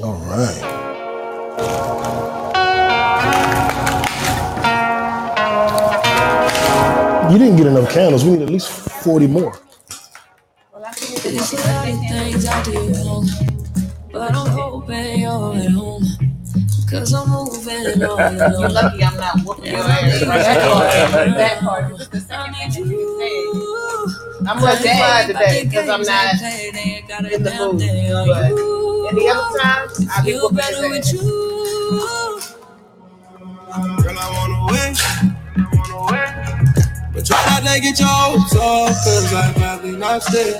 All right. You didn't get enough candles. We need at least 40 more. There's a lot of things I did wrong, but I'm hoping you're at home. Cause I'm moving all You're lucky I'm not whooping your ass. That part. This the second thing you said. I'm less glad today because I'm not in the mood. But any other time, I'll be Feel whooping better with ass. you. Girl, I wanna win. But try not to get your hopes up, cause I'd rather not stay.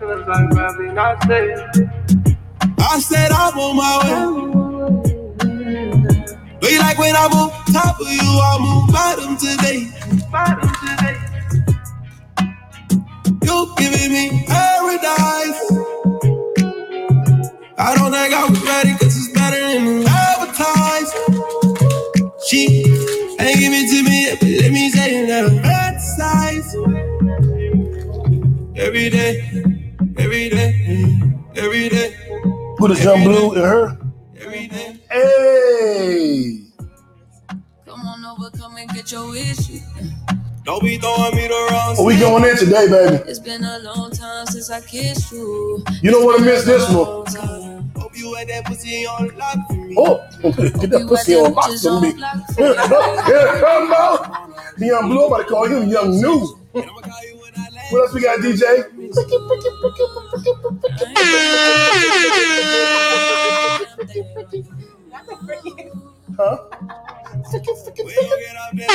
Cause I'd rather not stay. I said I'm on my way. But you like when I'm on top of you, I move bottom today. Bottom today. You giving me paradise. I don't think I was ready, cause it's better than advertised. She ain't give it to me but let me say it at a bad size. Every day, every day, every day, Put a jump blue in her. every day. Hey. Come on over, come and get your issue. Don't be throwing me the wrong Oh, we going in today, baby. It's been a long time since I kissed you. You don't want to miss this one. Long time. Hope you had that pussy on lock for me. Oh, get that pussy on box for me. Here it come now. Young Blue, I'm about to call him Young New. And I'ma call you when I land. What else we got, DJ? Huh? You get up there, I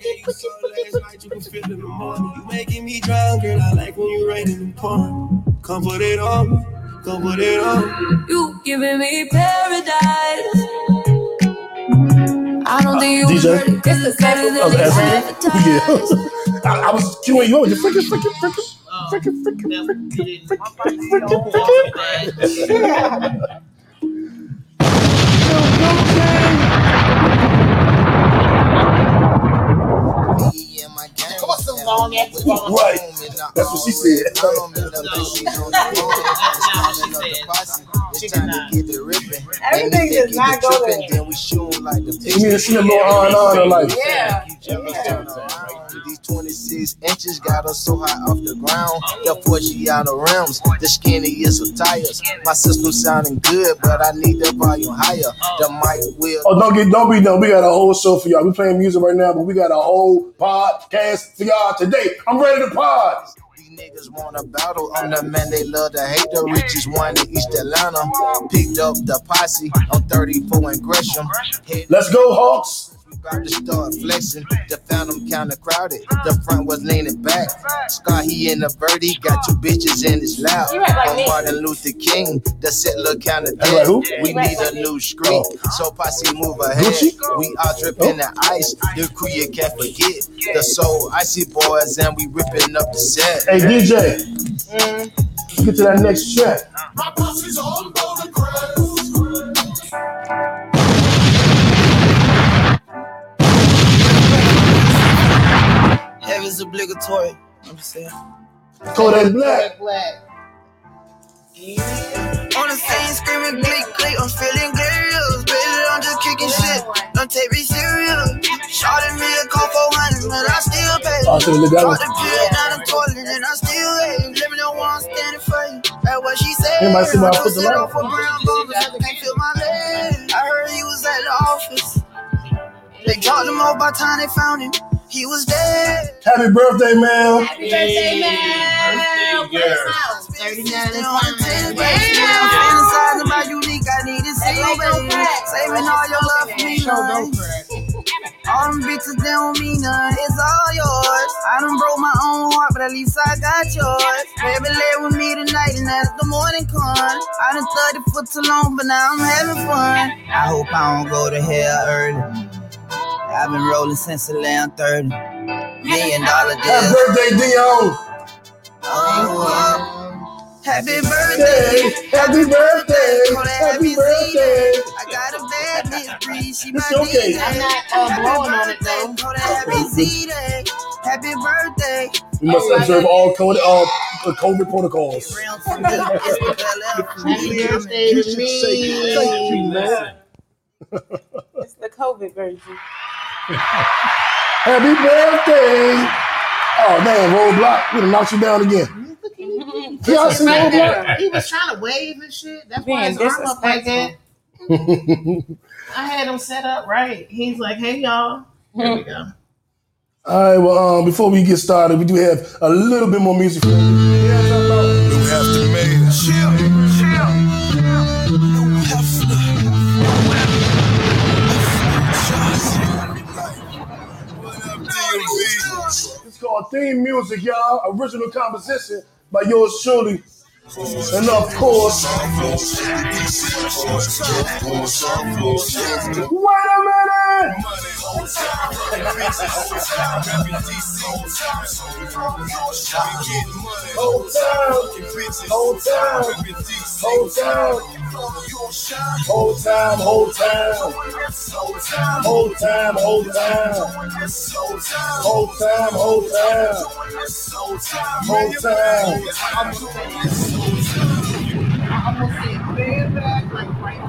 gave you some last night, you can feel it in the morning. You making me drown, girl. I like when you raining and pouring. Come put it on. Come put it on. You giving me paradise. I don't think you DJ? was ready. It's the second I was It's asking advertised. you. Yeah. I, I was queuing you up. You freaking, freaking, freaking, Um, freaking, freaking, them- freaking, you long ass phone? Right. That's what she said. Everything does not go there. Then we shoot 'em like the You need to see a little on and on in life. Yeah. These 26 inches got us so high off the ground. The Forgiato rims, the skinniest of tires. My system sounding good, but I need the volume higher. The mic will. Oh, don't get, don't be done. We got a whole show for y'all. We playing music right now, but we got a whole podcast for y'all today. I'm ready to pod. These niggas wanna battle. I'm the man they love to hate. The richest one in East Atlanta. Picked up the posse on 34 and Gresham. Let's go, Hawks. About to start flexing. The phantom kinda crowded. The front was leaning back. Scott, he in the birdie, got two bitches in his lap. You act like I'm. Martin Luther King, the set look kinda dead. like who? We You need like a me. new screen, Oh. so posse move ahead. Gucci? We all dripping the ice, the crew you can't forget. The So Icy Boys, and we ripping up the set. Hey, DJ, Mm. let's get to that next track. Heaven's obligatory. I'm saying. Kodak Black. Black. On the scene screaming click click, I'm feeling glorious. Baby, I'm just kicking shit. Don't take me serious. Shorted me a call for hundred, but I still pay. Oh, I should've looked that Tried one. to peel down the toilet and I still hate. Living on one standing for you. That's what she said. Anybody see where I put the Toasted light? off a brown bumper, so can't feel my leg. I heard he was at the office. They dropped him off by time they found him. He was dead. Happy birthday, man. Happy birthday, man. Play the song. 39 is fine. I'm fantasizing about unique. I need to see you, baby. Saving all your love for me, Show no man. crack. All them bitches, they don't mean none. It's all yours. I done broke my own heart, but at least I got yours. Baby, lay with me tonight, and as the morning comes, I done studied for too long, but now I'm having fun. I hope I don't go to hell early. I've been rolling since the land 30. Million dollar Happy birthday, Dion. Oh, happy birthday. happy birthday. Happy birthday. I got a bad bitch breed. She It's my okay. DJ. I'm not, uh, blowing on it, though. Happy Z-Day. Happy birthday. We must Oh, observe yeah. all COVID, all uh, COVID protocols. Round for me, it's the Bel Air. Happy birthday to me. Thank you, man. It's the COVID version. Happy birthday! Oh man, roadblock, we done knocked you down again. Y'all see Right roadblock? He was trying to wave and shit. That's why Being his arm up like that. I had him set up right. He's like, hey y'all. Here we go. All right, well, um, before we get started, we do have a little bit more music for you. Yeah, theme music, y'all. Original composition by yours truly. And of course, wait a minute! Whole time, whole time, whole time, whole time, whole time, whole time, whole time, whole time, whole time, whole time. I'm gonna sit way back, like right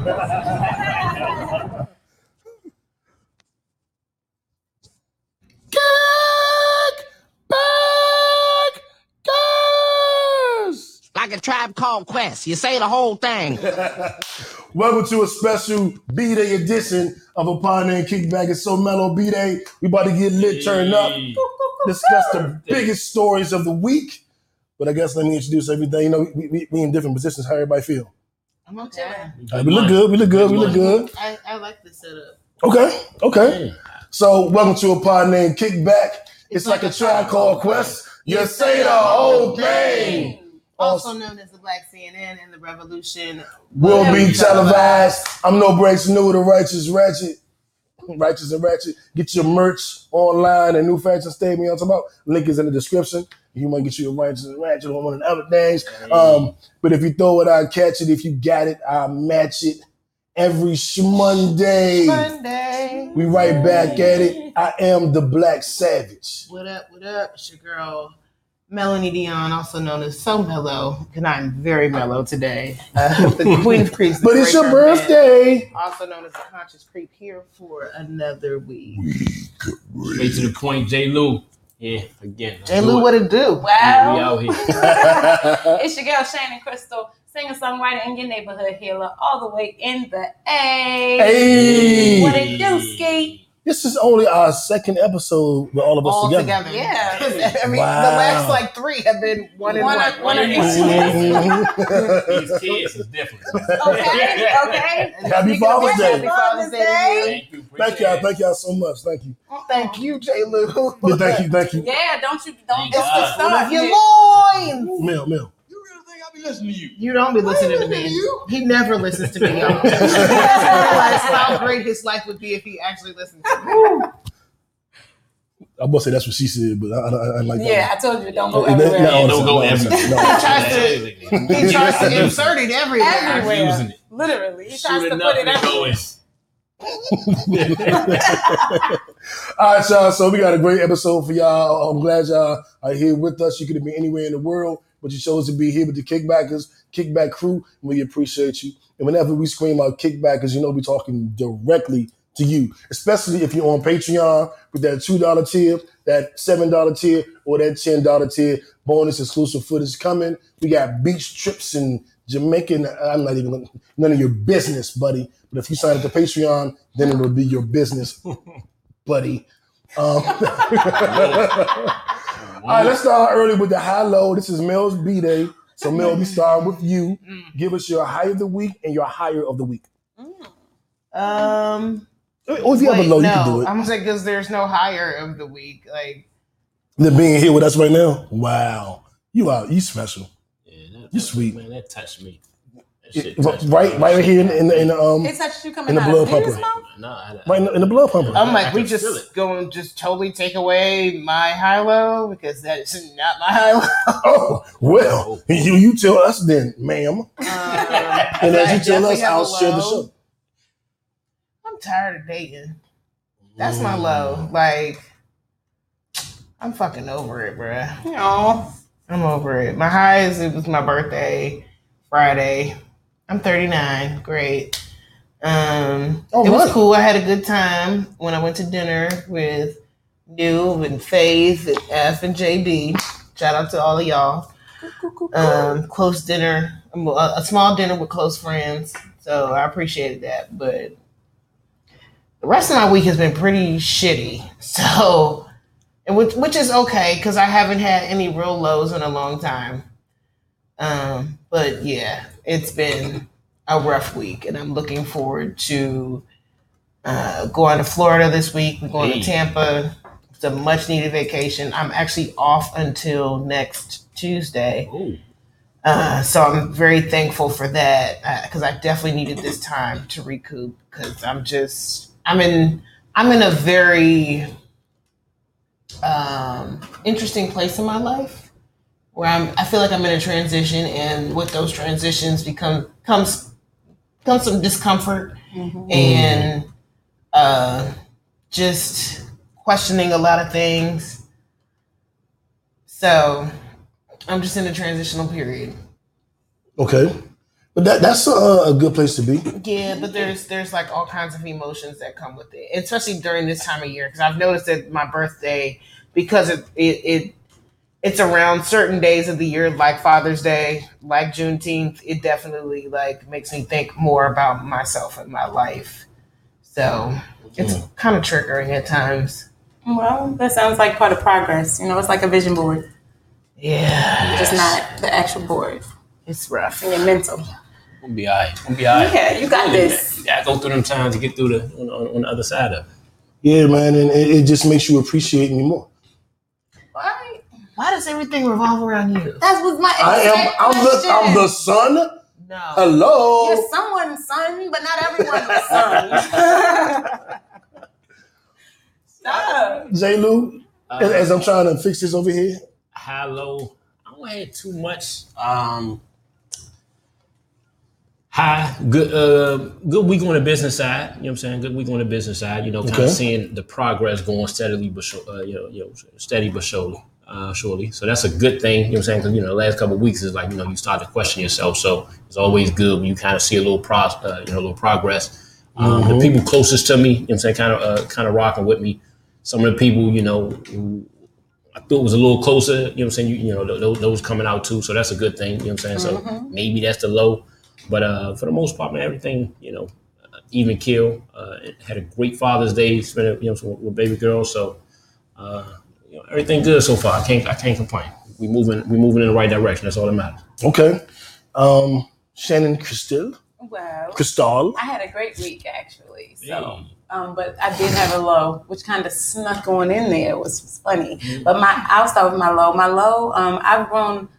Like a tribe called Quest. You say the whole thing. Welcome to a special B-Day edition of Upon and Kickback. It's so mellow B-Day. We about to get lit, turn up, discuss the biggest stories of the week. But I guess let me introduce everything. You know, we, we, we in different positions. How everybody feel? I'm okay. All right, uh, we look good. We look good. We look good. I, I like the setup. Okay. Okay. So welcome to a pod named Kickback. It's like a tribe called Quest. You say the whole thing. Also known as the Black CNN and the Revolution. will be televised. I'm no breaks new the righteous ratchet. Righteous and ratchet. Get your merch online and new fashion statement. I'm talking about link is in the description. You might get you a righteous and ratchet on one of the other things. Um, but if you throw it, I'll catch it. If you got it, I'll match it. Every Monday, Monday. we right back at it. I am the Black Savage. What up? What up? It's your girl Melanie Dion, also known as So Mellow, and I'm very mellow today. Uh, the Queen of Creeps. But it's your Great Merman, birthday. Also known as the Conscious Creep, here for another week. Straight to the point, J. Lou. Yeah, again. J. Lou, what it do? Yeah, we Wow. out here. It's your girl Shannon Crystal, singer songwriter in your neighborhood healer, all the way in the A. Hey. What it do, Ski? This is only our second episode with all of us All together. together. Yeah. I mean, Wow. the last like three have been one and One one. or- one or One each. These kids is different. Okay, okay. Happy Father's Day. Happy Father's Day. Thank you. Thank y'all. Thank y'all so much. Thank you. you. Thank you, J. Lou. Yeah, thank you. Thank you. Yeah, don't you don't Thank don't start. Your here. loins. Mill, Mill. You really think I be listening to you? You don't be listening to me. to you. He never listens to me, y'all. Realize how great his life would be if he actually listened to me. I must say that's what she said, but I, I, I like that. Yeah, I told you don't oh, go one. everywhere. No, don't go no, everywhere. no. He tries to, he tries to insert it everywhere. Everywhere. using it. Literally, he tries Shoot to put it everywhere. All right, y'all. So we got a great episode for y'all. I'm glad y'all are here with us. You could have been anywhere in the world, but you chose to be here with the Kickbackers, Kickback crew. We appreciate you. And whenever we scream out Kickbackers, you know we're talking directly to you, especially if you're on Patreon with that $2 tier, that $7 tier, or that $10 tier. Bonus exclusive footage coming. We got beach trips in Jamaica. I'm not even none of your business, buddy. But if you sign up to Patreon, then it'll be your business, buddy. Um, all right, let's start early with the high low. This is Mel's B Day. So Mel, we start with you. Give us your high of the week and your higher of the week. Um, Or if you have a wait, low, you can do it. I'm gonna say because there's no higher of the week. Like, Than being here with us right now. Wow, you are you special. Yeah, that, You sweet. Man, that touched me. That shit It- touched right, right here in, in, the- in the um, It touched you coming In the out blood of pumper. mouth? Nah, I, right in the, in the blood pumper. I'm like, we just it. going to just totally take away my high low because that is not my high low. Oh well, you you tell us then, ma'am. Um, And as I you tell us, have a I'll share the show. I'm tired of dating. That's Mm. my low. Like, I'm fucking over it, bruh. Aw. I'm over it. My highs, it was my birthday Friday. I'm 39. Great. Um, All it was right. cool. I had a good time when I went to dinner with New and Faith and F and JB. Shout out to all of y'all. Um, close dinner, a, small dinner with close friends. So I appreciated that. But the rest of my week has been pretty shitty. So, which, which is okay because I haven't had any real lows in a long time. Um, but yeah, it's been a rough week, and I'm looking forward to uh, going to Florida this week. We're going Hey. to Tampa. It's a much needed vacation. I'm actually off until next Tuesday. Uh, so I'm very thankful for that because I definitely needed this time to recoup because I'm just I'm in I'm in a very um, interesting place in my life where I'm I feel like I'm in a transition and with those transitions become comes comes some discomfort and uh, just questioning a lot of things. So I'm just in a transitional period. Okay. But that that's a, a good place to be. Yeah, but there's there's like all kinds of emotions that come with it, especially during this time of year. Because I've noticed that my birthday, because it, it it it's around certain days of the year, like Father's Day, like Juneteenth. It definitely like makes me think more about myself and my life. So it's mm. kind of triggering at times. Well, that sounds like part of progress. You know, it's like a vision board, Yeah, just not the actual board. it's rough. And your mental. we'll be all right. We'll be all right. Yeah, you got this. Yeah, I go through them times to get through the on, on, on the other side of it. Yeah, man, and it, it just makes you appreciate me more. All right. Why does everything revolve around you? That was my I am I'm the. I'm the son. No. Hello. You're someone's son, but not everyone's son. Stop. J. Lou, as, as I'm trying to fix this over here. Hello. low. I don't had too much. Um, high good uh good week on the business side. You know what I'm saying? Good week on the business side. You know, kind Okay. of seeing the progress going steadily but sure, uh, you know, you know, steady but surely. Uh, surely, so that's a good thing. You know what I'm saying? Because you know, the last couple of weeks is like you know you start to question yourself. So it's always good when you kind of see a little pro, uh, you know, a little progress. Um, The people closest to me, you know what I'm saying, kind of uh, kind of rocking with me. Some of the people, you know, who I thought was a little closer. You know what I'm saying? You, you know, those, those coming out too. So that's a good thing. You know what I'm saying? So maybe that's the low. But uh, for the most part, man, everything, you know, uh, even kill. Uh, had a great Father's Day, spent it, you know, with, with baby girl. So, uh, you know, everything good so far. I can't, I can't complain. We moving, we moving in the right direction. That's all that matters. Okay. Um, Shannon Crystal. Well, Crystal. I had a great week actually. So, Hey. um, but I did have a low, which kind of snuck on in there. was, was funny. But my, I'll start with my low. My low, um, I've grown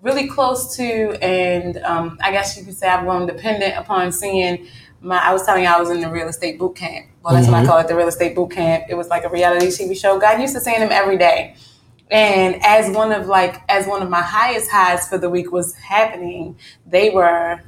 really close to, and um, I guess you could say I've grown dependent upon seeing my. I was telling you I was in the real estate boot camp. Well, that's what I mm-hmm. call it, the real estate boot camp. It was like a reality TV show. God used to seeing them every day. And as one of like as one of my highest highs for the week was happening, they were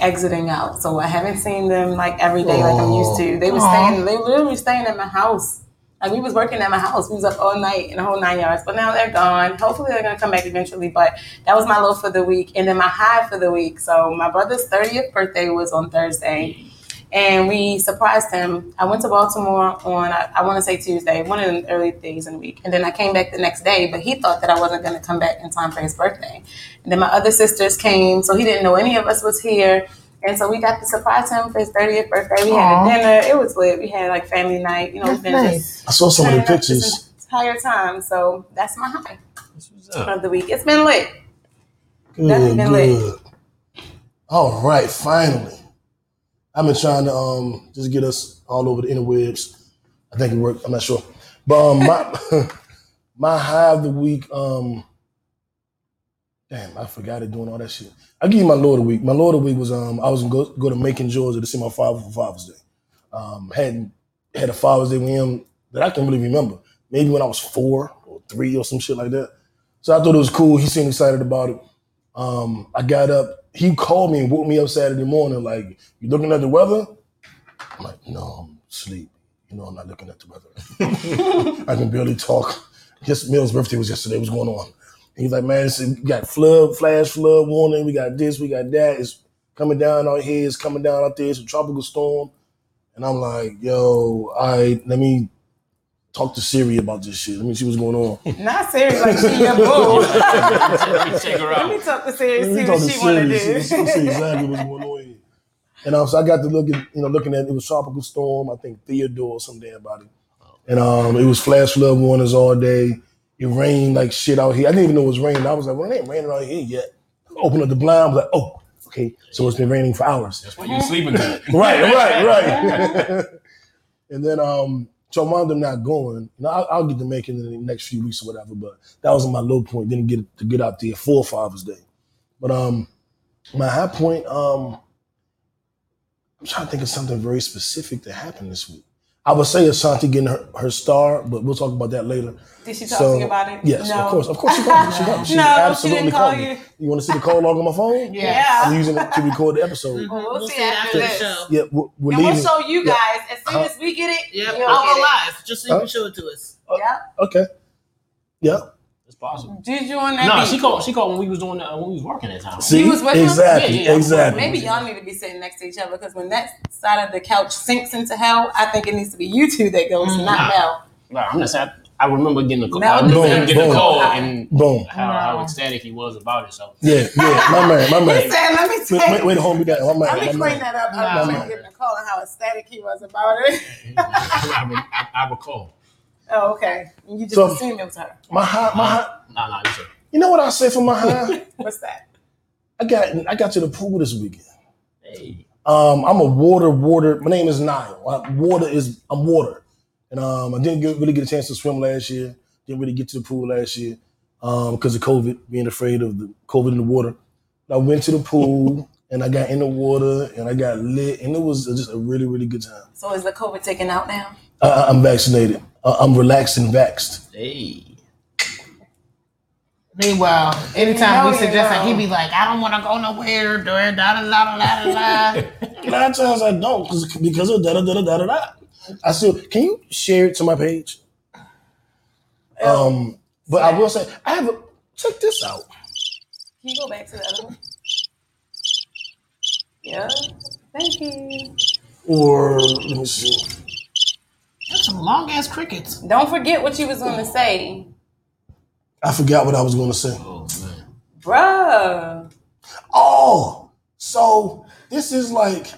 exiting out. So I haven't seen them like every day like I'm used to. They were staying they were literally staying at my house. Like we was working at my house. We was up all night in the whole nine yards. But now they're gone. Hopefully they're gonna come back eventually. But that was my low for the week. And then my high for the week. So my brother's 30th birthday was on Thursday and we surprised him. I went to Baltimore on I, I want to say Tuesday, one of the early days in the week, and then I came back the next day. But he thought that I wasn't going to come back in time for his birthday. And then my other sisters came, so he didn't know any of us was here. And so we got to surprise him for his 30th birthday. We had a dinner. It was lit. We had like family night. You know, it's That's been nice. I saw some of the turning up this pictures. entire time. So that's my high That's of the week. It's been lit. Good, Definitely been lit. All right, finally. I've been trying to um just get us all over the interwebs. I think it worked. I'm not sure, but um, my my high of the week. Um, damn, I forgot it doing all that shit. I give you my Lord of the week. My Lord of the week was um I was gonna go, go to Macon, Georgia to see my father for Father's Day. Um, had had a Father's Day with him that I can really remember. Maybe when I was four or three or some shit like that. So I thought it was cool. He seemed excited about it. Um, I got up. He called me and woke me up Saturday morning. Like, you looking at the weather? I'm like, no, I'm asleep. You know, I'm not looking at the weather. I can barely talk. Just Mill's birthday was yesterday. What's going on? And he's like, man, we got flood, flash flood warning. We got this, we got that. It's coming down out here. It's coming down out there. It's a tropical storm. And I'm like, yo, right, let me talk to Siri about this shit. Let me see what's going on. Not Siri, like she your boo. Check her Let me talk to Siri, Let me see talk what to she want to Siri, do. see, see, see exactly what's going on here. And um, so I got to look at, you know, looking at it was tropical storm. I think Theodore or some damn body. And um, it was flash flood warnings all day. It rained like shit out here. I didn't even know it was raining. I was like, well, it ain't raining out here yet. Open up the blind. I was like, oh, okay. So it's been raining for hours. That's why you sleeping good. right, right, right. and then um, so I wound up not going. You know, I'll, I'll get to making it in the next few weeks or whatever. But that was my low point. Didn't get to get out there for Father's Day. But um, my high point. Um, I'm trying to think of something very specific that happened this week. I would say Ashanti getting her, her star, but we'll talk about that later. Did she talk So, to you about it? Yes, no. of course, of course she called me. She called me. She No, she absolutely didn't called call me. you. You want to see the call log on my phone? Yeah. I'm using it to record the episode. Mm-hmm. We'll, We'll see see it after after the this. show. Yeah, we're, we're And we'll show you Yeah. guys as soon as we get it. Yeah, you'll I'll get go live just so you Huh? can show it to us. Yeah. Uh, okay. Yeah. It's possible. Did you on that No, beat? she called. She called when we was doing that, when we was working that time. See, was with him? exactly, Yeah, yeah. exactly. Maybe y'all need to be sitting next to each other because when that side of the couch sinks into hell, I think it needs to be you two that goes, Mm-hmm. not Mel. No, I'm not saying. I remember getting the call. Now I remember boom, him getting boom. the call and Boom. how, how ecstatic he was about it. So Yeah, yeah. My man, my He man. said, let me Wait, tell wait, you. wait, hold me down. My Let me man, my clean man. that up. No. I was getting a call and how ecstatic he was about it. I, re- I, I recall. Oh, okay. You just So- assumed it was her. My high, my high. No, no, you said. You know what I say for my high? What's that? I got, I got to the pool this weekend. Hey, Um, I'm a water, water. My name is Nile. I- Water is, I'm water. And um, I didn't get, really get a chance to swim last year. Didn't really get to the pool last year um, because of COVID, being afraid of the COVID in the water. I went to the pool and I got in the water and I got lit, and it was just a really, really good time. So is the COVID taken out now? Uh, I'm vaccinated. Uh, I'm relaxed and vexed. hey. Meanwhile, anytime know we suggest know. that, he be like, I don't want to go nowhere. Da da da da da da da. Nine times I don't because of da da da da da da da. I still can you share it to my page? Um, but I will say I have a check this out. Can you go back to the other one? Yeah. Thank you. Or let me see. That's some long ass crickets. Don't forget what you was going to say. I forgot what I was going to say. Oh man. Bruh. Oh, so this is like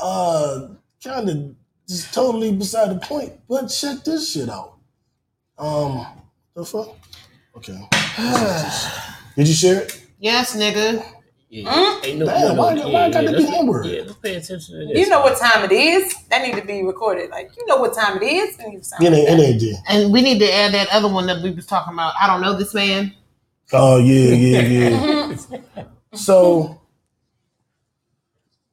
uh kind of just totally beside the point. But check this shit out. Um, the fuck? Okay. Did you share it? Yes, nigga. Yeah. Hey, no, Damn, no, why- no, why I gotta let's- be N-word? Yeah, pay attention to this. You know what time it is. That need to be recorded. Like, you know what time it is. And you sound It ain't, like it that. ain't there. And we need to add that other one that we was talking about. I don't know this man. Oh yeah, yeah, yeah. so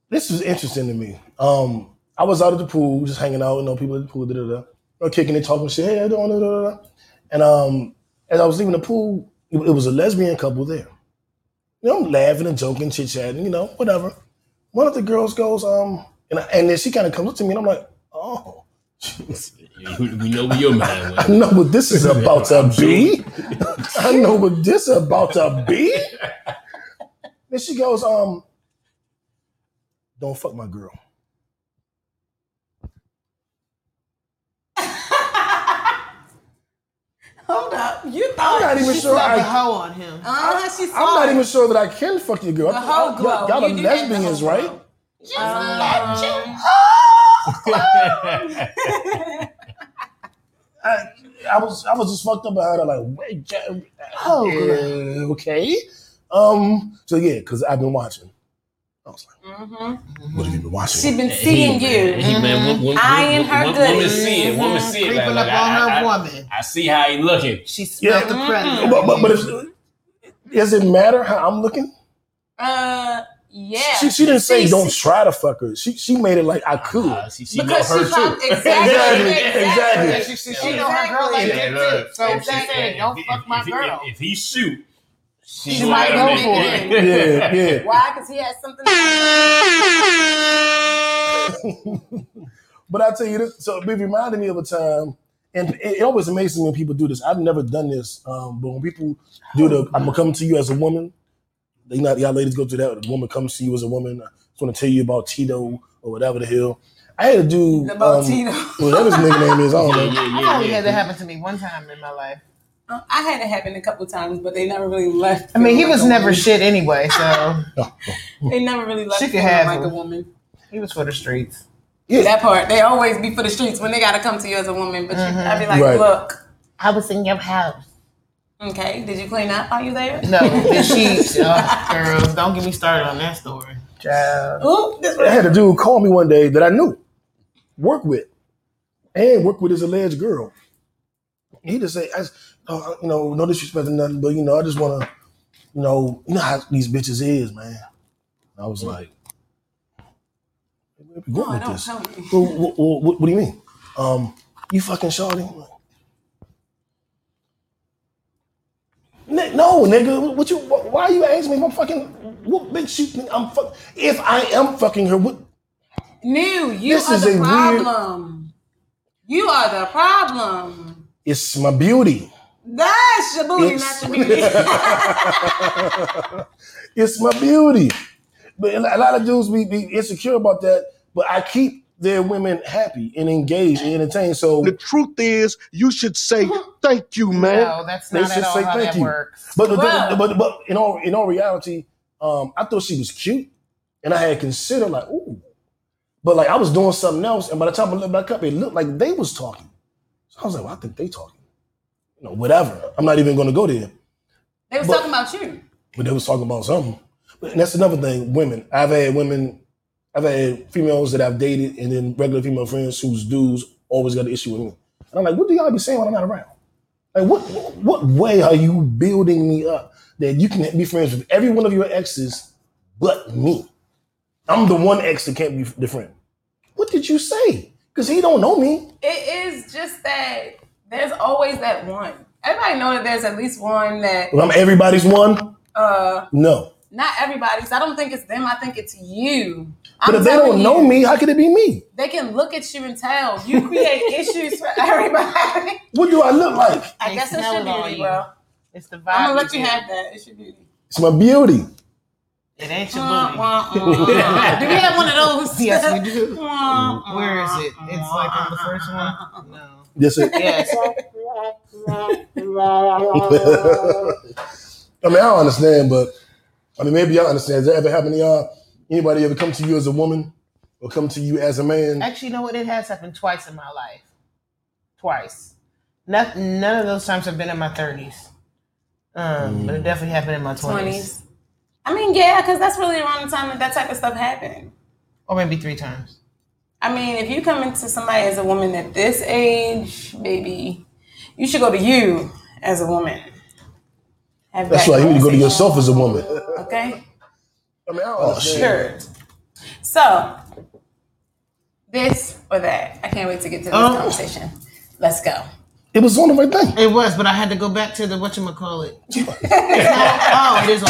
this is interesting to me. Um, I was out at the pool, just hanging out, you know, people at the pool, da da da, or kicking it, talking shit. Hey, I don't know, da da da. And um, as I was leaving the pool, it, it was a lesbian couple there. You know, laughing and joking, chit chatting, you know, whatever. One of the girls goes, um, and I, and then she kind of comes up to me, and I'm like, oh, We know where your mind I know what this is about to be. I know what this is about to be. Then she goes, um, don't fuck my girl. Hold up. You I'm not even She sure slapped the I, hoe on him. Uh, she I'm not even sure that I can fuck your girl. The I- whole y'all- glow. Y'all are You do have the lesbians, whole right? glow. I, I was I was just fucked up about it. Like, wait, Oh, uh, okay. Um. So yeah, because I've been watching. I was like, Mm-hmm. what have you been watching? She been seeing man, you. Hey, man, women, women, Eyeing her women, goodies. women see it. Women see it. Creeping Like, up like, on I, her I, woman. I see how he looking. She smelled Yeah. the predator. but but, but if, does it matter how I'm looking? Uh, yeah. She, she didn't say She- don't try to fuck her. She she made it like I could. Uh, she, she know because her she found too. exactly, Exactly, exactly. exactly. She, she, she know her girl like Exactly. that too. So If she she- said, "Don't if- fuck if- my if girl." If, if he shoot, she, She gonna might go for make it. Yeah, yeah. Why? Because he has something. But I tell you this, so it reminded me of a time, and it, it always amazes me when people do this. I've never done this, um, but when people do the, I'm gonna come to you as a woman. They not y'all ladies go through that. The woman comes to you as a woman. I just want to tell you about Tito or whatever the hell. I had to do About um, Tito. Whatever his nigga name is, I don't know. Yeah, yeah, I yeah, only yeah. had that happen to me one time in my life. Uh, I had it happen a couple times, but they never really left. I mean, he feeling was never woman. shit anyway, so They never really left She could feeling have like him. a woman. he was for the streets. Yeah, That part, they always be for the streets when they gotta come to you as a woman. But you, I'd be like, Right. look, I was in your house. okay, did you clean up? Are you there? No, and she, oh, girls, don't get me started on that story. Child. Ooh, this I had a dude call me one day that I knew, work with, and work with his alleged girl. He just say, I, oh, you know, no disrespect or nothing, but you know, I just want to, you know, you know how these bitches is, man. I was like, where we No, going with don't this? tell me. Well, what, what, what, do you mean? Um, you fucking shorty? I'm like, Ni- No, nigga. What you? wh- Why are you asking me if I'm fucking? What makes you think I'm fuck? If I am fucking her, what? New, you This are is the a weird- problem. You are the problem. It's my beauty. That's your booty, It's- not your beauty. it's my beauty. But a lot of dudes be, be insecure about that. But I keep their women happy and engaged and entertained. So, The truth is, you should say thank you, man. No, that's They not should at all say how thank that you. works. but, but, but but in all in all reality, um, I thought she was cute, and I had considered like, ooh, but like I was doing something else, and by the time I looked back up, it looked like they was talking. So I was like, well, I think they talking. You know, whatever. I'm not even going to go there. they was But- talking about you. but they was talking about something. But and that's another thing. Women, I've had women, I've had females that I've dated, and then regular female friends whose dudes always got an issue with me. And I'm like, what do y'all be saying when I'm not around? Like, what what way are you building me up that you can be friends with every one of your exes but me? I'm the one ex that can't be the friend. What did you say? Because he don't know me. It is just that there's always that one. Everybody know that there's at least one that But I'm everybody's one. uh No. not everybody's. I don't think it's them. I think it's you. But I'm if they don't know me, how could it be me? they can look at you and tell you create issues for everybody. What do I look like? I They guess it's your beauty, you. bro. It's the vibe. I'm gonna let you have that. It's your beauty. It's my beauty. It ain't your Wah, booty. wah, wah. do we have one of those? Yes, we do. Wah, Where is it? It's like on the first one. No. Yes, it, Yes. I mean, I don't understand, but I mean, maybe y'all understand. Has that ever happened to y'all? Anybody ever come to you as a woman or come to you as a man? Actually, you know what? It has happened twice in my life. Twice. Not, none of those times have been in my 30s. Um, But it definitely happened in my 20s. Twenties. I mean, yeah, because that's really around the time that that type of stuff happened. Or maybe three times. I mean, if you come into somebody as a woman at this age, baby, you should go to you as a woman. Have That's that right. You need to go to yourself as a woman. Okay. I mean, I don't Oh. Sure. So, this or that. I can't wait to get to this Oh. conversation. Let's go. It was on the right thing. It was, but I had to go back to the what whatchamacallit. oh, it is on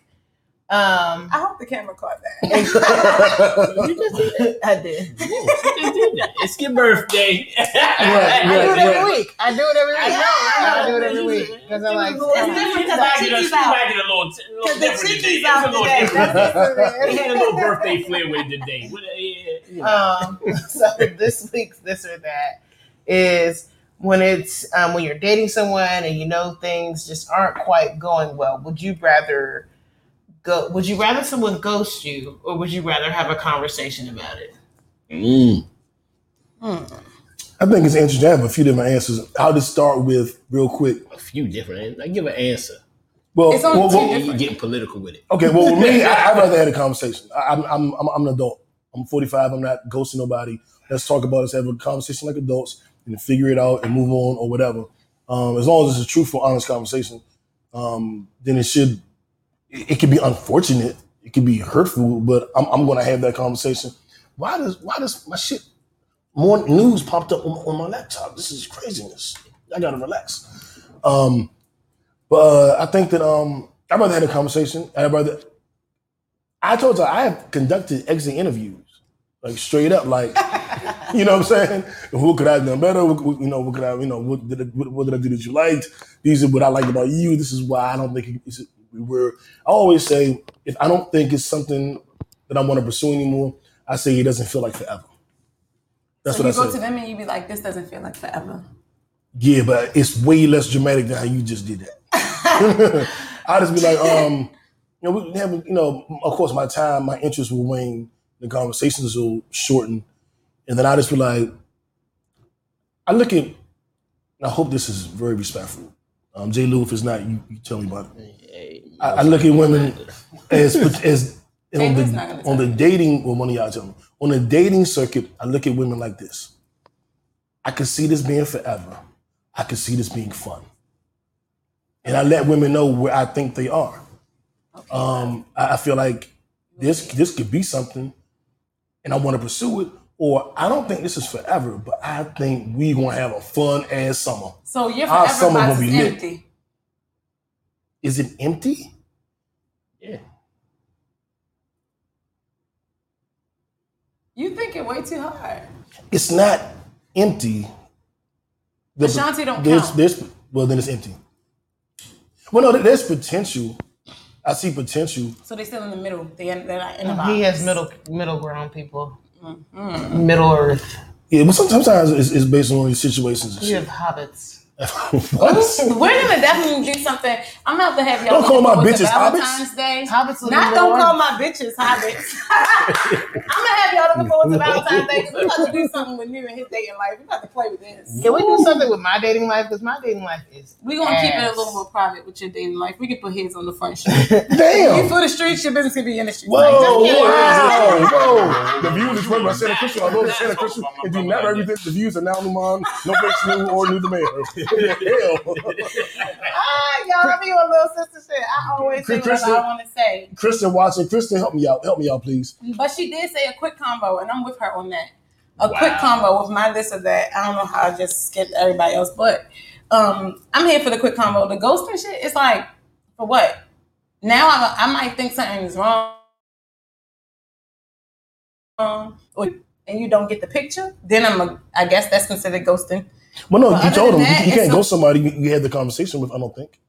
Um, I hope the camera caught that. you just did it. I did. It's your birthday. I do it every right. week. I do it every week. I know, I I do it every week because I'm like. It's different because the might chickies out. might get a little, a little Because the different today. chickies It's a out little today. different. That's They had a little birthday flair with it today. What, uh, yeah. Um, so this week's this or that is when it's um, when you're dating someone and you know things just aren't quite going well. Would you rather go? Would you rather someone ghost you, or would you rather have a conversation about it? Mm. I think it's interesting. I have a few different answers. I'll just start with real quick. A few different. I give an answer. Well, It's only well, well, different. You're getting political with it. okay. Well, with me, I, I'd rather have a conversation. I, I'm, I'm, I'm, I'm an adult. I'm 45. I'm not ghosting nobody. Let's talk about it. Let's have a conversation like adults and figure it out and move on or whatever. Um, as long as it's a truthful, honest conversation, um, then it should. It, it could be unfortunate. It could be hurtful, but I'm, I'm going to have that conversation. Why does Why does my shit more news popped up on, on my laptop? This is craziness. I gotta relax. Um, but uh, I think that um, I'd rather have a conversation. I'd rather. I told you I have conducted exit interviews, like straight up, like you know what I'm saying. What could I have done better? What, you know, what could I, you know, what did I, what, what did I do that you liked? These are what I liked about you. This is why I don't think it's, were. I always say if I don't think it's something that I want to pursue anymore, I say it doesn't feel like forever. That's so what you I go say. to them and you be like, this doesn't feel like forever. Yeah, but it's way less dramatic than how you just did that. I just be like, um, you know, we have, you know, of course, my time, my interest will wane, the conversations will shorten, and then I just be like, I look at, and I hope this is very respectful. Um, J. Lou, if it's not, you, you tell me about it. I, I look at women as as on Lou's not gonna the on the dating. Well, one of y'all tell me on the dating circuit. I look at women like this. I could see this being forever. I could see this being fun, and I let women know where I think they are. Um, I, I feel like this this could be something, and I want to pursue it. Or I don't think this is forever, but I think we gonna have a fun ass summer. So your Our forever summer box gonna is be lit. empty. Is it empty? Yeah. You think it way too hard. It's not empty. The- Ashanti don't there's, count. There's, well, then it's empty. Well, no, there's potential. I see potential. So they still in the middle. They they're not in the box. He has middle middle ground people. Middle Earth. Yeah, but sometimes it's, it's based on these situations. You shit. have hobbits. what? We're gonna definitely do something. I'm gonna have to have y'all Don't call my forward to bitches hobbits. Day. Hobbits Not be don't call my bitches hobbits. I'm gonna have y'all looking forward to Valentine's Day because we're about to do something with you and his dating life. We're about to play with this. Can we do something with my dating life? Because my dating life is. We're gonna keep it a little more private with your dating life. We can put his on the front sheet. You Damn. for the streets, your business can be in the streets. Whoa, Like, whoa, just kidding. whoa, The views is run by Santa Cruz. I know the Santa Cruz and do not represent the views of now Numan, no face new or new the mayor. Hell. Ah, y'all, let me your little sister shit. I always say Chris- whatever I want to say. Kristen watching. Kristen, help me out. Help me out, please. But she did say a quick combo, and I'm with her on that. A Wow. quick combo with my this or that. I don't know how I just skipped everybody else, but um, I'm here for the quick combo. The ghosting shit, it's like, for what? Now I, I might think something is wrong, or, and you don't get the picture. Then I'm, a, I guess that's considered ghosting. Well, no, But you told him than you, you can't it's go a- somebody you, you had the conversation with. I don't think.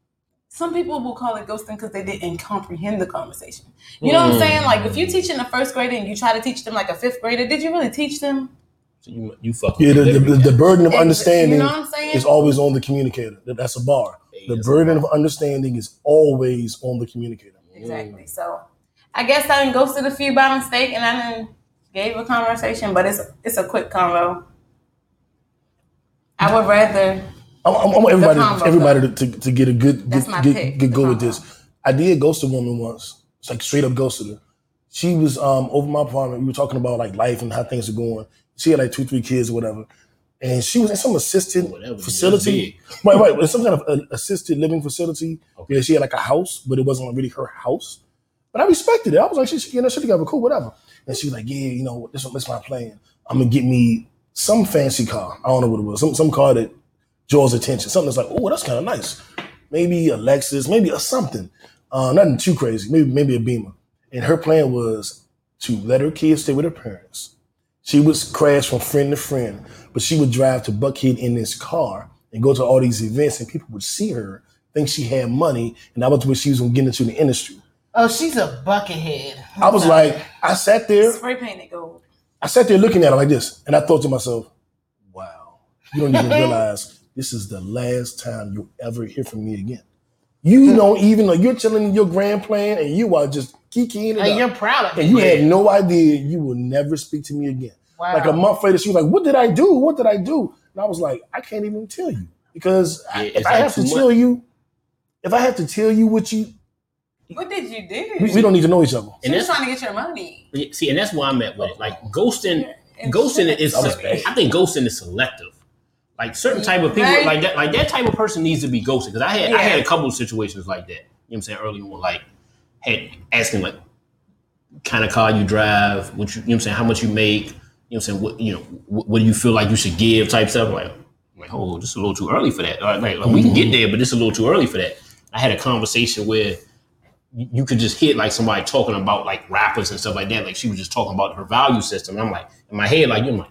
Some people will call it ghosting because they didn't comprehend the conversation. You know what I'm hmm. saying? Like if you teach in the first grader and you try to teach them like a fifth grader, did you really teach them? So you you fuck. Yeah, the, the, the burden of Ex- understanding You know what I'm saying? is always on the communicator. That's a bar. The burden of understanding is always on the communicator. Exactly. So I guess I done ghosted a few by mistake and I didn't gave a conversation, but it's it's a quick convo. I would rather I, I, I want everybody, combo, everybody to, to, to get a good, That's good, get, pick, get the go with this. I did ghost a woman once. It's like straight up ghosted her. She was um over my apartment. We were talking about like life and how things are going. She had like two, three kids or whatever. And she was in some assisted Whatever, facility. Right, right. It's some kind of uh, assisted living facility. Okay. Yeah, she had like a house, but it wasn't really her house. But I respected it. I was like, she, she you know, she together, cool, whatever. And she was like, yeah, you know, this, this is my plan. I'm gonna get me some fancy car. I don't know what it was. Some some car that draws attention. Something that's like, oh, that's kind of nice. Maybe a Lexus, maybe a something. Uh, nothing too crazy. Maybe maybe a Beamer. And her plan was to let her kids stay with her parents. She would crash from friend to friend, but she would drive to Buckhead in this car and go to all these events, and people would see her, think she had money, and that was where she was gonna get into the industry. Oh, she's a buckethead. I was like, I sat there, spray painted gold. I sat there looking at her like this, and I thought to myself, wow, you don't even realize this is the last time you'll ever hear from me again. You don't even know you're telling your grand plan, and you are just kikiing it And up. you're proud of it. and you had no idea you will never speak to me again. Wow. Like a month later, she was like, "What did I do? What did I do?" And I was like, "I can't even tell you because I- Yeah, if I have to much. tell you, if I have to tell you what you, What did you do? we, we don't need to know each other." She And was that's- trying to get your money. See, and that's why I'm at with it. Like ghosting, And ghosting shit. is. That was bad. I think ghosting is selective. Like certain type of people, Right. like that, like that type of person needs to be ghosted. Because I had, I had a couple of situations like that. You know what I'm saying early on, like had asking like, kind of car you drive, what you, you know what I'm saying, how much you make, you know what I'm saying, what you know, what, what do you feel like you should give, type stuff. Like, like, oh, this is a little too early for that. Like, like, we can get mm-hmm. there, but this is a little too early for that. I had a conversation where you you could just hit like somebody talking about like rappers and stuff like that. Like she was just talking about her value system. And I'm like, in my head, like, you're like,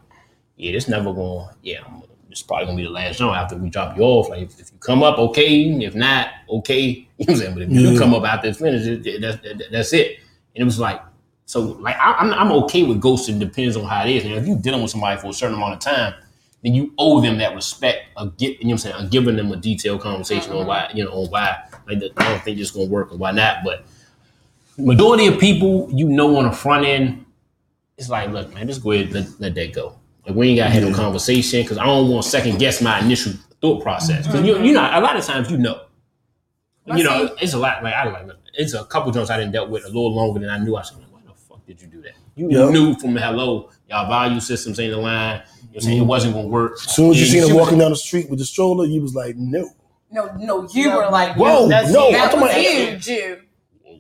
yeah, this never going, yeah, I'm, it's probably gonna be the last show after we drop you off. Like, if, if you come up, okay. If not, okay. You know what I'm saying? But if you do Yeah. come up after it's finished, it- it- that's, that- that's it. And it was like, so like I, I'm I'm okay with ghosting. Depends on how it is. And if you're dealing with somebody for a certain amount of time, then you owe them that respect of get you know what I'm saying, of giving them a detailed conversation on uh-huh. why you know on why like the, I don't think this gonna work or why not. But majority of people you know on the front end, it's like, look, man, just go ahead and let, let that go. Like we ain't gotta have no conversation because I don't want to second guess my initial thought process. Because you you know a lot of times you know. You know, it's a lot. Like I like, it's a couple jumps I didn't dealt with a little longer than I knew. I said, "Why the fuck did you do that?" You Yeah. knew from hello, y'all value systems ain't aligned. You know what I'm saying it mm-hmm. wasn't gonna work. As soon as you Yeah, seen she him was- walking down the street with the stroller, you was like, no. No, no, you were like, Whoa, that's- no, I'm that was you, Jew. Whoa,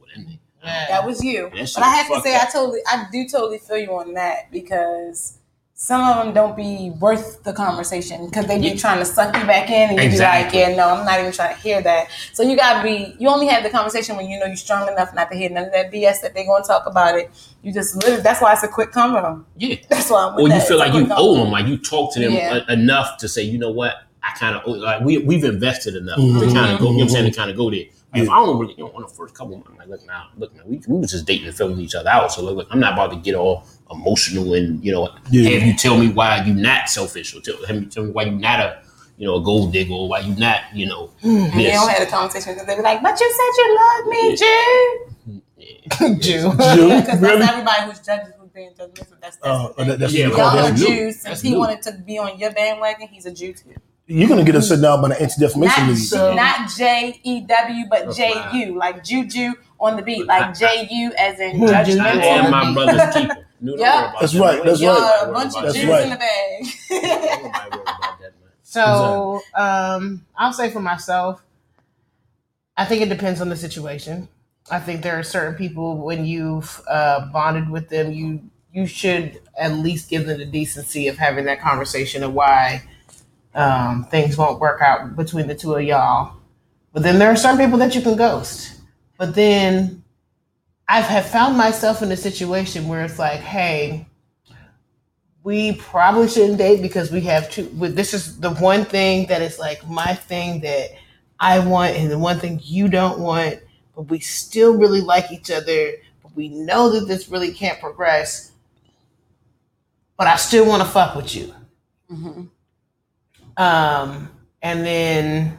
that was you. That But I have to say, up. I totally, I do totally feel you on that because some of them don't be worth the conversation because they be Yeah. trying to suck you back in, and you Exactly. be like, yeah, no, I'm not even trying to hear that. So you gotta be, you only have the conversation when you know you're strong enough not to hear none of that BS that they're gonna talk about it. You just literally, that's why it's a quick convo. Yeah. That's why I'm with Or you that. feel It's like you owe them, like you talk to them Yeah. enough to say, you know what, I kind of like we we've invested enough to Mhm. kind of go. You know what I'm saying? To Mhm. kind of go there. Like, If I don't really, you know, on the first couple, months, I'm like, look now, look now, we, we was just dating and filling each other out. So look, look, I'm not about to get all emotional and you know Yeah. have you tell me why you not selfish or tell, have you tell me why you not a you know a gold digger or why you not you know And they this. don't have a conversation because they be like, but you said you love me, Jew. Jew. Jew, Because really? that's everybody who's judges who's being judgmental. That's, that's Uh, the thing. that- that's Yeah, what you call Y'all are Jews. Since he new. wanted to be on your bandwagon, he's a Jew too. You're gonna get us sit down by the Anti-Defamation Not, League. So- not J E W, but J wow. U, like Juju on the beat, like J U as in I am my brother's keeper. No, don't Yeah. worry about That's that. right, that's Y'all right. a bunch of Jews right. in the bag. Nobody worry about that. So um, I'll say for myself, I think it depends on the situation. I think there are certain people when you've uh, bonded with them, you you should at least give them the decency of having that conversation of why um, things won't work out between the two of y'all. But then there are some people that you can ghost. But then I have found myself in a situation where it's like, hey, we probably shouldn't date because we have two. This is the one thing that is like my thing that I want, and the one thing you don't want. But we still really like each other. But we know that this really can't progress. But I still want to fuck with you. Um, and then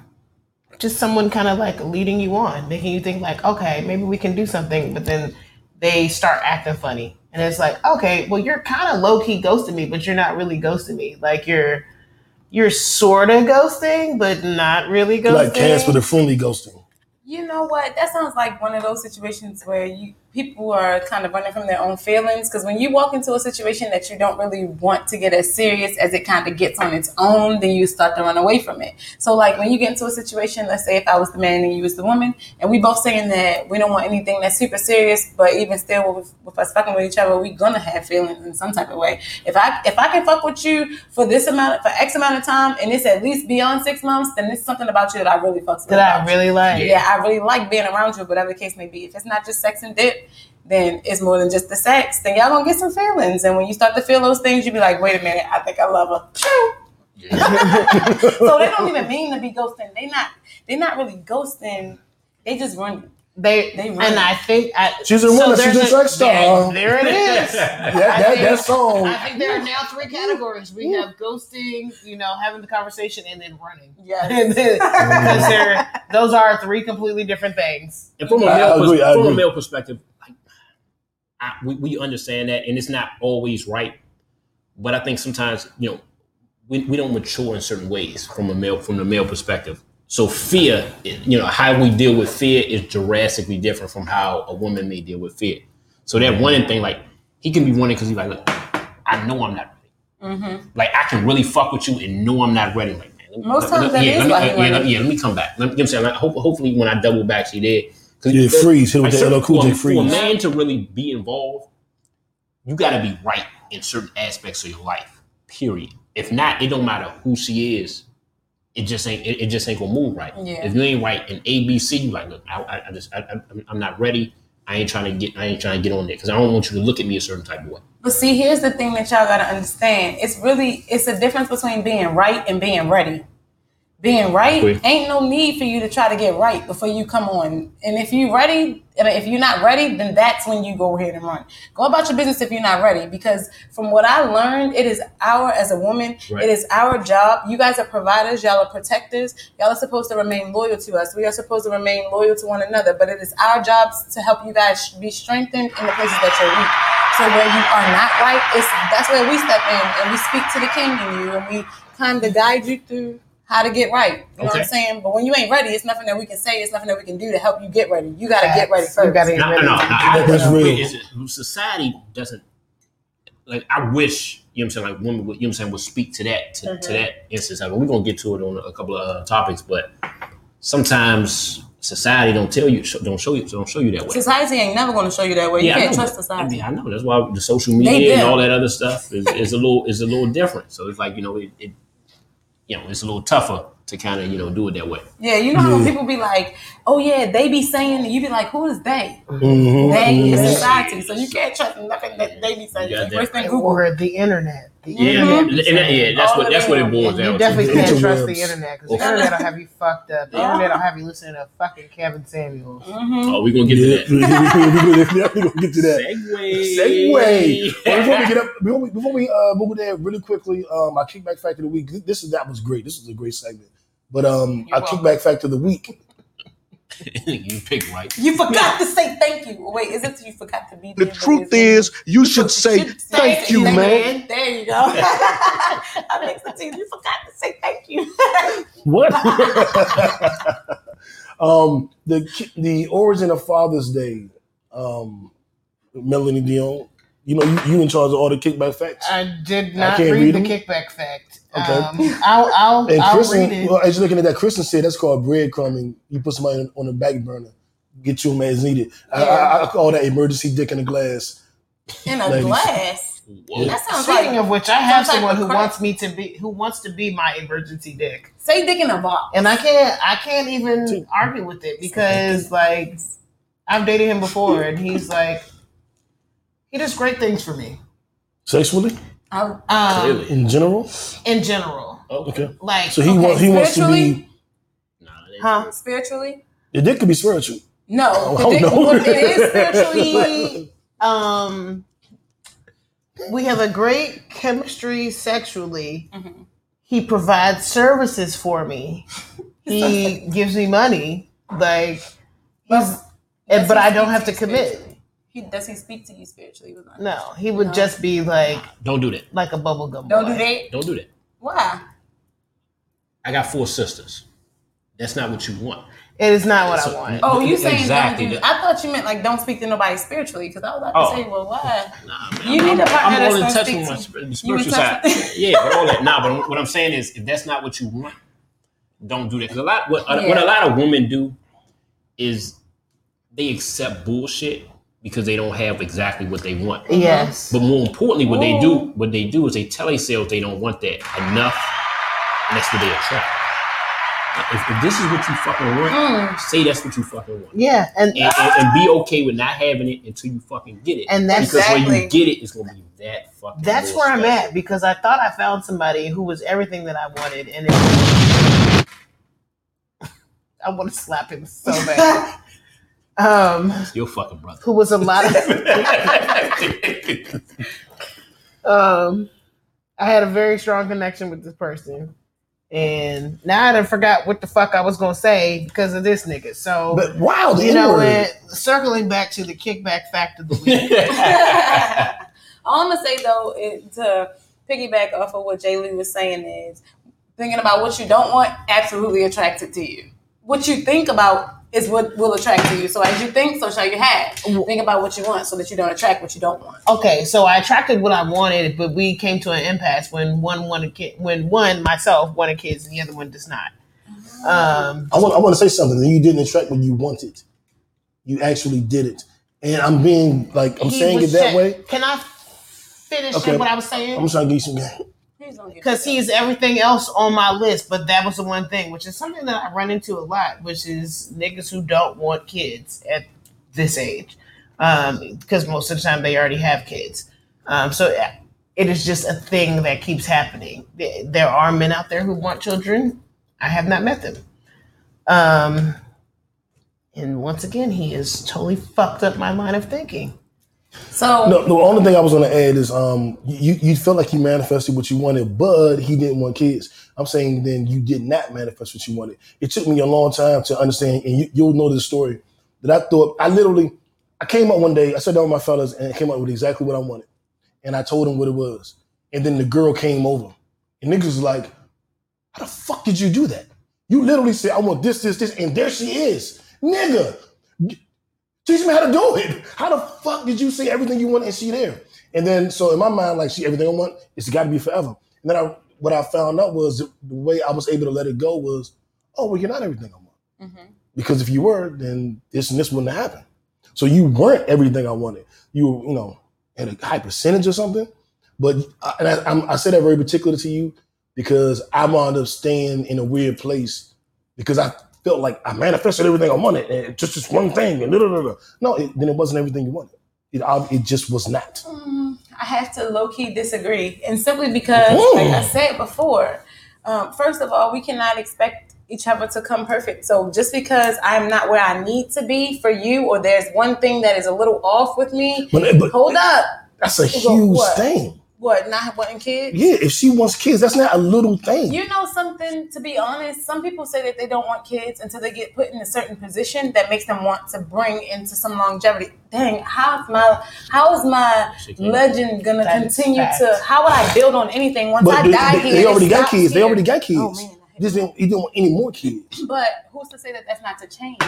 just someone kind of like leading you on, making you think like, okay, maybe we can do something. But then they start acting funny. And it's like, okay, well, you're kind of low key ghosting me, but you're not really ghosting me. Like you're, you're sort of ghosting, but not really ghosting. Like Casper the friendly ghosting. You know what? That sounds like one of those situations where you people are kind of running from their own feelings. Because when you walk into a situation that you don't really want to get as serious as it kind of gets on its own, then you start to run away from it. So, like when you get into a situation, let's say if I was the man and you was the woman, and we both saying that we don't want anything that's super serious, but even still with, with us fucking with each other, we gonna have feelings in some type of way. If I if I can fuck with you for this amount for X amount of time, and it's at least beyond six months, then it's something about you that I really fucks with. that I really like. Yeah, I really like being around you, whatever the case may be. If it's not just sex and dip, then it's more than just the sex. Then y'all gonna get some feelings. And when you start to feel those things, you be like, wait a minute, I think I love her. Choo. so they don't even mean to be ghosting. They not they not really ghosting. They just run. They, They and. I think I, She's a runner, she's there's a track star. There, there it is. That, that, that song. I think there are now three categories. We have ghosting, you know, having the conversation, and then running. Yeah, And then- because they're- those are three completely different things. And from a I- I male, pers- agree, I from a male perspective, like, I, we, we understand that, and it's not always right. But I think sometimes you know we, we don't mature in certain ways from a male from the male perspective. So fear, you know, how we deal with fear is drastically different from how a woman may deal with fear. So that one thing, like he can be running because he's like, look, I know I'm not ready. Mm-hmm. Like I can really fuck with you and know I'm not ready. Like, man, Most let- times let- that yeah, is let me, yeah, let, yeah, let me come back. Let me, you know what I'm saying? Like, hope, hopefully, when I double back, she there. 'Cause Yeah, freeze. Hit it with the certain- LL Cool J for, for a man to really be involved, you got to be right in certain aspects of your life. Period. If not, it don't matter who she is. it just ain't it, it just ain't gonna move right. Yeah. If you ain't right in A, B, C, you like, look, I, I, I just I, I, I'm not ready. I ain't trying to get I ain't trying to get on there because I don't want you to look at me a certain type of way. But see, here's the thing that y'all gotta understand. It's really it's a difference between being right and being ready. Being right ain't no need for you to try to get right before you come on. And if you're ready, if you're not ready, then that's when you go ahead and run. Go about your business if you're not ready. Because from what I learned, it is our as a woman, Right. it is our job. You guys are providers, y'all are protectors. Y'all are supposed to remain loyal to us. We are supposed to remain loyal to one another. But it is our jobs to help you guys be strengthened in the places that you're weak. So where you are not right, it's that's where we step in and we speak to the king in you and we kind of guide you through how to get right. You know what I'm saying? But when you ain't ready, it's nothing that we can say, it's nothing that we can do to help you get ready. You gotta get ready You first. gotta get No, no, ready. no, no, I- That's real. is it- society doesn't like. I wish you know what I'm saying. Like women, would, you know what I'm saying, would speak to that to, to that instance. I mean, we're gonna get to it on a couple of uh, topics, but sometimes society don't tell you, don't show you, don't show you that way. Society ain't never gonna show you that way. You can't trust but- I society. mean, I know that's why the social media and all that other stuff is, is a little is a little different. So it's like you know it, it you know it's a little tougher to kind of you know do it that way. Yeah, you know how when Yeah. people be like, "Oh yeah," they be saying, and you be like, "Who is they?" Mhm, They is mhm. society, so you can't trust nothing that they be saying. You got that First thing. Google. Or the internet. The Yeah, internet. and that- yeah, that's what that's what it them. boils You down definitely can't trust the internet because the Okay. internet will have you fucked up. The Yeah. internet will have you listening to fucking Kevin Samuels. Mhm. Oh, we gonna get Yeah, to that. we gonna get to that. Segue. Segue. Well, before we get up, before we, before we uh, move there really quickly, um, our kickback fact of the week. This is that was great. This was a great segment. But um, You're our welcome. kickback fact of the week. you pick right. You forgot to say thank you. Wait, is it you forgot to be The truth is, you should say thank you, man. There you go. I mixed it to you. You forgot to say thank you. What? um, the the origin of Father's Day. Um, Melanie Dion. You know, you, you in charge of all the kickback facts. I did not can't read, read the kickback fact. Okay. Um, I'll I'll, And I'll Kristen, read it. well, as you're looking at that, Kristen said that's called breadcrumbing. You put somebody on, on the back burner, get you them as needed. I, I, I call that emergency dick in a glass. In a Ladies. glass. Whoa. That sounds Speaking like of which, I have someone of who crack. wants me to be who wants to be my emergency dick, say dick in a box. and I can't I can't even argue with it because like I've dated him before, and he's like he does great things for me. Sexually, I, Um, Clearly. in general. in general, Okay. like So he Okay, wants he wants to be. Nah, huh? spiritually? The dick could be spiritual. No. Oh, dick- no. well, it is spiritually. um we have a great chemistry sexually Mhm. he provides services for me he gives me money like he's and, but i don't have to commit He, does he speak to you spiritually? With that? no he would No. just be like Don't do that. like a bubble gum Don't boy. do that. Don't do that. Why? I got four sisters. That's not what you want. it is not what So- i want Oh, you saying Exactly. don't do? I thought you meant like don't speak to nobody spiritually because I was about to Oh. say, well, why? Nah, man. You I'm, need a partner I'm all in touch gonna with my speak spir- to- the spiritual side. yeah, but all that. Nah, but what I'm saying is, if that's not what you want, don't do that. Because a lot, what, what a lot of women do is they accept bullshit because they don't have exactly what they want. yes But more importantly, what they do, what they do is they tell themselves they don't want that enough, and that's what they attract. If, if this is what you fucking want, Mm. say that's what you fucking want. yeah and And, and, and be okay with not having it until you fucking get it. And that's because when you get it, it's gonna be that fucking. that's where i'm at because i thought i found somebody who was everything that i wanted and it i want to slap him so bad um Your fucking brother. who was a lot of um I had a very strong connection with this person. And now I done forgot what the fuck I was gonna say because of this nigga. So But wow, you know, N-word. and circling back to the kickback fact of the week. All I'm gonna say though, it, to piggyback off of what Jay Lee was saying is thinking about what you don't want absolutely attracted to you. What you think about is what will attract to you. So as you think, so shall you have. Think about what you want so that you don't attract what you don't want. okay, so I attracted what I wanted, but we came to an impasse when one wanted kid, when one myself wanted kids and the other one does not. Um, I want I want to say something. You didn't attract what you wanted. You actually did it, and I'm being like I'm saying it that check- way. Can I finish Okay. what I was saying? I'm trying to give you some game. He's gonna get because he's everything else on my list. But that was the one thing, which is something that I run into a lot, which is niggas who don't want kids at this age, because most of the time they already have kids. Um, so it is just a thing that keeps happening. There are men out there who want children. I have not met them. Um, and once again, he has totally fucked up my line of thinking. So No, the only thing I was going to add is um, you you felt like you manifested what you wanted, but he didn't want kids. I'm saying then you did not manifest what you wanted. It took me a long time to understand, and you, you'll know this story that I thought I literally I came up one day, I sat down with my fellas and came up with exactly what I wanted, and I told them what it was, and then the girl came over, and niggas was like, "How the fuck did you do that? You literally said I want this, this, this, and there she is, nigga." Teach me how to do it. How the fuck did you say everything you want and she there? And then, so in my mind, like, she everything I want, it's got to be forever. And then I, what I found out was the, way I was able to let it go was, oh, well, you're not everything I want. Mm-hmm. Because if you were, then this and this wouldn't happen. So you weren't everything I wanted. You were, you know, at a high percentage or something. But I, and I, I'm, I say that very particular to you because I wound up staying in a weird place because I felt like I manifested everything I wanted and just this one thing and da, da, da, da. no, it, then it wasn't everything you wanted. It, it just was not. Mm, I have to low key disagree, and simply because, Ooh. like I said before, um, first of all, we cannot expect each other to come perfect. So just because I'm not where I need to be for you, or there's one thing that is a little off with me, But, but hold up. that's a go, huge thing. What? Not wanting kids? Yeah, if she wants kids, that's not a little thing. You know something, to be honest, some people say that they don't want kids until they get put in a certain position that makes them want to bring into some longevity. Dang, how's my how is my legend gonna That is continue fact. to how would I build on anything once but I they, die they- here? they already got stops kids. They already got oh, kids. Oh man. he didn't he didn't want any more kids. But who's to say that that's not to change?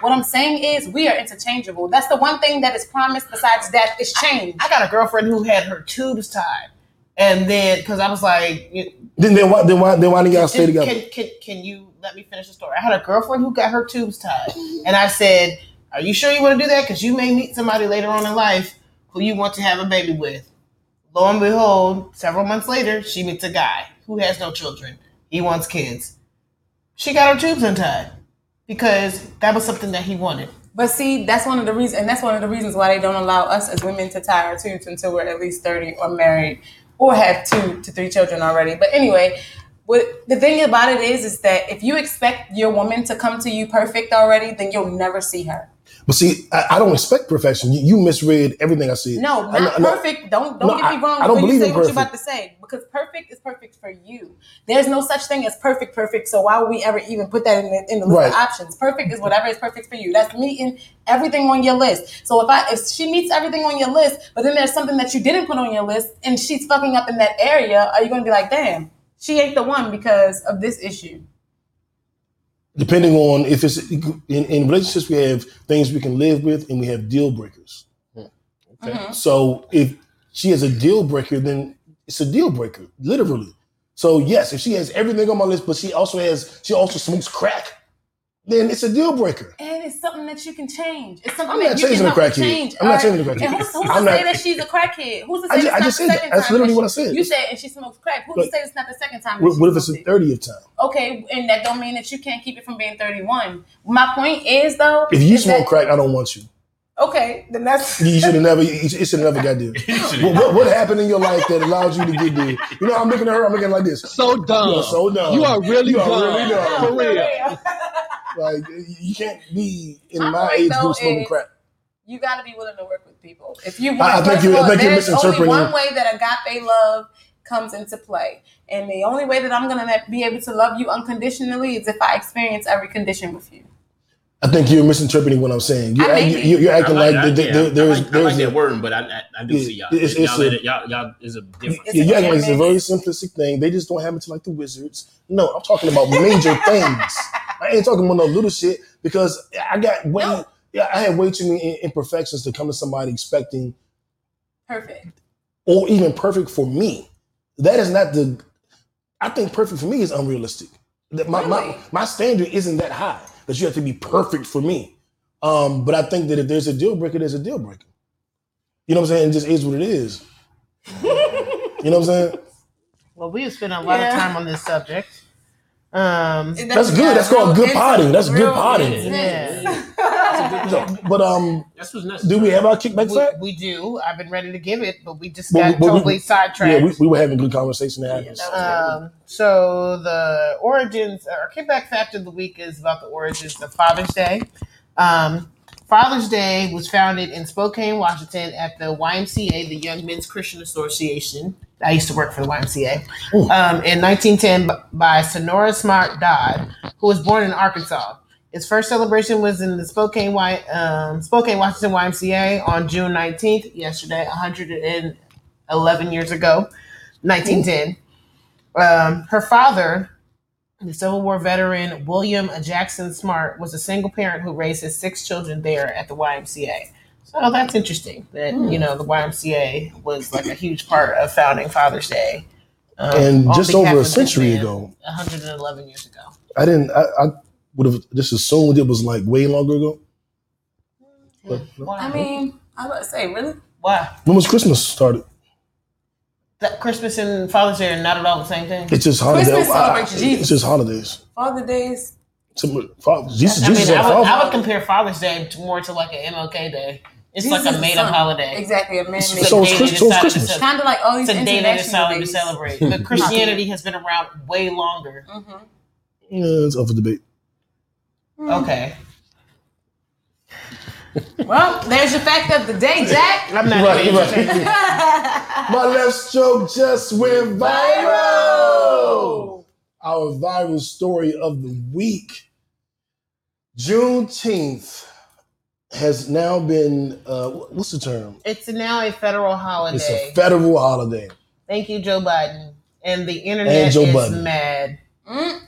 What I'm saying is we are interchangeable. That's the one thing that is promised besides death is change. I got a girlfriend who had her tubes tied, and then because I was like, you- Then, then why then why then why didn't y'all stay together? Can, can, can you let me finish the story? I had a girlfriend who got her tubes tied, and I said, "Are you sure you want to do that? Because you may meet somebody later on in life who you want to have a baby with." Lo and behold, several months later, she meets a guy who has no children. He wants kids. She got her tubes untied because that was something that he wanted. But see, that's one of the reasons, and that's one of the reasons why they don't allow us as women to tie our tubes until we're at least thirty or married or have two to three children already. But anyway, what the thing about it is, is that if you expect your woman to come to you perfect already, then you'll never see her. But see, I, I don't expect perfection. You, you misread everything I said. No, not I know- perfect. Don't don't No, get me wrong I don't before you believe say in what you're about to say. Because perfect is perfect for you. There's no such thing as perfect, perfect. So why would we ever even put that in the, in the list Right. of options? Perfect is whatever is perfect for you. That's meeting everything on your list. So if I if she meets everything on your list, but then there's something that you didn't put on your list and she's fucking up in that area, are you gonna be like, damn, she ain't the one because of this issue? Depending on if it's in, in relationships, we have things we can live with and we have deal breakers. Mhm. So if she has a deal breaker, then it's a deal breaker, literally. So yes, if she has everything on my list, but she also has she also smokes crack, then it's a deal breaker. And it's something that you can change. It's something I'm that not you changing can a help crackhead. change. I'm not Alright? changing a crackhead. And who's, who's I'm to say not- that she's a crackhead? Who's to I say it's I not just the said that. second That's literally that what I said. You said and she smokes crack. Who's But- to say it's not the second time? What, what if it's smoked the thirtieth time? Okay, and that don't mean that you can't keep it from being 31. My point is though, If you smoke that- crack, I don't want you. okay, then that's You should have never. You should have never got there. what, what, what happened in your life that allowed you to get there? You know, I'm looking at her. I'm looking like this. So dumb. You are so dumb. You are really You are dumb. really dumb. For real. Like you can't be in My my age though, group smoking is- crack. you got to be willing to work with people. If you I- want, I think first you- of I all, think you're there's only misinterpreting- one way that agape love comes into play, and the only way that I'm gonna be able to love you unconditionally is if I experience every condition with you. I think you're misinterpreting what I'm saying. You're, I may act- you're, you're acting I like, I- there- yeah, there- there's I like, there's like a- that word, but I, I, I do Yeah, see y'all. it's- it's y'all, a- it- y'all, y'all is a different. Yeah, you're acting like it's a very simplistic thing. They just don't happen to like the wizards. No, I'm talking about major things. I ain't talking about no little shit because I got way, No. yeah, I had way too many imperfections to come to somebody expecting Perfect. or even perfect for me. That is not the. I think perfect for me is unrealistic. That my, my my standard isn't that high that you have to be perfect for me. Um, but I think that if there's a deal breaker, there's a deal breaker. You know what I'm saying? It just is what it is. you know what I'm saying? Well, we have spent a lot Yeah. of time on this subject. Um, That's good. That's called good potting. That's good potting. yeah, So, but um, That's what's necessary. do we have our kickback we, fact? we do. I've been ready to give it, but we just But we- got but we- totally sidetracked. Yeah, we, we were having good conversation. That happens. Um, so the origins, our kickback fact of the week is about the origins of Father's Day. Um, Father's Day was founded in Spokane, Washington, at the YMCA, the Young Men's Christian Association. I used to work for the YMCA um, in 1910 by Sonora Smart Dodd, who was born in Arkansas. His first celebration was in the Spokane, y, um, Spokane, Washington YMCA on June 19th, yesterday, 111 years ago, 1910. Um, her father, the Civil War veteran William Jackson Smart, was a single parent who raised his six children there at the YMCA. So that's interesting that you know the YMCA was like a huge part of founding Father's Day. um, and just over a century ago, 111 years ago. I didn't. I, I would have just assumed it was like way longer ago. But, Why? I mean, I was about to say, really? why? when was Christmas started? That Christmas and Father's Day are not at all the same thing. It's just holidays. Christmas celebrates Jesus. It's just holidays. Father days. Some- Fa- Jesus, I Jesus mean, I would, father. I would compare Father's Day to more to like an MLK Day. It's Jesus like a made up holiday. Exactly, a man It's made. So a it's day Chris- they so it's to Christmas. celebrate. Kind of like all these It's a day they international to celebrate. But Christianity has been around way longer. Mhm. Yeah, it's up for debate. Okay. Well, there's your fact of the day, Jack. I'm not Right, even right. My left stroke just went viral. Our viral story of the week. Juneteenth has now been, uh, what's the term? It's now a federal holiday. It's a federal holiday. Thank you, Joe Biden. And the internet And Joe is mad. Mm.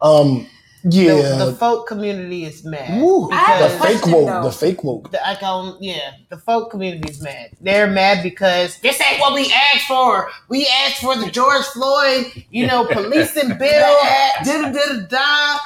Um, yeah. The, the folk community is mad. Woo, I have the a because- fake question, woke. though. The fake woke. the, I call 'em- yeah, the folk community is mad. They're mad because this ain't what we asked for. We asked for the George Floyd, you know, policing bill. Da da da da.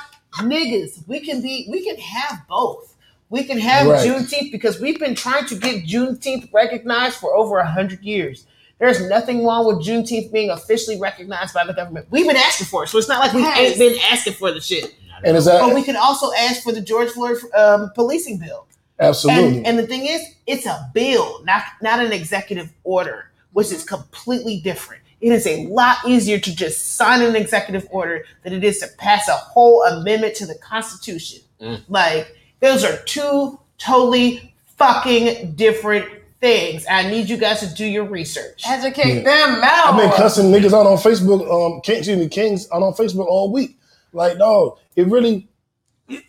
Niggas, we can be, we can have both. We can have Right. Juneteenth because we've been trying to get Juneteenth recognized for over a hundred years. There's nothing wrong with Juneteenth being officially recognized by the government. We've been asking for it, so it's not like we Yes. ain't been asking for the shit. And is that But we can also ask for the George Floyd um, policing bill. absolutely? And, and the thing is, it's a bill, not not an executive order, which is completely different. It is a lot easier to just sign an executive order than it is to pass a whole amendment to the Constitution. Mm. Like those are two totally fucking different things. I need you guys to do your research. Educate them out. I've been cussing niggas out on Facebook. Um, King, excuse me, Kings out on Facebook all week. Like, no, it really.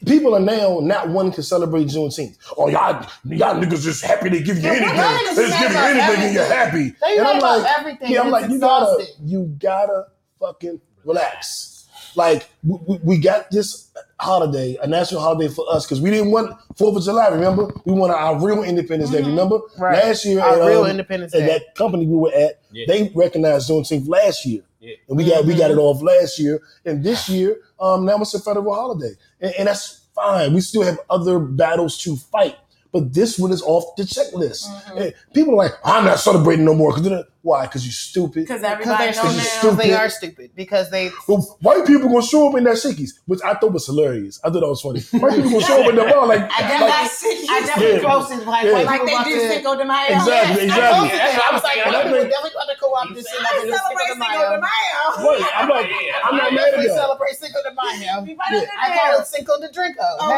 People are now not wanting to celebrate Juneteenth. Oh, y'all, y'all niggas just happy to give you Yeah, anything. y'all niggas They just mad give you about anything and you're happy. They and I'm like, everything. yeah, I'm It's like, you gotta, you gotta fucking relax. Like, we, we, we got this holiday, a national holiday for us, because we didn't want Fourth of July. Remember, we wanted our real Independence Day. Remember, Mm-hmm. Right. last year, Our at, real um, Independence at Day. that company we were at, Yeah. they recognized Juneteenth last year, Yeah. and we got we Mm-hmm. got it off last year, and this year, um, now it's a federal holiday, and, and that's fine. We still have other battles to fight, but this one is off the checklist. Mm-hmm. People are like, I'm not celebrating no more because why? Because you're stupid. Because Because everybody they're know stupid. now. stupid. They are stupid because they Well, white people gonna show up in their shickies, which I thought was hilarious. I thought that was funny. White people gonna show up in their bar like, I like definitely, I definitely Yeah. posted like, Yeah. white Like they do to- Cinco de Mayo. Exactly, Yes, exactly. I posted That's that. I was like, what I'm white people definitely about to go out this I it is Cinco celebrate de Cinco Mayo. de Mayo. Right. I'm like, I'm not mad at definitely that. celebrate Cinco de Mayo. You might have I call it Cinco de Drinko. Oh.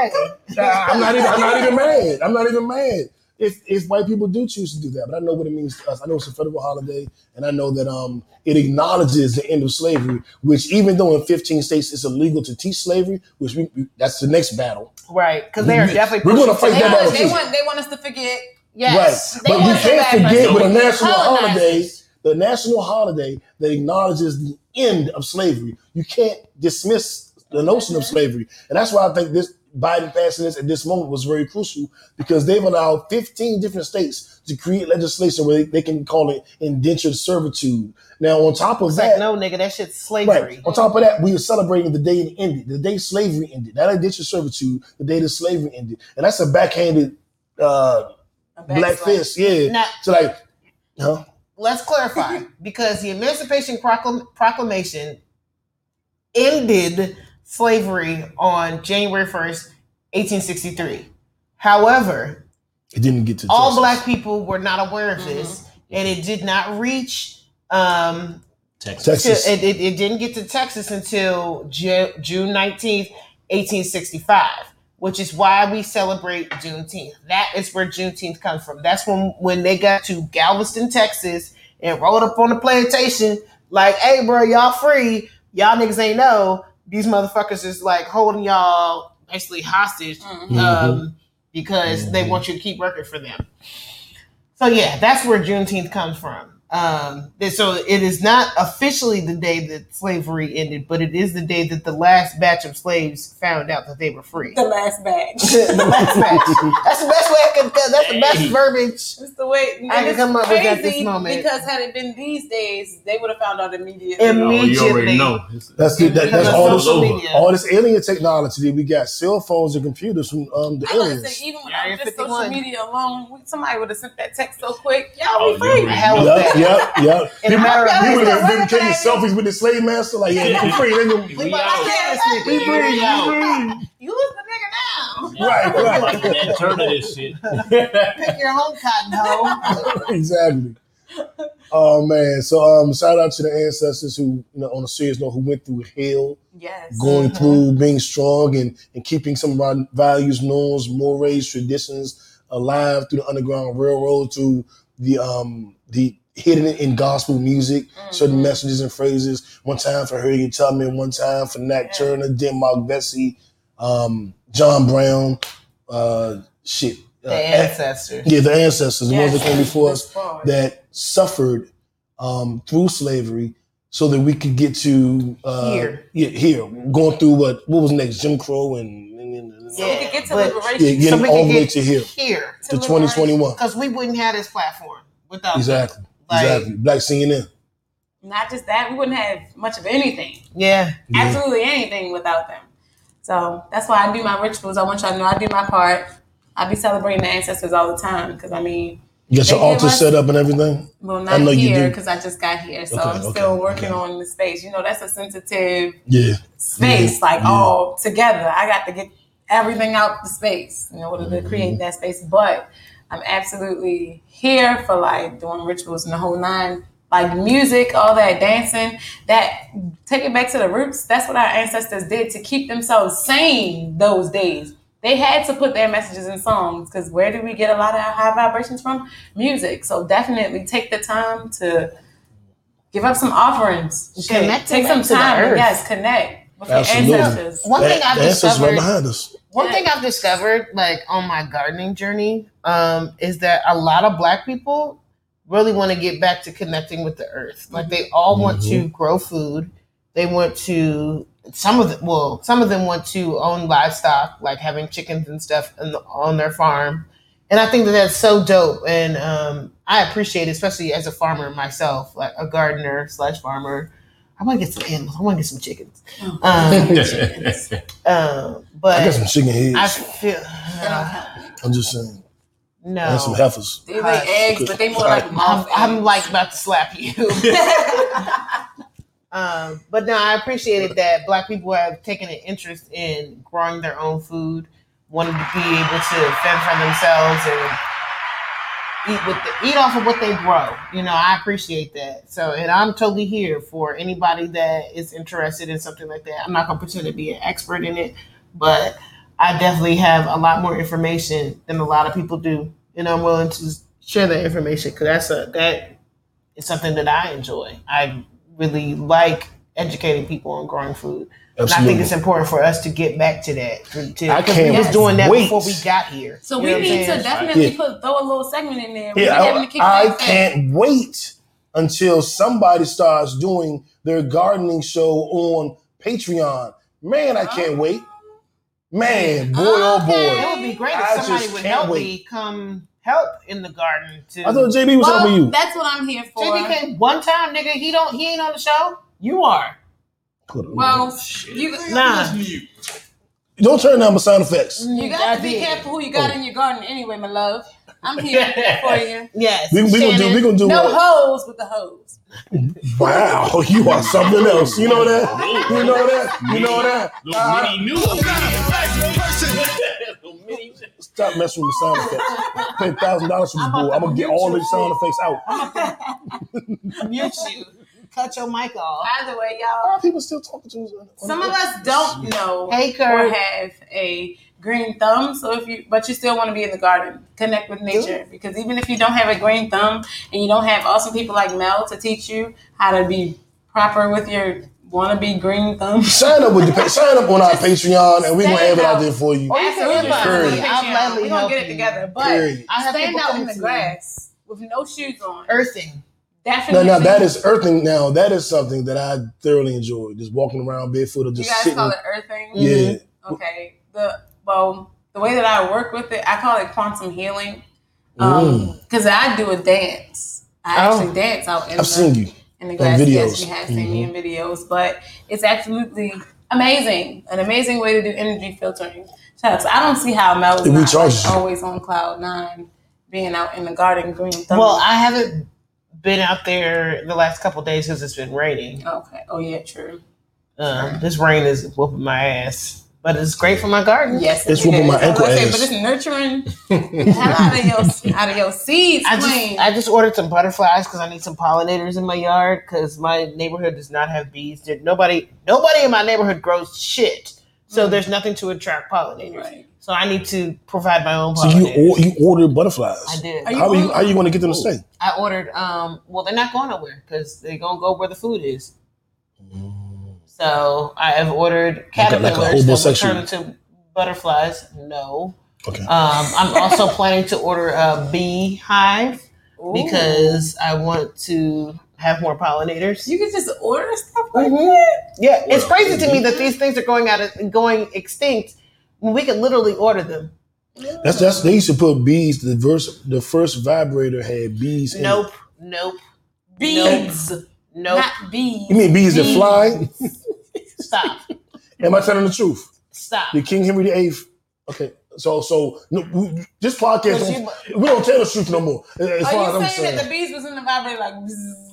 I'm not even. I'm not even mad. I'm not even mad. If if white people do choose to do that, but I know what it means to us. I know it's a federal holiday, and I know that um it acknowledges the end of slavery. Which even though in 15 states it's illegal to teach slavery, which we, we- that's the next battle. Right, because they are We- definitely we're gonna fight They that for battle want, too. they, want, they want us to forget. Yes, right. they But we can't forget with a national holiday, the national holiday that acknowledges the end of slavery. You can't dismiss the notion of slavery. And that's why I think this Biden passing this at this moment was very crucial because they've allowed 15 different states to create legislation where they, they can call it indentured servitude. Now, on top of It's that, like, no, nigga, that shit's slavery. Right. On top of that, we are celebrating the day it ended, the day slavery ended, not indentured servitude, the day that slavery ended, and that's a backhanded uh, A black backslide. fist. Yeah. Now, So like, huh? let's clarify because the Emancipation Proclam- Proclamation ended slavery on January 1st, 1863. However, It didn't get to all Texas. black people were not aware of this and it did not reach um, Texas. Texas. to- it, it, it didn't get to Texas until Ju- June 19th, 1865, which is why we celebrate Juneteenth. That is where Juneteenth comes from. That's when, when they got to Galveston, Texas, and rolled up on the plantation, like, hey, bro, y'all free. Y'all niggas ain't know. These motherfuckers is like holding y'all basically hostage mm-hmm. um, mm-hmm. because they mm-hmm. want you to keep working for them. So yeah, that's where Juneteenth comes from. Um, so it is not officially the day that slavery ended, but it is the day that the last batch of slaves found out that they were free. The last batch. the last batch. That's the best way I can. That's the best verbiage. That's the way I can and it's come up with at this moment. Because had it been these days, they would have found out immediately. Imme- Oh, you already Immediately. know. That's the, that, that's all this, social media. all this alien technology that we got. Cell phones and computers from um, the I was aliens. say, even Area without just social media alone, somebody would have sent that text so quick. Y'all Oh, be you free. already Hell know. that. Yep, yep. In a matter of He would have been wait, taking wait. selfies with the slave master, like, yeah, you free, nigga. We We about out. to get this nigga. We free, We you out. free. You was the nigga now. Right, right. Like that turn of this shit. Pick your home cotton hoe. exactly. Oh man! So um, shout out to the ancestors who, you know, on a serious note, who went through hell, Yes. going Mhm. through being strong and and keeping some of our values, norms, mores, traditions alive through the Underground Railroad, through the um the hidden in gospel music, certain Mhm. messages and phrases. One time for Harriet Tubman, one time for Nat Yeah. Turner, Denmark Vesey, um, John Brown, uh, shit, uh, The ancestors. yeah, the ancestors, the ones that came before us that suffered um, through slavery so that we could get to uh, Here. yeah, here, going through what what was next, Jim Crow and, and, and, and So we could get to but- liberation. yeah, getting all the way to here, Here. to 2021. Because we wouldn't have this platform without Exactly, Like- exactly. Black CNN. Not just that, we wouldn't have much of anything. Yeah. Yeah. Absolutely anything without them. So that's why I do my rituals. I want y'all to know I do my part. I be celebrating the ancestors all the time because I mean, You got your altar us- set up and everything. well, I not know you here do. because I just got here, so Okay, I'm okay, still working okay. on the space. You know, that's a sensitive Yeah, space, like Yeah. all together. I got to get everything out the space in order Mm-hmm. to create that space. But I'm absolutely here for like doing rituals and the whole nine. Like music, all that dancing, that take it back to the roots. That's what our ancestors did to keep themselves sane those days. They had to put their messages in songs because where do we get a lot of our high vibrations from? Music. So definitely take the time to give up some offerings. Shit, Connect take back some to the time. earth. Yes, connect with Absolutely. your ancestors. One thing I've the answer's right behind us. One thing I've discovered, like on my gardening journey, um, is that a lot of Black people really want to get back to connecting with the earth. Like they all want to grow food. They want to. Some of them, well, some of them want to own livestock, like having chickens and stuff on, the, on their farm. And I think that that's so dope, and um, I appreciate it, especially as a farmer myself, like a gardener slash farmer. I want to get some animals. I want to get some chickens. Um, um, but I got some chicken heads. I feel I'm just saying. no. And some heifers. They lay eggs, but they more like I'm, I'm like about to slap you. um, but no, I appreciated that Black people have taken an interest in growing their own food, wanting to be able to fend for themselves and eat with the, eat off of what they grow. You know, I appreciate that. So, and I'm totally here for anybody that is interested in something like that. I'm not gonna pretend to be an expert in it, but I definitely have a lot more information than a lot of people do, and I'm willing to share that information because that's a that is something that I enjoy. I really like educating people on growing food. And I think it's important for us to get back to that. To, to, I 'cause can't we was doing that wait. before we got here. So You we know what I'm need to definitely Yeah. put throw a little segment in there. Yeah, be having I, I that thing. can't wait until somebody starts doing their gardening show on Patreon. Man, I can't wait. Man, boy, oh It boy. It would be great I if somebody would help wait. me come help in the garden. To I thought JB was Well, helping you. that's what I'm here for. JB came one time, nigga. He don't. He ain't on the show. You are. Well, you Nah. Don't turn down my sound effects. you got to be careful who you got Oh. in your garden anyway, my love. I'm here for you. Yes. We, we gonna do. We gonna do. No what- hoes with the hoes. Wow, you are something else. You know that? You know that? You know that? Little Uh, mini new. Stop messing with the sound effects. Pay thousand dollars for this bull. I'm gonna get all these sound effects out. Mute you. Cut your mic off. Either way, y'all. are people still talking to us? Some of us don't know Hey, or have a green thumb. So if you, but you still want to be in the garden, connect with nature. Because even if you don't have a green thumb and you don't have awesome people like Mel to teach you how to be proper with your wannabe green thumb. Sign up with the sign up on our Patreon, and we're gonna have it out there for you. Or you can Absolutely. invite I'll gladly We're gonna help get it together. But Period. I have stand out in the grass with no shoes on. Earthing. Now, Definitely. now that is earthing. Now that is something that I thoroughly enjoy. Just walking around barefoot or just you guys sitting. call it earthing. Yeah. Mm-hmm. Okay. The well, the way that I work with it, I call it quantum healing. Um, mm. because I do a dance. I Oh. actually dance out in I've the seen you. in the grass. videos. Yes, you have seen me mm-hmm. in videos, but it's absolutely amazing. An amazing way to do energy filtering. So I don't see how Mel is not like, always on cloud nine, being out in the garden green. Thumb. Well, I haven't been out there the last couple days because it's been raining. okay. Oh yeah, true. Uh, this rain is whooping my ass, but it's great for my garden. Yes, It's it whooping my is. I was ankle gonna say, ass. But it's nurturing hell out of your out of your seeds, I just. I just ordered some butterflies because I need some pollinators in my yard because my neighborhood does not have bees. There, nobody nobody in my neighborhood grows shit, so there's nothing to attract pollinators. Right. So I need to provide my own So you or, you ordered butterflies. I did. Are you How are you on- how you going to get them to stay? I ordered. Um. Well, they're not going nowhere because they're gonna go where the food is. So I have ordered like caterpillars that will turn into butterflies. No. Okay. Um, I'm also planning to order a bee hive Ooh. because I want to have more pollinators. you can just order stuff like Mhm. that. Yeah, it's crazy to me that these things are going out of, going extinct when we could literally order them. That's that's they used to put bees. The first the first vibrator had bees. In it. Nope, nope, Beads, nope. not bees. You mean bees that fly? Stop, Am I telling the truth? stop. The King Henry VIII. Okay. So so no, we- this podcast don't- we don't tell the truth no more. As Are far as you I'm saying saying. that the bees was in the vibrator like? bzzz?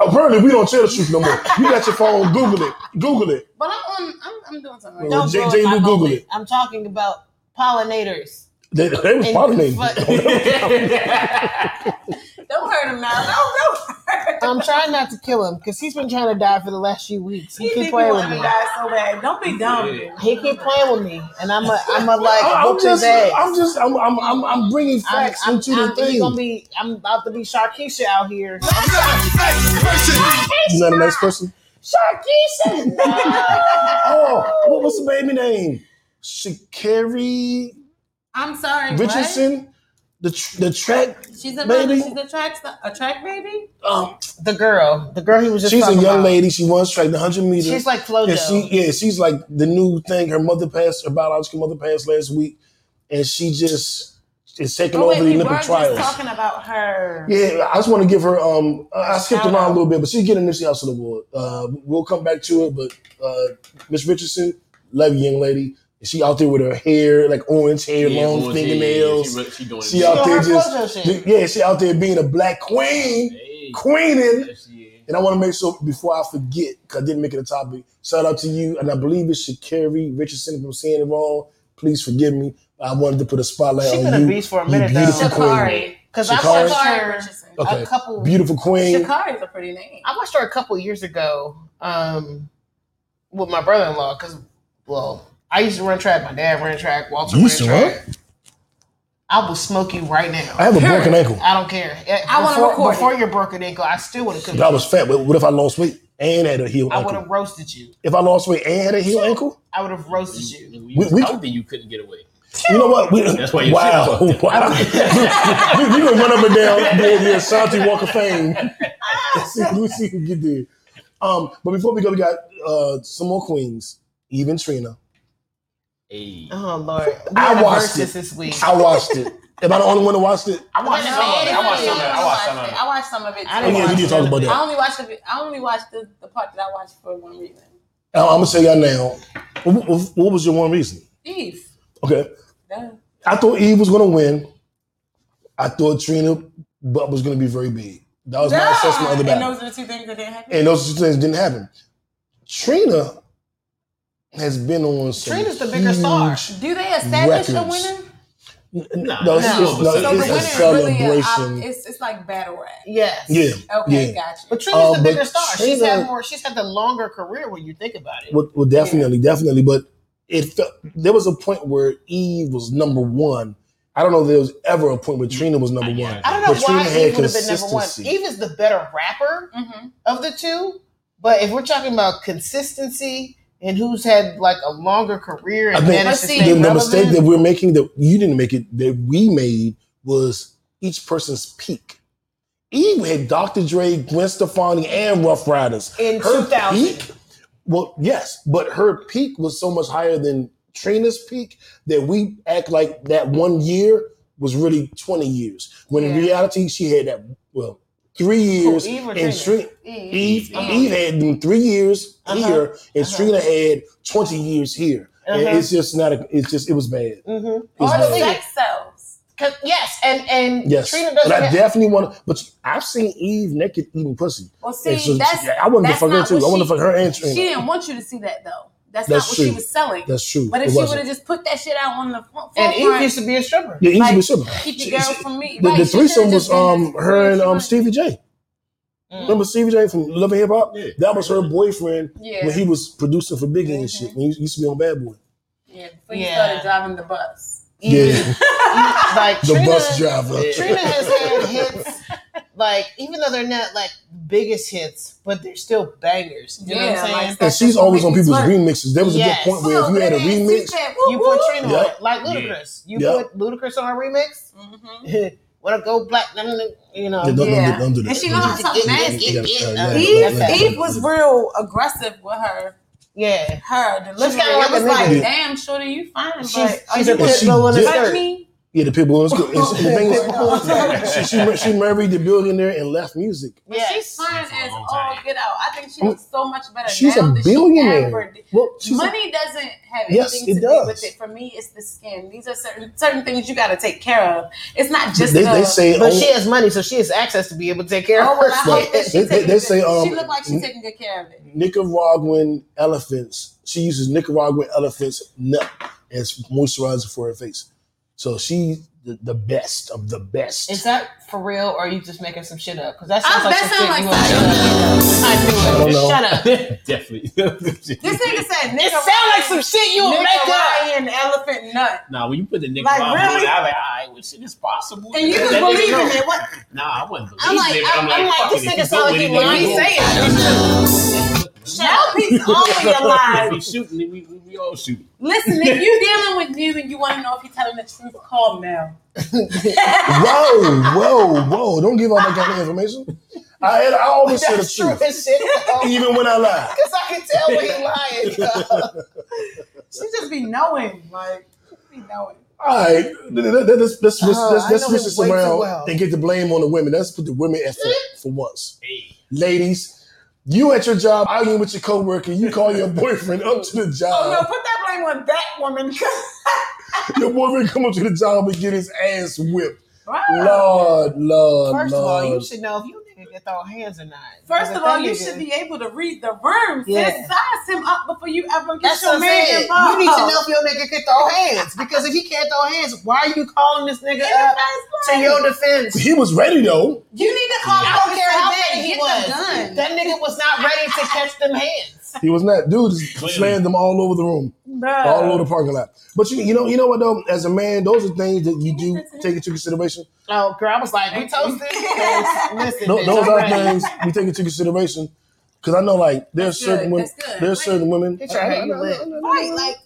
Apparently we don't tell the truth no more. You got your phone. Google it. Google it. But I'm on. I'm, I'm doing something right. Don't J- J. Google moment. it. I'm talking about pollinators. They, they was pollinating. Don't hurt him now. Don't don't hurt. him. I'm trying not to kill him because he's been trying to die for the last few weeks. He, He keep playing with me. to die so bad. Don't be dumb. He keep playing with me, and I'm a, I'm a like I'm whoop his just, ass. I'm just, I'm, I'm, I'm, I'm bringing facts I'm, into I'm, the he's thing. gonna be, I'm about to be Sharkeisha out here. Isn't that a nice person? Sharkeisha. Oh, what was the baby name? Sha'Carri I'm sorry. Richardson, the tr- the track. She's a Baby? She's a track a track baby. Um, the girl, the girl he was just she's a young about. lady. She once tracked the hundred meters. She's like FloJo. And she, yeah, she's like the new thing. Her mother passed, her biological mother passed last week, and she just is taking Oh wait, over the we were Olympic just trials. talking about her. Yeah, I just want to give her. Um, I I skipped Shout around out. a little bit, but she's getting Nipsey Hussle award. Uh, we'll come back to it, but uh, Miss Richardson, love you, young lady. She out there with her hair, like orange hair, Yeah, long orange hair, fingernails. yeah, She, she She out there just, shit. yeah, she out there being a black queen, Hey, queening. yes. And I want to make sure before I forget, because I didn't make it a topic. Shout out to you, and I believe it's Sha'Carri Richardson. If I'm saying it wrong, please forgive me. I wanted to put a spotlight She on been a you. beast for a you minute now. beautiful queen. Sha'Carri. Because I Sha'Carri? watched Sha'Carri her Richardson. Okay. a couple. Beautiful queen. Sha'Carri is a pretty name. I watched her a couple years ago um, with my brother-in-law because, well, I used to run track. My dad ran track. Walter You ran used to track. I will smoke you right now. I have a broken ankle. I don't care. I wanna before, record it. before your broken ankle. I still would have cooked. If I was fat, but what if I lost weight and had a heel ankle? I would have roasted you. If I lost weight and had a heel ankle, I would have roasted you. You, We- you was we- healthy, you couldn't get away. you know what? We, That's why your wow, shit fucked wow. we, we gonna run up and down the, the Ashanti Walk of Fame. Let's see, let's see who get there. Um, but before we go, we got uh, some more queens. Even Trina. Hey. Oh Lord, we I watched it. this week. I watched it. Am I the only one that watched it? I watched some of it. I watched some of it. I watched some of it. I watched some of it. I didn't we need to talk about I only watched the. I only watched the, the part that I watched for one reason. Uh, I'm gonna tell y'all now. What, what- what was your one reason? Eve. Okay, Duh. I thought Eve was gonna win. I thought Trina butt was going to be very big. That was my assessment of the And battle. those are the two things that didn't happen. And those two things didn't happen. Trina has been on some Trina's the bigger star. Do they establish a winner? No, it's, No. it's, No. no, So the it's winner a is really a, it's it's like battle rap. Yes. yeah, Okay, Yeah. gotcha. But Trina's Uh, the bigger star. she's had more. She's had the longer career when you think about it. well, well, definitely, definitely. But it felt there was a point where Eve was number one. I don't know if there was ever a point where Trina was number one. I don't know But why had Eve would have been number one. Eve is the better rapper hmm of the two. But if we're talking about consistency and who's had like a longer career and I think managed to But see, stay the, the mistake that we're making that you didn't make it that we made was each person's peak. Eve had Dr. Dre, Gwen Stefani, and Ruff Ryders. in Her 2000. peak, well, yes, but her peak was so much higher than Trina's peak that we act like that one year was really 20 years. When in reality, she had that, well, three years. Eve or and Trina? Trina, Eve, Eve had them three years Uh-huh. here, and Uh-huh. Trina had 20 years here. And Uh-huh. it's just not, a, it's just, it was bad. Mm-hmm. It's Or bad. the Sex sells. Cause, yes, and and Yes, Trina but doesn't. I have, definitely want to. But I've seen Eve naked eating pussy. Well, see, so that's I wanted to fuck her too. what I wanted to fuck her and Trina. She didn't want you to see that though. That's, That's not what she was selling. That's true. but if It she would have just put that shit out on the front, and Eve forefront, used to be a stripper. Yeah, Eve like, was super. keep She- your girl she- from me. The, Right, the threesome was um her and um. Stevie J. Mm. Remember Stevie J from Love and Hip Hop? Yeah. That was her boyfriend Yeah. when he was producing for Biggie and Mhm. shit. When he used to be on Bad Boy. Yeah, before you Yeah. started driving the bus. Yeah, like the Trina, bus driver. Trina has had hits, like even though they're not like biggest hits, but they're still bangers. You know what Yeah, I'm saying? like- And she's always on people's Twerk. remixes. There was a Yes. good point where if you had a Oh, remix, said, woo, you put Trina on Yep. it, like Ludacris. You Yep. put Ludacris on a remix. Mhm. Wanna go black? You know. Yeah, don't, don't, Yeah. do, don't do that. And she Don't know do how to that. nasty. yeah, yeah, yeah, Eve, yeah, yeah, Eve was real aggressive with her. Yeah. Her delivery. kinda like it was like, nigga. damn, shorty, you fine, but She's, are you a But pit she bull in a touch skirt. Me? Yeah, the people was good. And she- the thing is, she, she, she married the billionaire and left music. But Yes. she's fine as long all get out. I think she looks so much better She's now a than she billionaire. ever did. Well, she's a, Money doesn't have Yes, anything it to does. do with it. For me, it's the skin. These are certain certain things you got to take care of. It's not just they, the, they say But oh, she has money, so she has access to be able to take care Oh, of well, I herself. hope They- they- they say, um, she look like she's taking good care of it. Nicaraguan elephants. She uses Nicaraguan elephants nut as moisturizer for her face. So she's the, the best of the best. Is that for real, or are you just making some shit up? Because that sounds oh, like that some shit like you some would I knew it. I don't know. Shut up. Definitely. This nigga said It sounds like some shit you would make up. Nicaraguan elephant nut. nah, when you put the nigga Like, on, really? I was like, all right, well, shit is possible. And you That was nigga believing it. What? Nah, I wasn't believing I'm like, it. but I'm, I'm like, fuck this it, if nigga you sound go like with he it, then lying you go. saying Mouthpiece always If alive. we shooting, we, we, we all shoot. Listen, if you dealing with you and you want to know if you're telling the truth, call Mel. whoa, whoa, whoa! Don't give out that kind of information. I, I always say the That's truth, shit. even when I lie. Because I can tell when he lying. She just be knowing, like, she be knowing. All right, let's let's let's Uh, let's, I let's switch him this around well. and get the blame on the women. Let's put the women at fault for once. Hey. Ladies, you at your job arguing with your coworker, you call your boyfriend up to the job. Oh no, put that blame on that woman. Your boyfriend come up to the job and get his ass whipped. Wow. Lord, Lord, First of all, you should know if you nigga throw hands or not. First of all, you nigga- should be able to read the room. Yeah. Sis, size him up before you ever get That's your what I'm man saying. involved. You need to know if your nigga can throw hands. Because if he can't throw hands, why are you calling this nigga In up to your defense? He was ready though. You need to call I him don't care how bad bad he was. That nigga was not ready to catch them hands. He was not. Dude just slammed them all over the room, all over the parking lot. But you, you know, you know what though? As a man, those are things that you do take into consideration. Oh, girl, I was like, we toasted. Listen, Those, bitch, those are things we take into consideration. Because I know, like, there's That's certain good, women. There's certain women. He trying to have you lit. Right, like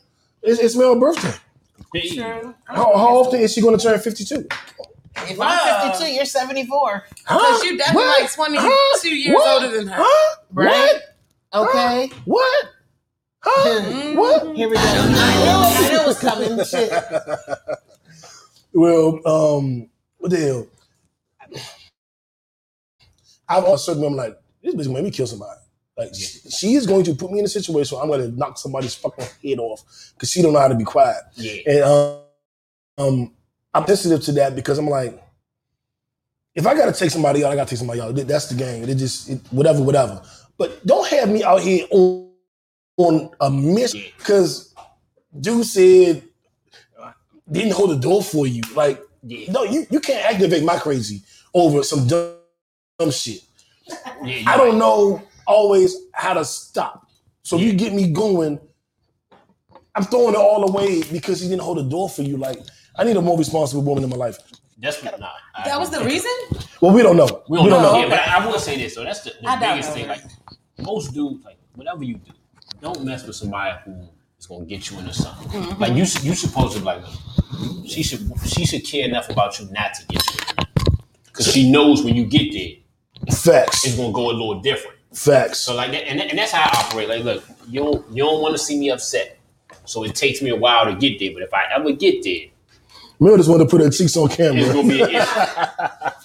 It's, it's Mel's birthday. Hey. true. How, how often is she going to turn 52? If Wow. I'm 52, you're 74. Huh? Because you definitely What? like 22 Huh? years What? older than her. Huh? Right? Okay. What? What? Huh? Mhm. What? Here we go. I knew, I knew it was coming. Shit. well, um, what the hell? I've also certain women like this bitch made me kill somebody. Like she, she is going to put me in a situation where I'm going to knock somebody's fucking head off because she don't know how to be quiet. Yeah. And um, um, I'm sensitive to that because I'm like, if I gotta take somebody out, I gotta take somebody out. That's the game. It just it, whatever, whatever. But don't have me out here on on a mission because dude said didn't hold the door for you. Like, no, you you can't activate my crazy over some dumb, dumb shit. I don't know always how to stop. So if you get me going, I'm throwing it all away because he didn't hold the door for you. Like, I need a more responsible woman in my life. That's not. Nah, I That was the reason? Well, we don't know. We don't, know. Yeah, but I, I will say this. So that's the, the biggest know. thing. Like most dudes, like whatever you do, don't mess with somebody who is gonna get you into something. Mhm. Like you, you supposed to like. She should. She should care enough about you not to get you. Because she knows when you get there, Facts. it's gonna go a little different. Facts. So like that, and, and that's how I operate. Like, look, you don't you don't want to see me upset. So it takes me a while to get there. But if I ever get there, Mel just wanted to put her cheeks on camera. it's gonna be an issue.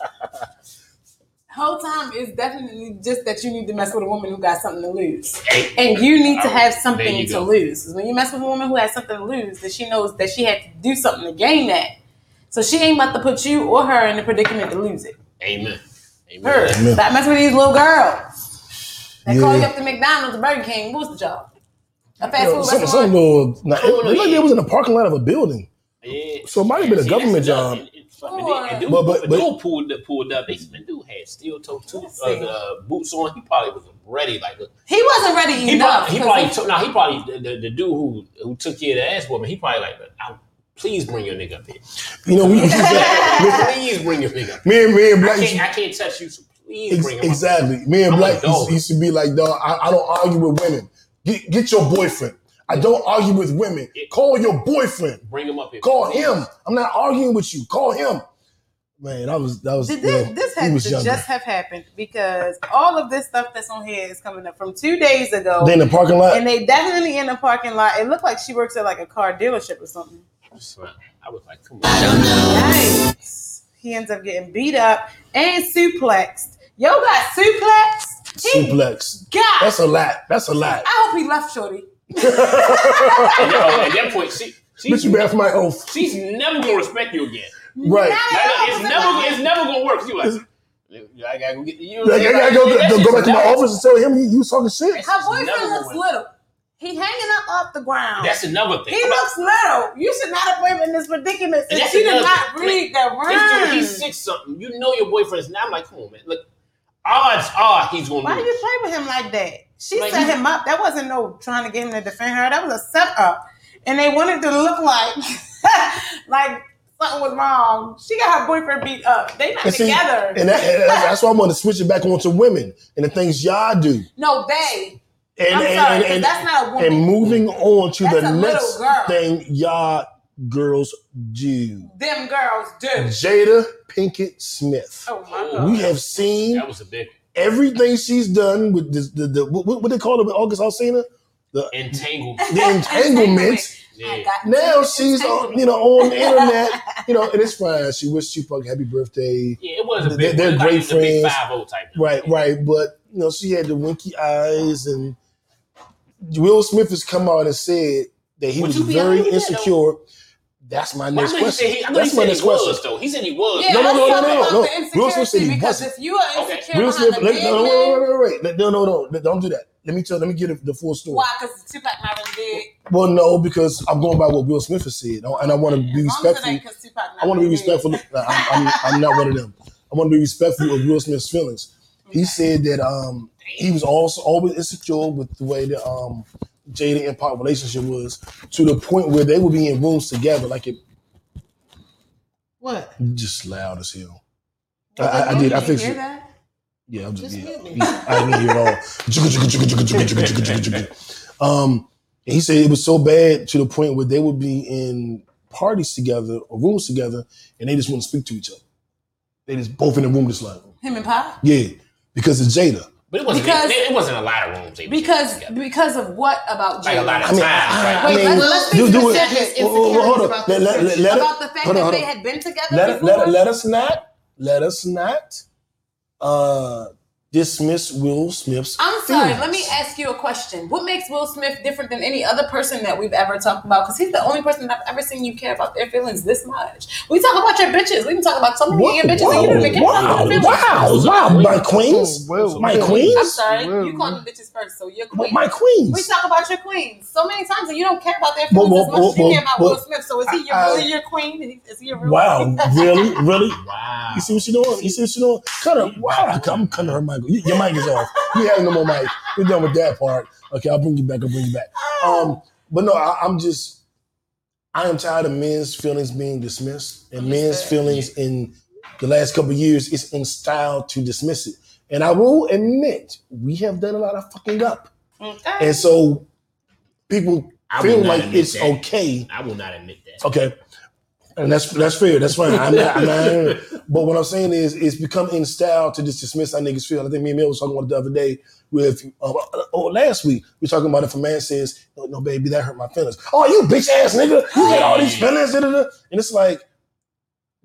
Whole time is definitely just that you need to mess with a woman who got something to lose. And you need to oh, have something to lose. lose. 'Cause when you mess with a woman who has something to lose, then she knows that she had to do something to gain that. So she ain't about to put you or her in the predicament to lose it. Amen. Amen. Her. Amen. Stop messing with these little girls. They call you Yeah. up to McDonald's or Burger King. What's the job? A fast You know, food some, restaurant? some little, nah, it, it looked like it was in the parking lot of a building. Yeah. So it might have been a See, government job. And- and fucking dude- and dude, But- but- but, but- dude pulled up, pulled up. They the dude had steel toe two uh, boots on. He probably was ready. Like He wasn't ready he enough. probably, he 'cause probably took. Now he probably the, the, the dude who who took care of the ass woman. He probably like, please bring your nigga up here. You know, we, please bring your nigga. Up. me and me and I Black. can't, I can't touch you. So please Ex- bring him. Up. exactly. Me and I'm Black a dog. used, used to be like, dog, I, I don't argue with women. Get, get your boyfriend. I don't argue with women. Call your boyfriend. Bring him up here. Call him. I'm not arguing with you. Call him. Man, that was that was. Did you this, know, this had was to just have happened because all of this stuff that's on here is coming up from two days ago. They in the parking lot? And they definitely in the parking lot. It looked like she works at like a car dealership or something. I was like, come on. I don't Nice. He ends up getting beat up and suplexed. Yo got suplexed. He Suplex. got. That's a lot. That's a lot. I hope he left Shorty. At that- at that point, she, Bitch, you bad for my oath. she's never gonna respect you again. Right. Like, it's never, it's never gonna work. You like, I gotta go get the. You know Like, I'm gotta go, go, go back to my office and tell him you, you was talking shit. Her boyfriend looks gonna little. He hanging up off the ground. That's another thing. he looks little. You should not have put him in this predicament And since that's you did not thing. read the This room. he's six something. You know your boyfriend's now. I'm like, come on, man. Look, odds are he's gonna Why do you play with him like that? She Like, set him up. That wasn't no trying to get him to defend her. That was a setup. And they wanted to look like like something was wrong. She got her boyfriend beat up. They not And see, together. and that, and that's, that's why I'm going to switch it back onto women and the things y'all do. no, they. And, I'm and, sorry, and, 'cause and, that's not a woman. and moving on to That's the next thing y'all girls do. Them girls do. Jada Pinkett Smith. Oh my god. We have seen That was a big everything she's done with this, the, the what, what they call it with August Alsina? The, entanglement. the entanglement. Yeah. Now she's on, you know, on the internet, you know, and it's fine. She wished Tupac happy birthday. Yeah, it was a They're- they're like, great it's a big friends. Oh type. Right, right. But you know, she had the winky eyes, and Will Smith has come out and said that he Would was very happy with that, insecure. That's my next know he question. he, That's my next he was question. though. He said he was. Yeah, No, no, no, no, no, no. Will Smith said he because wasn't. if you are Okay. insecure Will Smith, let, no, wait, wait, wait, wait, wait. No, no, no. Don't do that. Let me tell. Let me get the, the full story. why? Because Tupac not really did. Well, no, because I'm going by what Will Smith has said, and I want to be As long as it respectful. Tupac not I want to be respectful. I'm, I'm, I'm not one of them. I want to be respectful of Will Smith's feelings. He said that um, he was also always insecure with the way that um, Jada and Pac relationship was to the point where they would be in rooms together, like it. What? Just loud as hell. Well, I, I, did. I fixed it. Yeah, I'm just, just yeah, yeah, I didn't hear it all. Um, he said it was so bad to the point where they would be in parties together or rooms together, and they just wouldn't speak to each other. They just both in the room, just like him and Pac. Yeah, because it's Jada. But it wasn't. Because- it, it wasn't a lot of rooms. They was Because because of what about like a lot of I mean, times. I, right? I mean, let's- let's do, do it. Whoa, whoa, whoa, hold on. About Let, let, let, let, about the fact hold on, that hold they had been together let, let, let us not let us not uh, dismiss Will Smith's I'm sorry. feelings. Let me ask you a question. What makes Will Smith different than any other person that we've ever talked about? Because he's the only person that I've ever seen you care about their feelings this much. We talk about your bitches. We can talk about so many of your bitches, and you don't even care wow, about their feelings. wow, wow, my queens, Will, my Will. I'm queens, sorry, Will, you called them bitches first, so you're Well, queen. my queens. we talk about your queens so many times, and you don't care about their Well, feelings well, as much as you well, care about well, Will Smith. So is he your, I- really your queen? Is he a real Wow, queen? really, really? Wow. You see what she doing? You see what she doing? Cut her. Wow, I'm cutting her mic. You- Your mic is off. You have no more mic. We're done with that part. Okay, I'll bring you back. I'll bring you back. Um, but no, I, I'm just. I am tired of men's feelings being dismissed, and men's feelings in the last couple of years it's in style to dismiss it. And I will admit we have done a lot of fucking up, Okay. and so people I feel like it's that. okay I will not admit that. Okay. And that's that's fair. That's fine. I'm not, I'm not, but what I'm saying is, it's become in style to just dismiss how niggas feel. I think me and Mel was talking about it the other day with, uh, oh, last week we were talking about if a man says, "No, no, baby, that hurt my feelings." Oh, you bitch ass nigga, you get all these feelings, da, da, da. and it's like,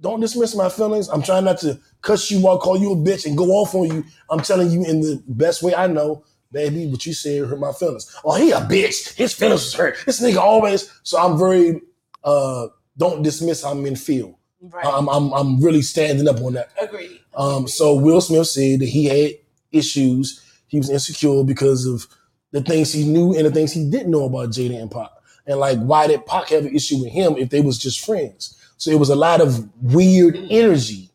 don't dismiss my feelings. I'm trying not to cuss you out, call you a bitch, and go off on you. I'm telling you in the best way I know, baby, what you said hurt my feelings. Oh, he a bitch. His feelings was hurt. This nigga always. So I'm very. uh don't dismiss how men feel. right. I'm, I'm I'm really standing up on that. Agreed. Um, so Will Smith said that he had issues. He was insecure because of the things he knew and the things he didn't know about Jada and Pac. And like, why did Pac have an issue with him if they was just friends? So it was a lot of weird energy.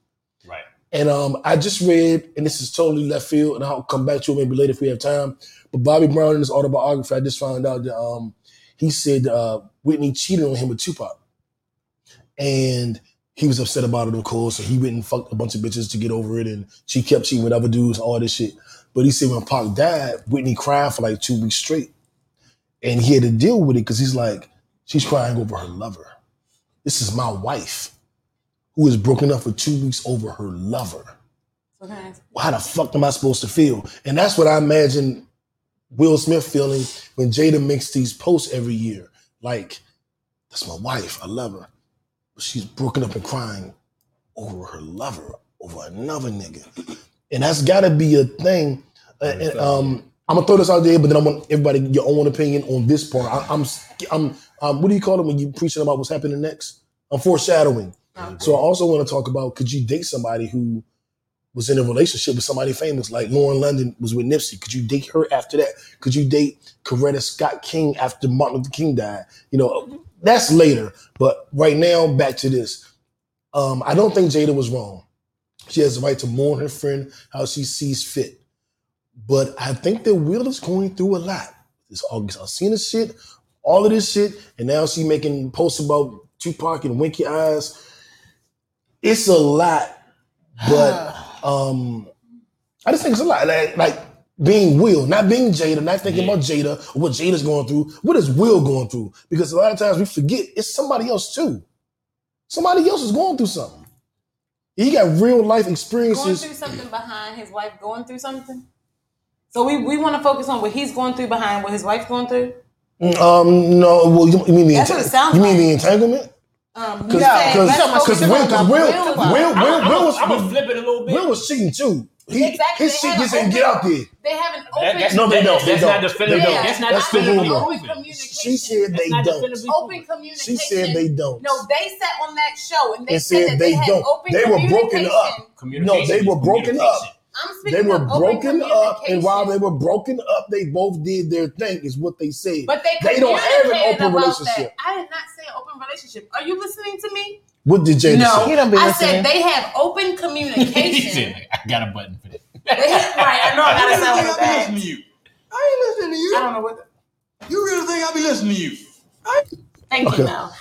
Right. And um, I just read, and this is totally left field, and I'll come back to it maybe later if we have time. But Bobby Brown in his autobiography, I just found out that um, he said uh, Whitney cheated on him with Tupac, and he was upset about it, of course. And he went and fucked a bunch of bitches to get over it, and she kept cheating with other dudes, all this shit. But he said when Pac died, Whitney cried for like two weeks straight, and he had to deal with it because he's like, she's crying over her lover. This is my wife, who is broken up for two weeks over her lover Okay. how the fuck am I supposed to feel? And that's what I imagine Will Smith feeling when Jada makes these posts every year. Like, that's my wife. I love her. But she's broken up and crying over her lover, over another nigga. And that's gotta be a thing. Uh, and, um, I'm gonna throw this out there, but then I want everybody your own opinion on this part. I, I'm, I'm, um, what do you call it when you preaching about what's happening next? I'm foreshadowing. So I also want to talk about could you date somebody who was in a relationship with somebody famous, like Lauren London was with Nipsey? Could you date her after that? Could you date Coretta Scott King after Martin Luther King died? You know, that's later. But right now, back to this. Um, I don't think Jada was wrong. She has the right to mourn her friend how she sees fit. But I think that Will is going through a lot. This August Alsina shit, all of this shit, and now she making posts about Tupac and Winky Eyes. It's a lot, but um, I just think it's a lot. Like, like being Will, not being Jada, not thinking about Jada what Jada's going through. What is Will going through? Because a lot of times we forget it's somebody else too. Somebody else is going through something. He got real life experiences. Going through something behind his wife going through something. So we, we want to focus on what he's going through behind what his wife's going through. Um, no, well, you, you mean the That's what it sounds you mean like. the entanglement? Um, Because you because let's focus Will, because Will, Will Will, Will, was- Will, was I'm gonna a little bit. Will was cheating too. He, Exactly, His they shit had just an didn't get out there. They have an That- open. that's, No, they don't. They That's don't. not definitive. They don't. That's not That's the rumor. Open proven. communication. She said they don't. open communication. She said they don't. No, they sat on that show and they And said, said that they they, don't. open They were broken communication. up. No, they were broken up. I'm They were of open broken up, and while they were broken up, they both did their thing. Is what they said. But they, They don't have an open relationship. That. I did not say open relationship. Are you listening to me? What did Jada no, say? He don't be I listening. said they have open communication. said, I got a button for that. right, I know I gotta sound I like be that. listening to you. I ain't listening to you. I don't know what. The, You really think I'll be listening to you? thank Okay. you. Now,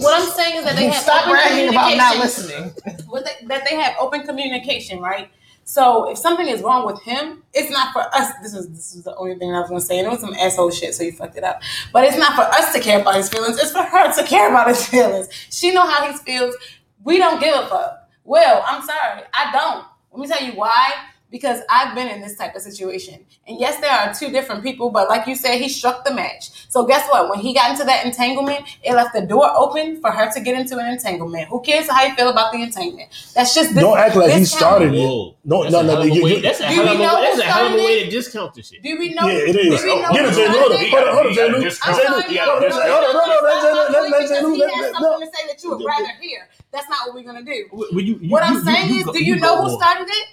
what I'm saying is that they have Stop open bragging about not listening. What they, that they have open communication, right? So if something is wrong with him, it's not for us. This is this is the only thing I was gonna say, and it was some asshole shit, so you fucked it up. But it's not for us to care about his feelings. It's for her to care about his feelings. She know how he feels. We don't give a fuck. Well, I'm sorry, I don't. Let me tell you why. Because I've been in this type of situation. And yes, there are two different people, but like you said, he struck the match. So guess what? When he got into that entanglement, it left the door open for her to get into an entanglement. Who cares how you feel about the entanglement? That's just this, Don't act like he started it. No, That's no, no. hell of a you- you- That's a Do hell we of a know way. That's a hell of a way to discount this shit. Do we know? Yeah, it is. Do we know oh, Get it, Jay Hold on, hold on, J. Lou. I'm Jay no, Hold on, no, hold on, no, hold on, no, no, let J. Lou- let- let because J. Lou- he has something to say that you would rather hear. That's not what we're gonna do. Well, you- you- What I'm saying is, do you you know who started it?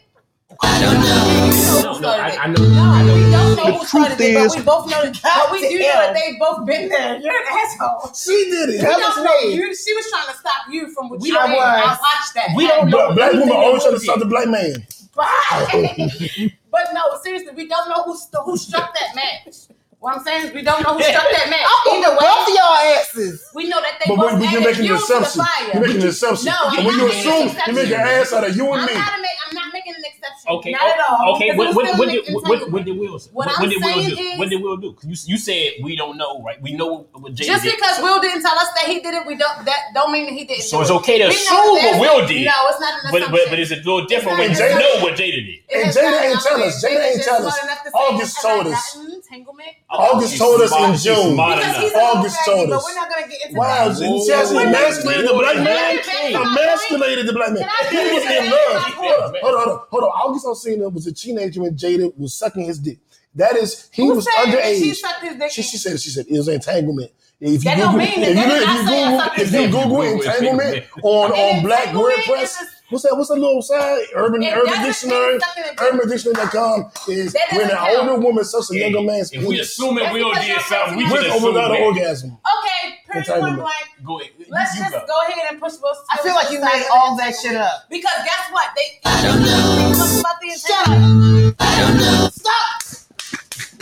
No, no, I, I know. No, I know. we don't know The who started truth it, but is- we both know that. But we do know that they've both been there. You're an asshole. She did We it. Tell don't know me. you. She was trying to stop you from what you don't did. I watched that. We don't know. Black, black woman always that trying to we stop the black man. But, but no, seriously, we don't know who who struck that match. What I'm saying is, we don't know who struck that match. I'm Either both of y'all asses. we know that they But both when you're making an the assumption, fire. you're making an assumption. No, I'm and when not you making an assume, you make an ass out of you and I'm me. not, make, I'm not making an exception. Okay. Not at all. Okay. because What, it what, what, did, what, what, what did Will say? What What, I'm what did Will saying do? is- what did Will do? 'Cause you, you said we don't know, right? We know what Jada Just did. because Will didn't tell us that he did it, we don't. That don't mean that he didn't. So do it's okay to We assume what Will did. No, it's not an but, assumption. but but it's a little different when you know what Jada did. It And is Jada not ain't an tell us. entanglement. Jada ain't Just tell us. enough to say, August told us. entanglement?" August told us in June. smart Because enough. he's a August told us. But we're not gonna get into Wow, that. she she has emasculated the black man. get back to my point? Emasculated the black man. He was in love. my Hold on, point? hold on, hold on, hold on. August Alsina was a teenager when Jada was sucking his dick. That is, he Who was said that underage. she sucked his dick? She, she said she said it was entanglement. If you That don't Google, mean if you, That look- did if you Google, if you. Google Google entanglement entanglement. on on Black entanglement WordPress, is a- what's that? What's that little site? Urban It Urban Dictionary. mean sucking a. UrbanDictionary.com is when an count. older woman sucks a Yeah, younger man's If we penis assuming That's Will because did y'all something, we crazy. should with or assume without an orgasm. Okay, pretty point blank. Go ahead. Let's you just go. go ahead and push Will's I feel like you made all that shit up. Because guess what? They I don't know about the entanglement. Stop.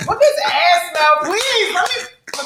What this ass now, please? Let me.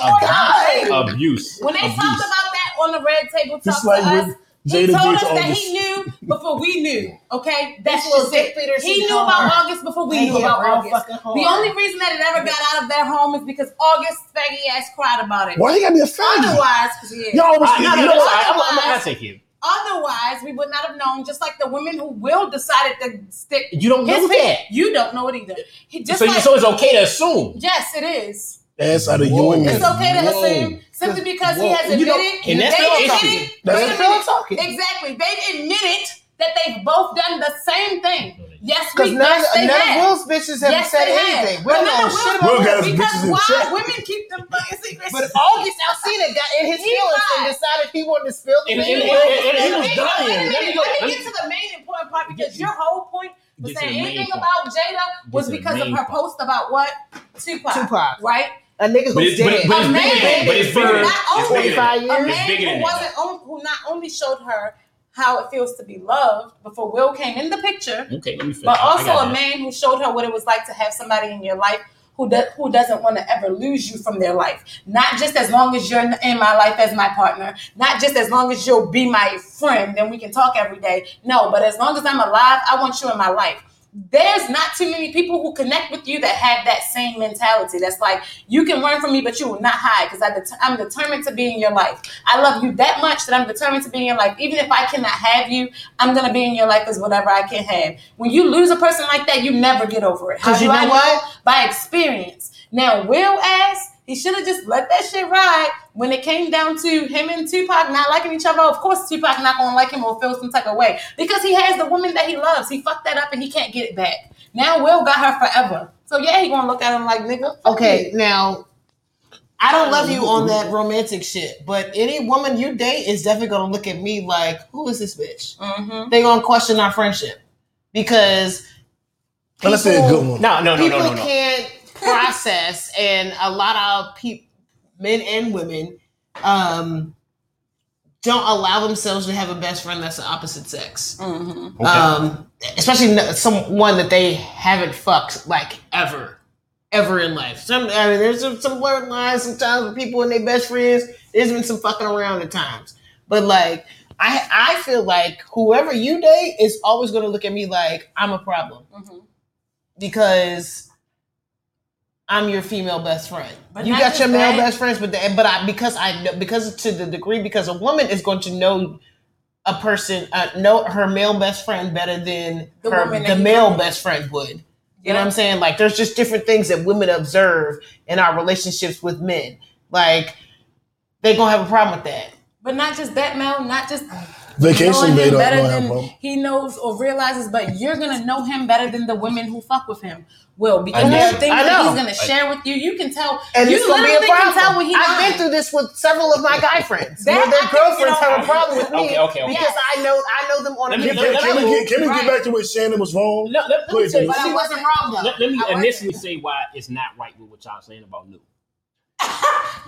Abuse. Abuse. When they Abuse. talked about that on the red table talk Just to like us, what he Jada told us to that he knew before we knew. Okay, that's This little just it. He knew car. about August before we They knew about August. The only reason that it ever got out of their home is because August faggy ass cried about it. Why he gotta be a faggot? Otherwise, 'cause he is. Y'all was, I, no, no, you no, know I, I'm, what? I'm, I'm, I take it. Otherwise, we would not have known. Just like the women who will decided to stick. You don't know his that. pic- You don't know it either. He just So, like, so it's okay to assume. yes, it is. Ass out of you Whoa. and me. It's okay to assume simply because he Whoa. has You know, admitted. and that's they the admitted. issue. That's wait a minute. talking. Exactly. They admitted that they've both done the same thing. Yes, Because we. none, Yes, none have. Will's bitches have Yes, said they have. anything. Will none shit Will- got his because bitches in why check. women keep them fucking secrets? But August Alsina got in his He feelings and decided he wanted to spill the And- beans. and- and- and- and he was dying. wait a Let me go- Let let me me- get to the main important part because your whole point was Get to the saying anything about Jada was because of her post about what Tupac, Tupac. right? A nigga who's it's, but, dead. but A man that. But it's for bigger not only bigger than 25 that. years. a man who wasn't on, who not only showed her how it feels to be loved before Will came in the picture, Okay, let me finish. but also a man who showed her what it was like to have somebody in your life who do, who doesn't want to ever lose you from their life. Not just as long as you're in my life as my partner, not just as long as you'll be my friend and we can talk every day. No, but as long as I'm alive, I want you in my life. There's not too many people who connect with you that have that same mentality. That's like you can run from me, but you will not hide because det- I'm determined to be in your life. I love you that much that I'm determined to be in your life. Even if I cannot have you, I'm gonna be in your life as whatever I can have. When you lose a person like that, you never get over it. How 'Cause do you I know what? By experience. Now, Will ass, he should have just let that shit ride. When it came down to him and Tupac not liking each other, of course Tupac not gonna like him or feel some type of way because he has the woman that he loves. He fucked that up and he can't get it back. Now Will got her forever. So yeah, he gonna look at him like nigga. fuck Okay, you. now I don't love you on that romantic shit, but any woman you date is definitely gonna look at me like, "Who is this bitch?" Mhm. They gonna question our friendship because Well, let's say a good one. No, no, no, people no, no, no. can't process, and a lot of people, men and women, um, don't allow themselves to have a best friend that's the opposite sex. Mhm. Okay. Um, especially someone that they haven't fucked like ever, ever in life. Some, I mean, there's some, some blurred lines sometimes with people and their best friends. There's been some fucking around at times, but like. I, I feel like whoever you date is always going to look at me like I'm a problem Mhm. because I'm your female best friend. But you got your male that. best friends, but the, but I because I know because to the degree because a woman is going to know a person uh, know her male best friend better than The her the male best friend would. You know what I'm saying? Like there's just different things that women observe in our relationships with men. Like they're gonna have a problem with that. But not just that, Mel. Not just Vacation knowing made him up. better don't have than problem. he knows or realizes, but you're gonna know him better than the women who fuck with him will because I there are things that he's gonna share with you. You can tell, And you it's gonna be a literally can problem. tell when he I've lying. been through this with several of my guy friends. That where I their can girlfriends get have a problem with me Okay, okay, okay. because I know I know them on a Let me- Can, different let- can, let we me- get, can we Right. get back to what Shannon was wrong? Let, let, let me ahead, tell you, Denise. But I wasn't wrong though. let, let me I initially say why it's not right with what y'all saying about new.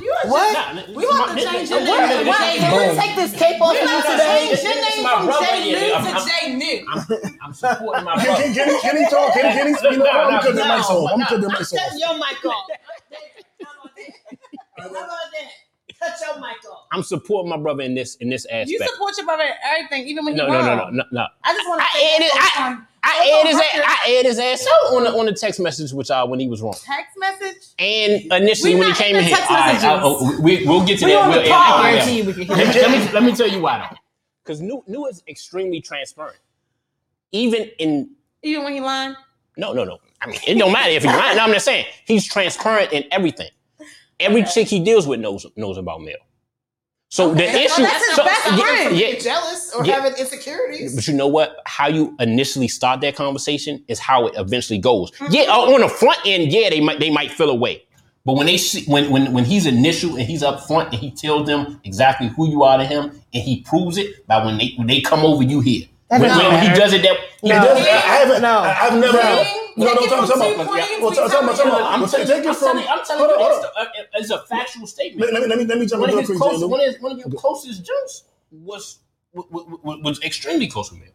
You What? just- Nah, We want to change your name. What? Can we take this cape off We you want to today? change your name from brother. Jay New to I'm- Jay New. I'm, I'm supporting my brother. can, can, he, can he talk? Can, he- can he, you know, I'm no, gonna cut that mic off. I'm gonna no, cut mic Cut off. your mic off. How about that? Cut your mic off. I'm supporting my brother in this in this aspect. You support your brother in everything, even when No, he's no, wrong. no, no, no, no. I just want to I say aired it- that I- on I aired his ass, I aired his ass out on the on the text message with y'all when he was wrong. text message. And initially We when he came in in here, text all right. I- uh, oh, we, we'll get to We that. on the We'll- pod. yeah, I yeah. guarantee you we can hear Let me, let me let me tell you why though. Because New New is extremely transparent. Even in Even when he lying. no, no, no. I mean, it don't matter if he's lying. No, I'm just saying he's transparent in everything. Every chick he deals with knows knows about Mel. So the Okay, issue, well, that's his so, best yeah, friend. yeah, Get jealous or Yeah. having insecurities. but you know what? How you initially start that conversation is how it eventually goes. Mm-hmm. Yeah, uh, on the front end, yeah, they might they might feel away. But when they see when when when he's initial and he's up front and he tells them exactly who you are to him and he proves it by when they when they come over you here. When, when he does it that It doesn't- I I haven't. No. I, I've never. Queen, No, no, take it talk, from two about. queens, Well, we talk, talk about. Talk about. I'm telling, it I'm from. telling, I'm telling you, it's, a, factual statement. Let, me let me let me jump one in of real closest, one of, his, one of your closest was, was was extremely close with me.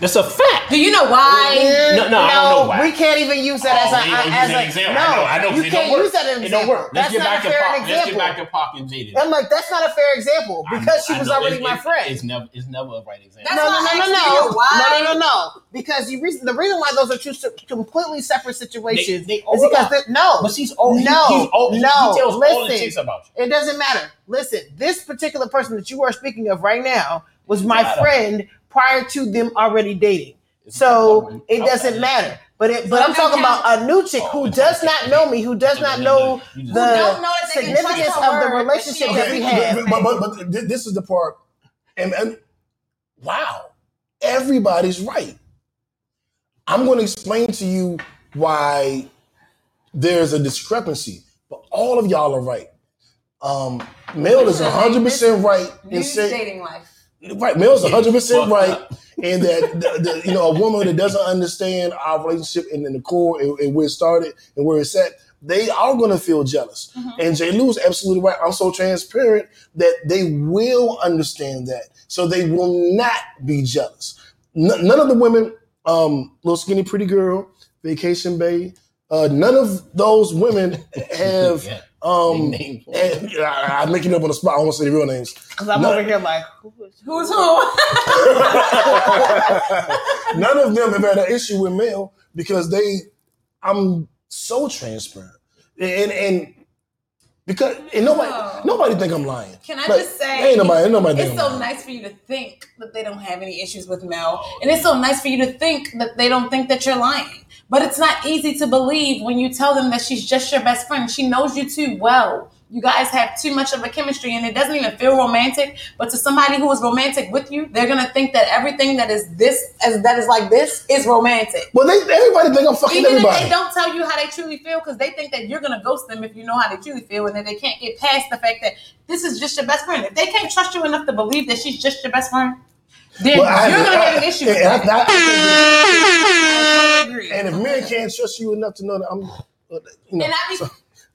That's a fact. Do you know why? No, no, I don't know why. We can't even use that Oh, as a as using a an example. no. I know, I know, you it can't use that as an It don't example. work. Let's That's get not back a to fair Pac. Let's get back to Pac and Jada. I'm like, that's not a fair example because know- she was know. already It- my it- friend. It's never, it's never a right example. That's no, no, why I no, asked no, you, no, why? no, no, no, no. Because you reason the reason why those are two se- completely separate situations They- they is because overlap. they- no, But she's all, he, no, he's all, he- no. he tells all the listen, chicks about you. it doesn't matter. Listen, this particular person that you are speaking of right now was my Got 'em. friend prior to them already dating. So it doesn't matter. But it, but So I'm talking counts. about a new chick who does not know me, who does not know the know that they can trust significance of the relationship that we have. But, but, but, but this is the part, and, and wow, everybody's right. I'm going to explain to you why there's a discrepancy, but all of y'all are right. Um, Mel is 100% right in saying, dating life. Right, Mel's 100% right and that, the, the, you know, a woman that doesn't understand our relationship and, and the core and, and where it started and where it's at, they are going to feel jealous. And J. Lou is absolutely right. I'm so transparent that they will understand that. So they will not be jealous. N- none of the women, um, little skinny pretty girl, vacation bay, uh, none of those women have. Yeah. Um, and, I, I'm making it up on the spot. I won't say the real names. Because I'm No. over here like, who is Who's who? None of them have had an issue with Mel because they, I'm so transparent, and and because and nobody Oh. nobody think I'm lying. Can I Like, just say, ain't nobody, ain't nobody it's so lying. nice for you to think that they don't have any issues with Mel, and it's so nice for you to think that they don't think that you're lying. But it's not easy to believe when you tell them that she's just your best friend. She knows you too well. You guys have too much of a chemistry, and it doesn't even feel romantic. But to somebody who is romantic with you, they're gonna think that everything that is this, as that is like this, is romantic. Well, they everybody think I'm fucking Even everybody. if they don't tell you how they truly feel, because they think that you're gonna ghost them if you know how they truly feel, and that they can't get past the fact that this is just your best friend. If they can't trust you enough to believe that she's just your best friend, then Well, I- you're gonna I- have an issue with and I- that. I- I totally agree. and if men can't trust you enough to know that I'm, uh, you know. And I be- so,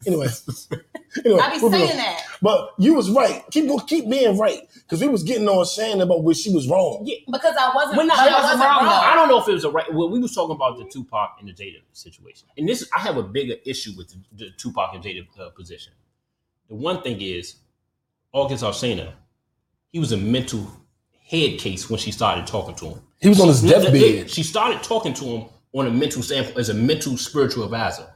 anyway, anyway, I be moving saying on. that. But you was right. Keep go- keep being right because we was getting on Shannon about where she was wrong. Yeah, Because I wasn't, We're not- I I wasn't wasn't wrong. wrong, I don't know if it was a right. Well, we was talking about the Tupac and the Jada situation, and this I have a bigger issue with the, the Tupac and Jada uh, position. The one thing is, August Alsina, he was a mental head case when she started talking to him. He was on his deathbed. She started talking to him on a mental standpoint as a mental spiritual advisor.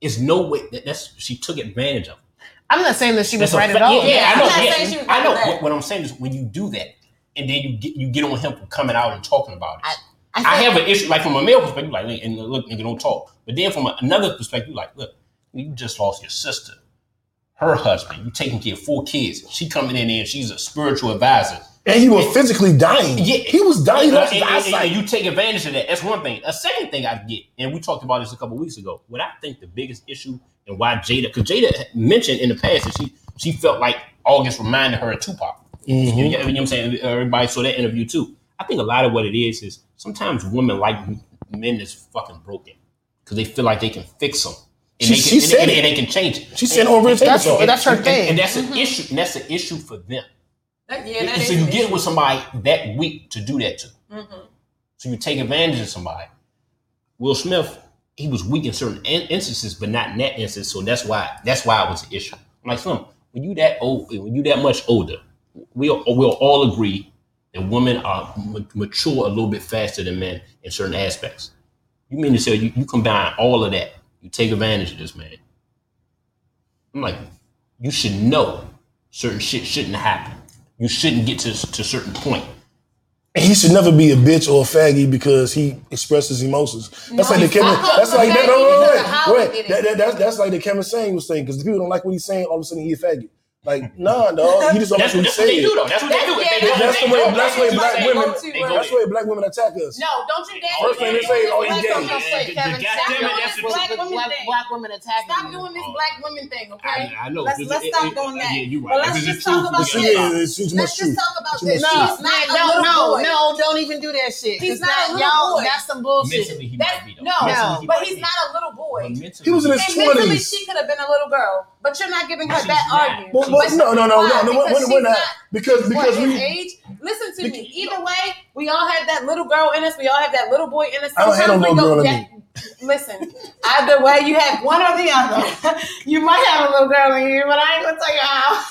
It's no way that that's she took advantage of. him. I'm not saying that she was That's right fa- at all. Yeah, yeah, I I'm know. not yeah, saying she was I know. at. What, what I'm saying is when you do that, and then you get you get on him for coming out and talking about it. I, I have an issue, like from a male perspective, like, and look, nigga, don't talk. But then from another perspective, like, look, you just lost your sister, her husband. You taking care of four kids. She coming in there and she's a spiritual advisor. And he was physically dying. Yeah, he was dying. And, and- and- and you take advantage of that. That's one thing. A second thing I get, and we talked about this a couple weeks ago. What I think the biggest issue and why Jada, because Jada mentioned in the past that she she felt like August reminded her of Tupac. You, mm-hmm. know, you know what I'm saying? Everybody saw that interview too. I think a lot of what it is is sometimes women like men that's fucking broken because they feel like they can fix them. And, She- they, can, she and, said and- it. and they can change it. She said And- on Red and- Table and- Talk. and- That's her and- thing. And that's an mm-hmm. issue. And that's an issue for them. That, yeah, that so you get issue. with somebody that weak to do that to. Mhm. So you take advantage of somebody. Will Smith, he was weak in certain in- instances, but not in that instance. So that's why that's why it was an issue. I'm like, Slim, when you that old, when you that much older, we'll we'll all agree that women are ma- mature a little bit faster than men in certain aspects. You mean to say you, you combine all of that, you take advantage of this man? I'm like, you should know certain shit shouldn't happen. You shouldn't get to to a certain point. He should never be a bitch or a faggy because he expresses emotions. That's No, like the he's Kevin. That's like that. faggy No, no, because no, of how wait, he wait. That, that, that's that's like the Kevin saying was saying because the people don't like what he's saying. All of a sudden he a faggot. Like, nah, dog. He just don't like That's, what that's what they do though. That's what they do. If they That's if the they way. don't, That's the way black women. That's the way black women attack us. No, don't you dare. First thing they say, oh, he Black gay. women don't Kevin. Stop doing this black women black, thing. black women attacking Stop you. doing this oh. black women thing, okay? I, I know. Let's, It- let's it- stop doing that. Yeah, you're But right. let's just talk about we this. can- is. It's too much Let's just talk about this. much He's truth. not a no, no, no, don't even do that shit. He's not a little y'all, boy. That's some bullshit. Mentally, he That's, might be though. no, No. But he's not a little boy. He was in his And mentally, she could have been a little girl, but you're not giving her She's that not. argument. But, but no, no, no, no, no. We're, Because we're, we're not because because we. age? Listen to me. Either way, we all have that little girl in us. We all have that little boy in us. I don't have no little girl in that- Listen, either way, you have one or the other. you might have a little girl in you, but I ain't gonna tell you how.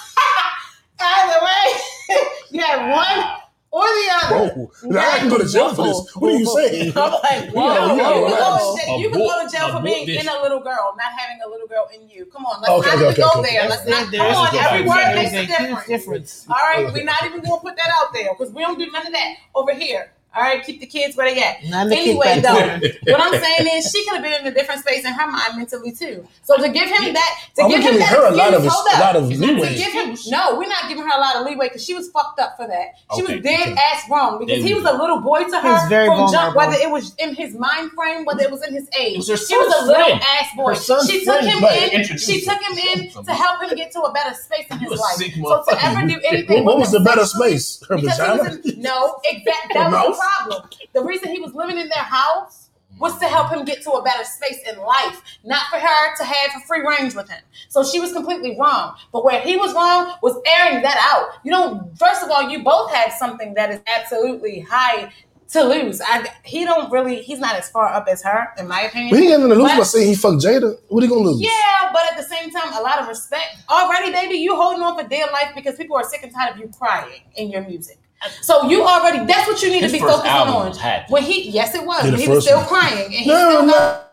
either way, you have one or the other. Whoa, now I can go to jail for this. What are you saying? I'm like, You whoa, gotta- you you, can go to jail, you can go to jail for being this. in a little girl, not having a little girl in you. Come on, let's Okay, not okay, even go okay, there. okay. Let's not. There Come is on, every word makes a a difference. difference. All right, Okay. we're not even gonna put that out there because we don't do none of that over here. All right, keep the kids where they at. None Anyway, that. though, what I'm saying is she could have been in a different space in her mind mentally too. So to give him that, to I'm give him that, her a lot of hold a lot of To give him, no, we're not giving her a lot of leeway because she was fucked up for that. She Okay, was dead okay. ass wrong because There he was a little boy to her very from jump, whether it was in his mind frame, whether it was in his age. It was her was a little friend. ass boy. She took him in. She took him in to help him get to a better space in his life. So to ever do What, anything, what was the better space? Her because vagina? no, exact, that was mouth? the problem. The reason he was living in their house was to help him get to a better space in life, not for her to have a free range with him. So she was completely wrong. But where he was wrong was airing that out. You know, first of all, you both have something that is absolutely high to lose. I, he don't really, he's not as far up as her, in my opinion. But he ain't gonna lose But- by saying he fucked Jada. What are he gonna lose? yeah, but at the same time, a lot of respect. Already, baby, you holding on for dear life because people are sick and tired of you crying in your music. So you already, that's what you need His to be first focusing album on. was Happy. When he, yes, it was. Yeah, but he was still one. crying, and he No, still no. got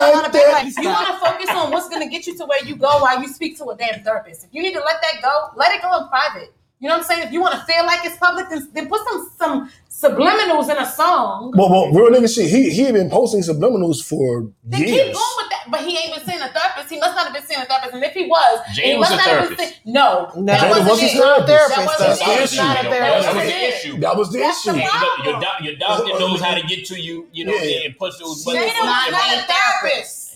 a lot of Like bad that. life. You want to focus on what's going to get you to where you go while you speak to a damn therapist. If you need to let that go, let it go in private. You know what I'm saying? If you want to feel like it's public, then, then put some some subliminals in a song. Well, well, real nigga shit. He he had been posting subliminals for Then keep going with that. But he ain't been seeing a therapist. He must not have been seeing a therapist. And if he was, Jay he was must a not have been therapist. seeing. No, No, that Jada wasn't wasn't a therapist. That wasn't the issue. Not That was the issue. That was the That's issue. Your, problem. your, doc- your doctor knows how to get to you, you know, Yeah. and push those buttons. is Jada was not not a a therapist.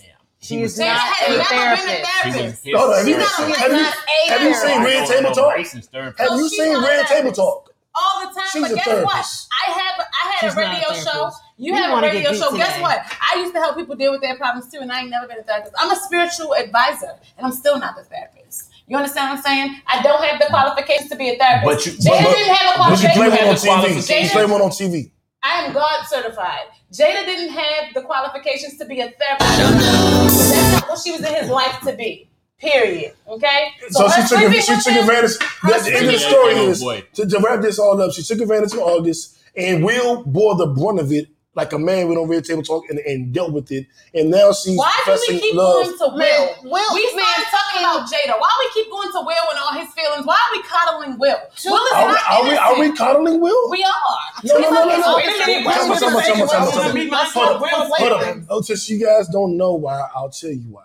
She is not a never been a therapist. He was therapist. his- Hold on, have you, not a- have you, not a have you seen therapist. Red Table Talk? Have you seen not Red Table. Talk? All the time. She's but a guess what? I have I had She's a not a radio show. therapist. You We have a radio deep show. Guess today. what? I used to help people deal with their problems too, and I ain't never been a therapist. I'm a spiritual advisor, and I'm still not the therapist. You understand what I'm saying? I don't have the qualifications to be a therapist. But you- Jada but- didn't have a But you qualification. play one on have the TV. You qualifications. play one on TV. I am God certified. Jada didn't have the qualifications to be a therapist. But that's not what she was in his life to be. Period. Okay. So, she took sleeping she took advantage. her The, the end of the story Oh, is boy. to, to wrap this all up. She took advantage of August, and Will bore the brunt of it like a man with no red table talk and, and dealt with it. And now she's Why do we keep love. going to Will? Man, Will- we man, started talking about Jada. Why we keep going to Will and all his feelings? Why are we coddling Will? Will is Are we, are, we, are we coddling Will? We are. No, no, no, no, no. A Hold was up, hold later. up. Oh, since you guys don't know why, I'll tell you why.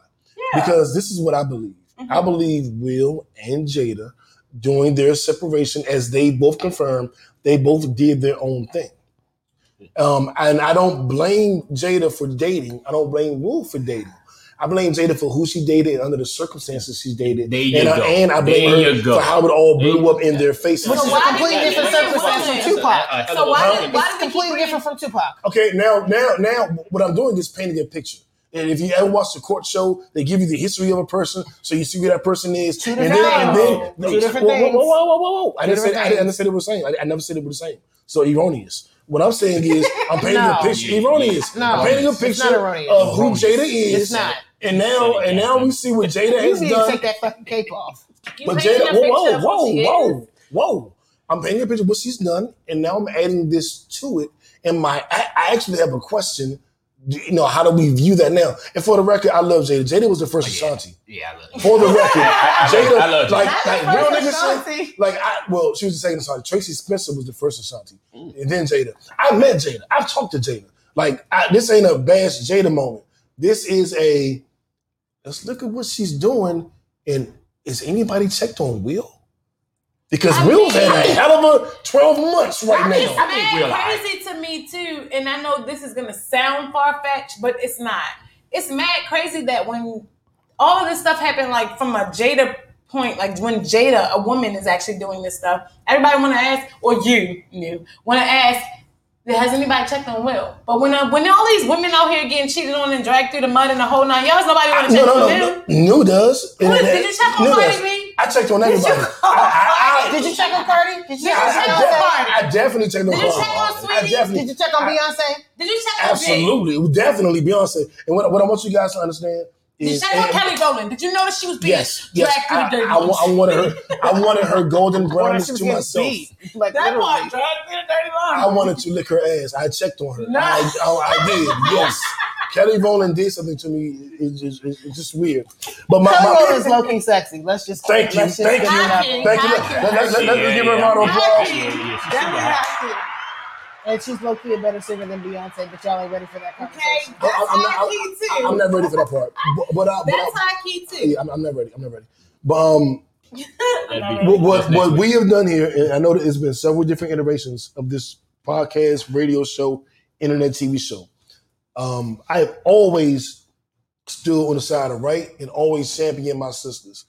Because this is what I believe. Mm-hmm. I believe Will and Jada, during their separation, as they both confirmed, they both did their own thing. Um, and I don't blame Jada for dating. I don't blame Will for dating. I blame Jada for who she dated and under the circumstances she dated. There you and, I, go. and I blame There her you go. for how it all blew There up in their faces. Which is a why completely different wait circumstance from. Tupac. So why Huh? did, why It's did completely different from Tupac. Okay, now, now, now, what I'm doing is painting a picture. And if you ever watch the court show, they give you the history of a person, so you see who that person is. Two and different then, and then, things. no, Two different whoa, whoa, things. whoa, whoa, whoa, whoa, whoa! I didn't say, different I, didn't, I say they were the same. I, I never said they were the same. So erroneous. What I'm saying is, I'm painting No. a picture. Erroneous. No, I'm painting a it's not picture erroneous. of who Erroneous. Jada is. It's not. And now, and now we see what Jada You has need to done. take that fucking cape off. You But painted Jada, a whoa, picture whoa, of who whoa, she whoa, whoa! I'm painting a picture of what she's done, and now I'm adding this to it. And my, I, I actually have a question. You know, how do we view that now? And for the record, I love Jada. Jada was the first oh, Ashanti. Yeah, I love it. For the record, I love- Jada, I love Jada. like, Not like real first niggas Ashanti. like, I, well, she was the second Ashanti. Tracie Spencer was the first Ashanti, and then Jada. I met Jada. I've talked to Jada. Like, I, this ain't a bash Jada moment. This is a let's look at what she's doing. And is anybody checked on Will? Because I Will's mean- had a hell of a 12 months right It's now. Will mad I- crazy to me too, and I know this is gonna sound far fetched, but it's not. It's mad crazy that when all of this stuff happened, like from a Jada point, like when Jada, a woman, is actually doing this stuff, everybody want to ask, or you, you want to ask, has anybody checked on Will? But when uh, when all these women out here getting cheated on and dragged through the mud and the whole nine yards, nobody want to check no, on no, them. no. New does. Who- did you check on New Cardi. B? I checked on everybody. you- I, I, I, Did you check on Cardi? Did you Did check on check Beyonce? Cardi? I definitely checked on Did you Cardi. check on I Sweetie? definitely. Did you check on Beyonce? Did you check on Jay? Absolutely. It definitely Beyonce. And what, what I want you guys to understand is, Did you is. check on Kelly Rowland? Did you know that she was being Yes, yes. dragged through I, the dirty I, wa- I mud? wanted her. I wanted her golden Or brownness to getting myself. beat. Like That literally. part dragged through the dirty mud. I wanted to lick her ass. I checked on her. No. I, I, I did. Yes. Kelly Rowland did something to me. It's just, it's it's just weird. But my, Kelly my Rowland's low key sexy. Let's just thank you, let's just thank you, get it out Hacking, thank you. hacking. Let, let, let, let, us give her a round of applause. Yeah, yeah, she's Definitely super hot. have to. And she's low key a better singer than Beyonce, but y'all ain't ready for that Okay, that's I'm, I'm not, high key too. I'm not ready for that part. But, but, I, but that's I, high key too. yeah, I'm, I'm not ready. I'm not ready. But um, what what, what we have done here, and I know that it's been several different iterations of this podcast, radio show, internet TV show. Um, I have always stood on the side of right and always championed my sisters.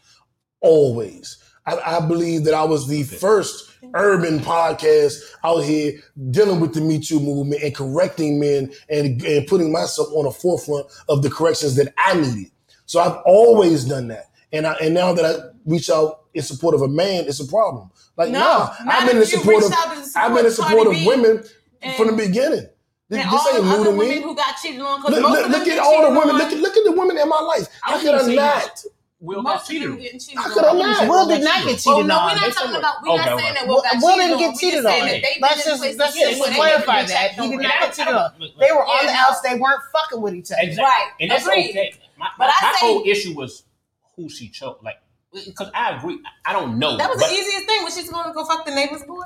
Always. I, I believe that I was the first urban podcast out here dealing with the Me Too movement and correcting men and, and putting myself on the forefront of the corrections that I needed. So I've always done that. And I, and now that I reach out in support of a man, it's a problem. Like, No, nah, I've been in support of reached out to support I've been in support of women and- from the beginning. This, And this all ain't the new other to women me. who got cheated on, Look, most look, of them look at all the cheated women. on. Look at look at the women in my life. How I could I wouldn't say not? Will got most of cheated them on. getting cheated How on. could I not? Will did not get cheated Oh no, we're not talking about. We're Okay, not saying okay. that Will got Will cheated didn't on. get We cheated just saying on. that they Let's just places let's just clarify that. He did not get cheated on. They were on the Yeah. outs. They weren't fucking with each other. Exactly. Right. And that's okay. My, But my, I my say- whole issue was who she chose. Like, because I agree. I don't know. That was the easiest thing. Was she going to go fuck the neighbor's boy?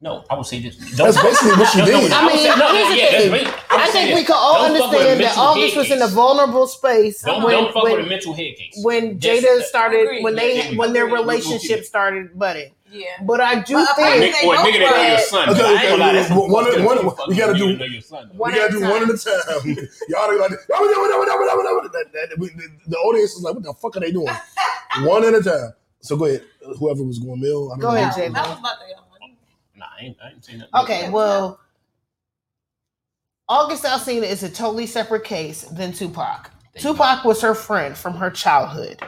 No, I would say this. That's basically what she No, no, did. I I mean, say- no, here's the yeah, that's thing. basically- would I think we can all Don't fuck with a understand that mental August was in a vulnerable space Don't, when, don't fuck when, with a mental head case. when That's- Jada that- started, Agreed. when they Agreed. when their Agreed. relationship started budding. Yeah. But I do But think they or a nigga that know your son. Okay, but I ain't okay, gonna lie, that's one- one- fucked up. one- You we gotta do- you know your son. One we at gotta a do one time. at a time. Y'all are like, that, that, we- the, the audience is like, what the fuck are they doing? one at a time. So go ahead. Whoever was going mill. Go ahead, Jay. That was about the young one. Nah, I ain't, I ain't saying that. Okay, well, August Alsina is a totally separate case than Tupac. Tupac was her friend from her childhood.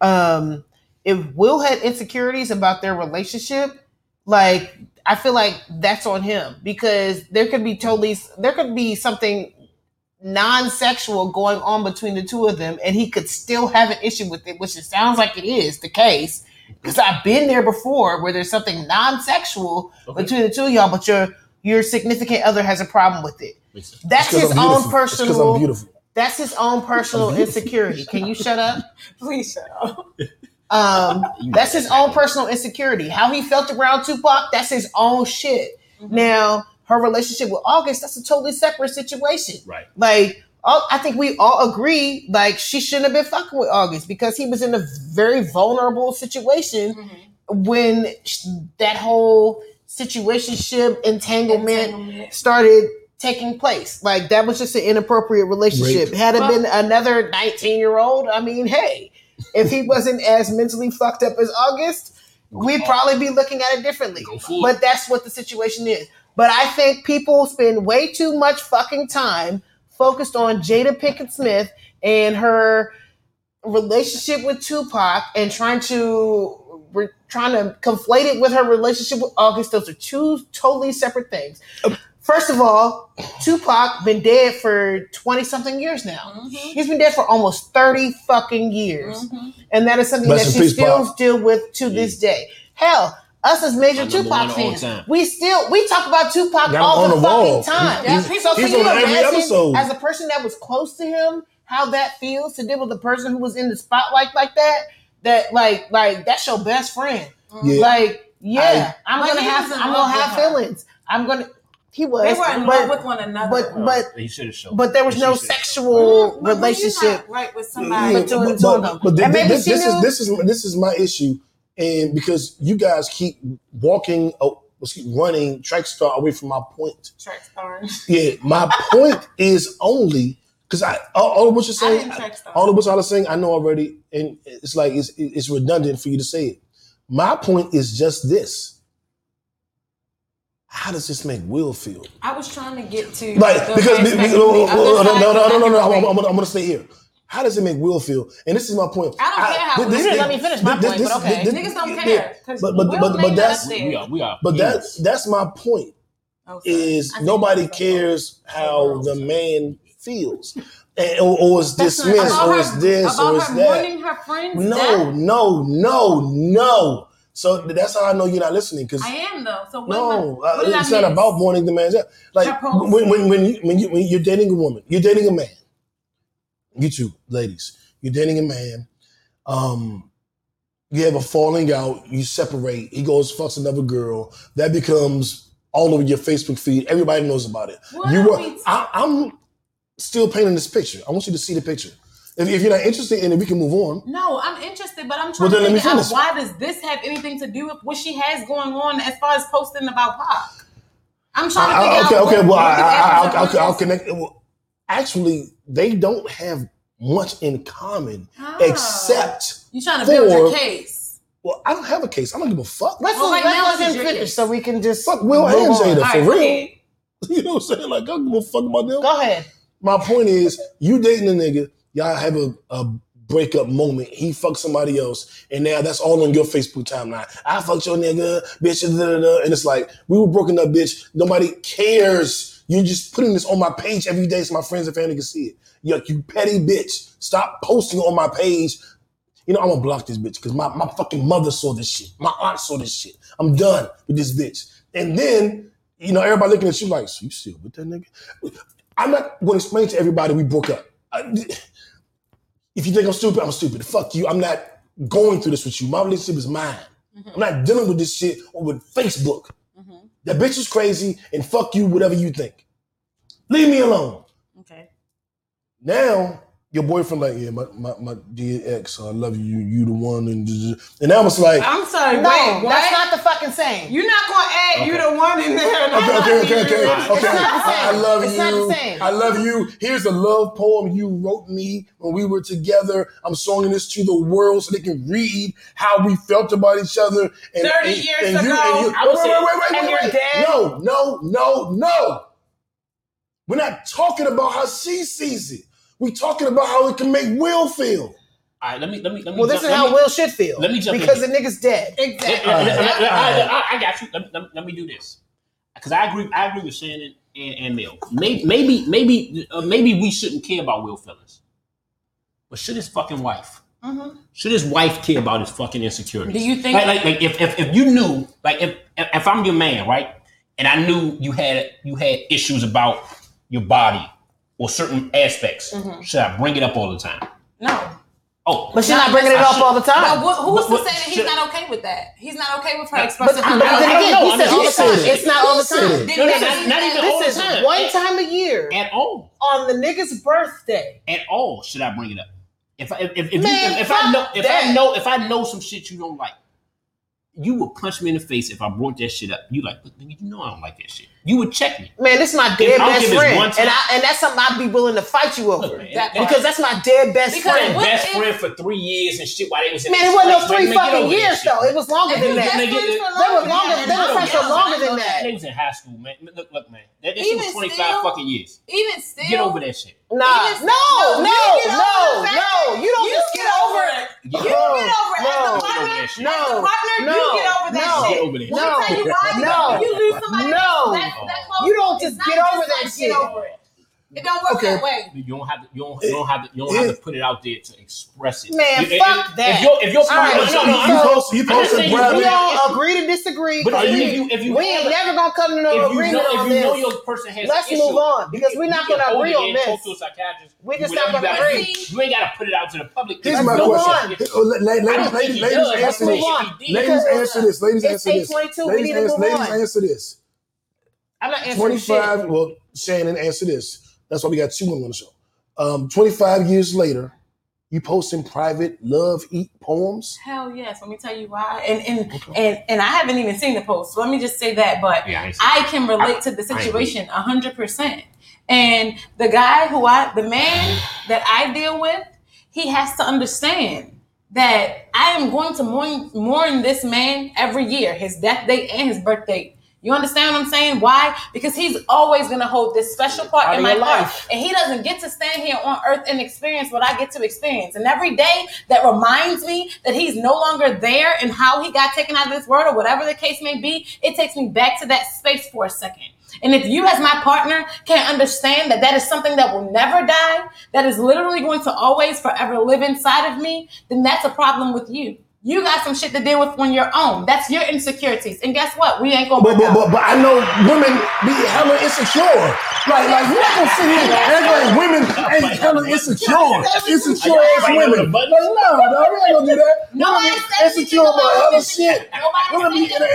Um, if Will had insecurities about their relationship, like I feel like that's on him because there could be totally there could be something non-sexual going on between the two of them, and he could still have an issue with it, which it sounds like it is the case. Because I've been there before where there's something non-sexual Okay. between the two of y'all, but your your significant other has a problem with it. That's his I'm own beautiful. It's 'cause I'm personal. beautiful. That's his own personal insecurity. Can you shut up? Please shut up. Um, that's his own personal insecurity. How he felt around Tupac, that's his own shit. Mm-hmm. Now, her relationship with August, that's a totally separate situation. Right. Like, all, I think we all agree, like, she shouldn't have been fucking with August because he was in a very vulnerable situation Mm-hmm. when sh- that whole situationship entanglement started taking place. Like, that was just an inappropriate relationship. Rape. Had it Well- been another 19 year old, I mean, hey, if he wasn't as mentally fucked up as August, we'd probably be looking at it differently. Go for it. But that's what the situation is. But I think people spend way too much fucking time focused on Jada Pinkett Smith and her relationship with Tupac and trying to we're trying to conflate it with her relationship with August. Those are two totally separate things. First of all, Tupac been dead for 20 something years now. Mm-hmm. He's been dead for almost 30 fucking years. And that is something Rest that she peace, still Pac. deal with to this day. Hell, us as major My number one Tupac fans, we still we talk about Tupac Got him all the, the fucking wall. time. He's- he's- so he's can you on every imagine, episode. as a person that was close to him, how that feels to deal with a person who was in the spotlight like that? That like like that's your best friend. Yeah. Like yeah, I, am But gonna have I'm gonna have with her. feelings. I'm gonna. He was. They were in but, love with one another. but but He should have shown. but there was no sexual But when you're relationship. right with Yeah, somebody. But to- but, to- but, but and maybe this, this is this is this is my issue, and because you guys keep walking, oh, let's keep running track star away from my point. Track star. Yeah, my point is only because I all, all of what you're saying, all of what y'all are saying, I know already, and it's like it's it's redundant for you to say it. My point is just this: How does this make Will feel? I was trying to get to Like because oh, oh, oh, no, no, no, no, no, no, no, no, no, I'm, the I'm, I'm gonna stay here. How does it make Will feel? And this is my point. I don't care how thi- Will this- You didn't let me finish my this- point, this- but okay. this- Niggas don't yeah, care. 'cause But but Will but, made but that's We, are. We are. but humans. that's that's my point. Oh. Is nobody that's cares how the man feels, and, or, or is That's not- dismissed, or her- is this, about or is her that. mourning her friend's No, death? no, no, no. So that's how I know you're not listening. Because I am though. So what no, did uh, what it's not about mourning the man's death. Like when when when, you, when you when you're dating a woman, you're dating a man. You two ladies, you're dating a man. Um, you have a falling out. You separate. He goes fucks another girl. That becomes all over your Facebook feed. Everybody knows about it. What you were. we- I, I'm still painting this picture. I want you to see the picture. If, if you're not interested in it, we can move on. No, I'm interested, but I'm Well, trying let to figure out why does this have anything to do with what she has going on as far as posting about Pac? I'm trying to I- figure I- okay, out. okay. what- Well, I, I, I'll, episode I'll. I'll connect. Well, actually, they don't have much in common Ah. except. you trying to build your for- case. Well, I don't have a case. I don't give a fuck. Let's Well, right let, now let him finish case. so we can just Fuck Will move and on. Jada All for right, real. You know what I'm saying? Like, I don't give a fuck about them. Go ahead. My point is, you dating a nigga, y'all have a, a breakup moment. He fucked somebody else, and now that's all on your Facebook timeline. I fucked your nigga, bitch, da, da, da. and it's like we were broken up, bitch. Nobody cares. You just putting this on my page every day so my friends and family can see it. Yuck, you petty bitch. Stop posting on my page. You know, I'm gonna block this bitch because my, my fucking mother saw this shit. My aunt saw this shit. I'm done with this bitch. And then, you know, everybody looking at you like, so you still with that nigga? I'm not to explain to everybody we broke up. I- if you think I'm stupid, I'm stupid. Fuck you. I'm not going through this with you. My relationship is mine. Mm-hmm. I'm not dealing with this shit with Facebook. That bitch is crazy, and fuck you, whatever you think. Leave me alone. Okay. Now your boyfriend like, yeah, my my, my dear ex, I love you, you the one, and and I was like, I'm sorry. No, wait, what? that's not the fucking same. You're not gonna add you the one in there. and Okay, okay, okay, okay, It's okay. not the I, I love It's you. not the same. I love you. Here's a love poem you wrote me when we were together. I'm songing this to the world so they can read how we felt about each other. And, 30 and- years and you, ago, and you, I would wait, wait, wait, wait, and wait, you're wait. No, no, no, no. We're not talking about how she sees it. We're talking about how it can make Will feel. All right, let me let me let me. Well, this jump- is how me- Will should feel. let me jump in because the nigga's dead. Exactly. Let- let- let- let- I, I- I got you. Let, let- let me do this because I agree. I agree with Shannon and, and Mel. Maybe maybe maybe uh, maybe we shouldn't care about Will feelings, but should his fucking wife? Should his wife care about his fucking insecurities? Do you think- like like, like if, if if you knew like if if if I'm your man right and I knew you had you had issues about your body or certain aspects, Mhm. should I bring it up all the time? No. Oh, But she's not bringing it I up should- all the time. But what, who's But- but to say that he's should- not okay with that? He's not okay with her But- expressing But her then don't again, know. he I said all the time. it. It's not all the time. it. No, no, not, not that? even all This the is time. one time a year At all. on the nigga's birthday. At all should I bring it up? If I if, if, if, Man, you, if, if I know if that. I know if I know some shit you don't like, you would punch me in the face if I brought that shit up. You like, look, nigga, you know I don't like that shit. You would check me. Man, this is my dead best give friend, one time- and I and that's something I'd be willing to fight you over Look, man, That that- because that's my dead best Because friend. what best if- friend for three years and shit while they was in Man, it wasn't no three Man, fucking over that years shit. though. It was longer than that. best Nigga, friends they- for were longer. longer. They were friends for longer than that. They was in high school, man. Look, look, man. That, that shit Even was 25 still- fucking years. Even still, Get over that shit. Nah, Even- no, No, no, you no, over the fact no. You don't you just get get over over it. it. You You get get over it as no, partner. that shit. As the partner, no, you get over that no, shit. Get over that no, me tell you why. no, you lose somebody no. that's that close. You don't just get over that shit. Get over it. It don't work Okay. that way. You don't have to. You don't. You don't have to. You don't have to put it out there to express it. Man, You- fuck if, that. If you're, if you're All right, no, no, no, you I'm- You post, you I'm just posted saying you- private. We If- all agree to disagree. But but if we, you- if you we ain't never gonna come to no if you agreement know, if on know this. your person has Let's issue, move on, because we're not gonna hold agree on this. Talk to a psychiatrist. We're just not gonna agree. You ain't gotta put it out to the public. Here's my move question. on. Oh, la- la- I don't Ladies, think ladies, ladies, does. I answer this. if he did- Ladies, Because answer this. Ladies, answer this. 8:22. We Ladies, need to answer, move on. answer this. I'm not answering shit. 25, well, Shannon, answer this. That's why we got two women on the show. Um, 25 years later, you posting private love eat poems. Hell yes. Let me tell you why. And and and and I haven't even seen the post. So let me just say that. But Yeah, I I can relate to the situation a hundred percent. And the guy who I, the man that I deal with, he has to understand that I am going to mourn, mourn this man every year, his death date and his birth date. You understand what I'm saying? Why? Because he's always going to hold this special part, in my life. life. And he doesn't get to stand here on earth and experience what I get to experience. And every day that reminds me that he's no longer there and how he got taken out of this world or whatever the case may be, it takes me back to that space for a second. And if you, as my partner, can't understand that that is something that will never die, that is literally going to always forever live inside of me, then that's a problem with you. You got some shit to deal with on your own. That's your insecurities. And guess what? We ain't gonna But, but, but, but I know women be hella insecure. Like, like you're not gonna sit here and act like women ain't hella insecure. Insecure ass women. Like, no, no, we ain't gonna do that. Nobody Women said be insecure anything about about hella insecure. shit. Nobody Women be, and on,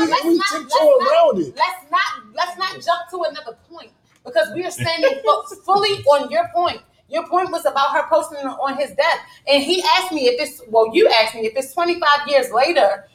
we, let's we not- tiptoe let's around it. Let's not let's not jump to another point because we are standing fu- fully on your point. Your point was about her posting on his death, and he asked me if it's well, you asked me if it's 25 years later.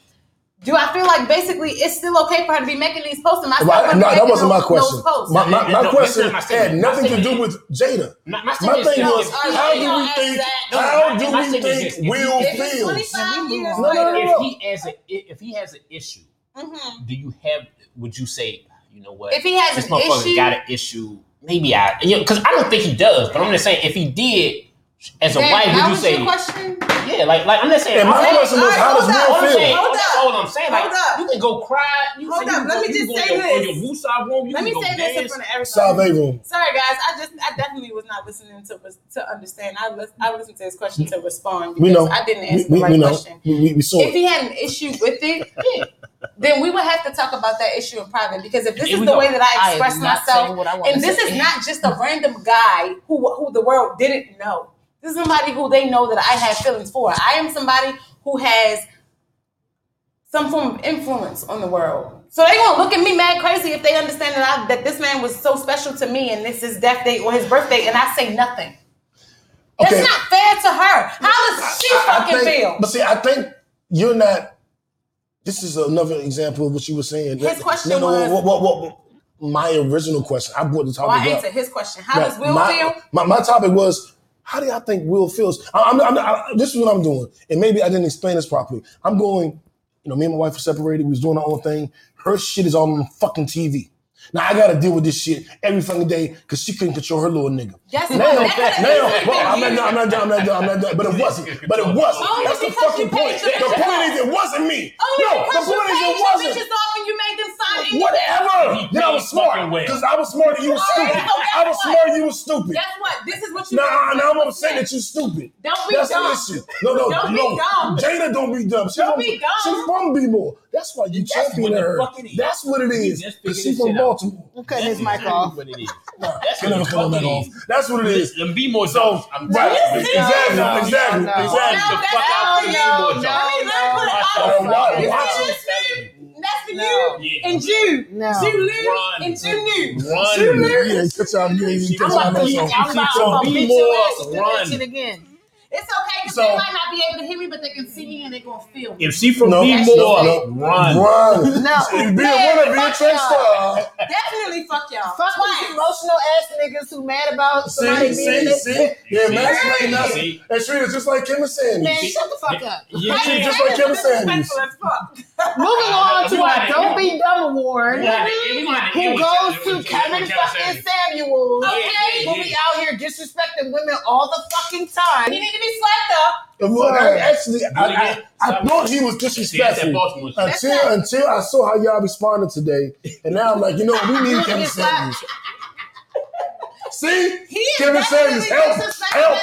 Do I feel like basically it's still okay for her to be making these posts? And I still Right, no, that wasn't my question. My, my, my No, question my had statement. My nothing to do with Jada. My, my My thing is- was, is- how do we think? that. No, How do we think Will if feels? No, no, no, no. if he has a if he has an issue, Mhm. do you have? Would you say, you know what? if he has this an issue, got an issue. Maybe I, you know, because I don't think he does. But I'm just saying, if he did, as a Damn, wife, would you was say, your question? yeah, like, like I'm not saying. And my I'm saying- question was, how does hold up, Will I'm feel? saying, Hold that's up. all I'm saying. Like, Hold up. you can go cry. You Hold up, let me just say go this. on your woosah room. Let me say this in front of everybody. Salve room. Sorry, guys. I just, I definitely was not listening to to understand. I lis- I listened to his question to respond We know. I didn't answer we, the right we know. question. We, we, we saw If he had an issue with it, then we would have to talk about that issue in private. Because if this is the go. way that I I express not myself, what I and this say. is not just a random guy who who the world didn't know. This is somebody who they know that I have feelings for. I am somebody who has some form of influence on the world. So they gonna look at me mad crazy if they understand that I, that this man was so special to me and this is death date or his birthday and I say nothing. That's not fair to her. How does she I- I fucking think- feel? But see, I think you're not. This is another example of what you were saying. His question no, no, was- what, what, what, my original question. I brought the topic I up. answered his question. How does Will my, feel? My, my topic was how do y'all think Will feels? I, I'm, I'm, I, this is what I'm doing, and maybe I didn't explain this properly. I'm going, you know, me and my wife were separated. We was doing our own thing. Her shit is on fucking TV. Now I gotta deal with this shit every fucking day because she couldn't control her little nigga. Yes, Now, but now, that could've well, I'm not. I'm not done, I'm not done, I'm not done. But it wasn't. But it wasn't. Only That's the fucking point. The point is, it wasn't me. Only No, the point is, it wasn't. Bitches you made them sign didn't. Whatever. Then I was smart because I was smart and you were stupid. I was smart and you were stupid. Guess what? This is what you. Nah, now I'm is upset that you stupid. Don't be That's dumb. the issue. No, no, Don't be no. dumb. Jada don't be dumb. She Don't be dumb. She's from B-more. That's why you That's champion what the her. fuck it is. That's what it We is. just Because figured she's this from shit out. Baltimore. I'm cutting his That's mic off. What it is. Nah, That's can what never the cut fuck that it off. is. That's what it is. Them be more So, jokes. I'm right, telling you. exactly, No, exactly, no, Watch exactly. the fuck out for no, me more no, jokes. no, no. Watch the wow, fuck You watch out. see it. this thing? That's for No. you Yeah. and Jew. No. J. Lou Run. and Jew New. Run. J. Lou. Yeah, catch y'all. You ain't even catch I'm y'all about no to- song. I'm about So to be beat more your ass with run. that shit again. It's okay because So- they might not be able to hear me, but they can see me and they're gonna feel me. If she from No, B no, more, no. run. Run. No. Be a winner, be a fuck trick y'all. star. Definitely fuck y'all. Fuck Twice. these emotional ass niggas who mad about somebody See, being see, this. see. Yeah, See? Max Lane, that's See? and Trina's just like Kim and Sandy. Man, see- shut the fuck up. Yeah, She just like Kim and Sanders. Disrespectful as fuck. Moving on to our Don't Be Dumb award. We gonna have to- we gonna have to end Who goes to Kevin Kevin fucking Samuels. Samuels? Okay, yeah, Who be out here disrespecting women all the fucking time. He need to be slapped up. Well, I- actually, I, I, I thought he was See, that's disrespectful Baltimore shit. That's until until I saw how y'all responded today, and now I'm like, you know, we need Kevin get slapped. Samuels. See, He is Kevin Samuels, help, help, help,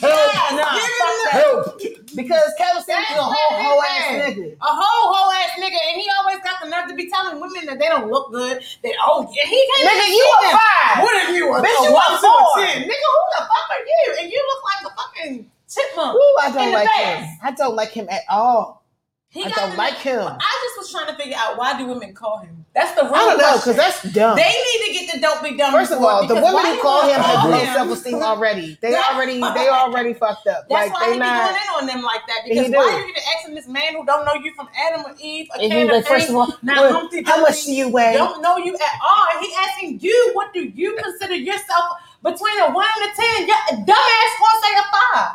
Yes, Nah, give him fuck the- that. help. Because Kevin Samuels is a whole whole ass nigga. A whole whole ass nigga, and he always got the nerve to be telling women that they don't look good. That oh yeah, he can't. Nigga, you see a five. What are you? A, Bitch, you a one four. a? Nigga, who the fuck are you? And you look like a fucking chipmunk. Ooh, I don't the like face. him. I don't like him at all. He I don't like him. I just was trying to figure out why do women call him? That's the real I don't know, question. because that's dumb. They need to get the don't be dumb. First of all, the because women who call him have call low self esteem already. They That's already they already fucked up. That's like why they he not. be going in on them like that. He Because do. why are you even asking this man who don't know you from Adam or Eve? A And can he's of like, first of all, not what- Humpty how much do you weigh? Don't know you at all. And he asking you, what do you consider yourself between a one and a ten? Your dumbass gonna say a five.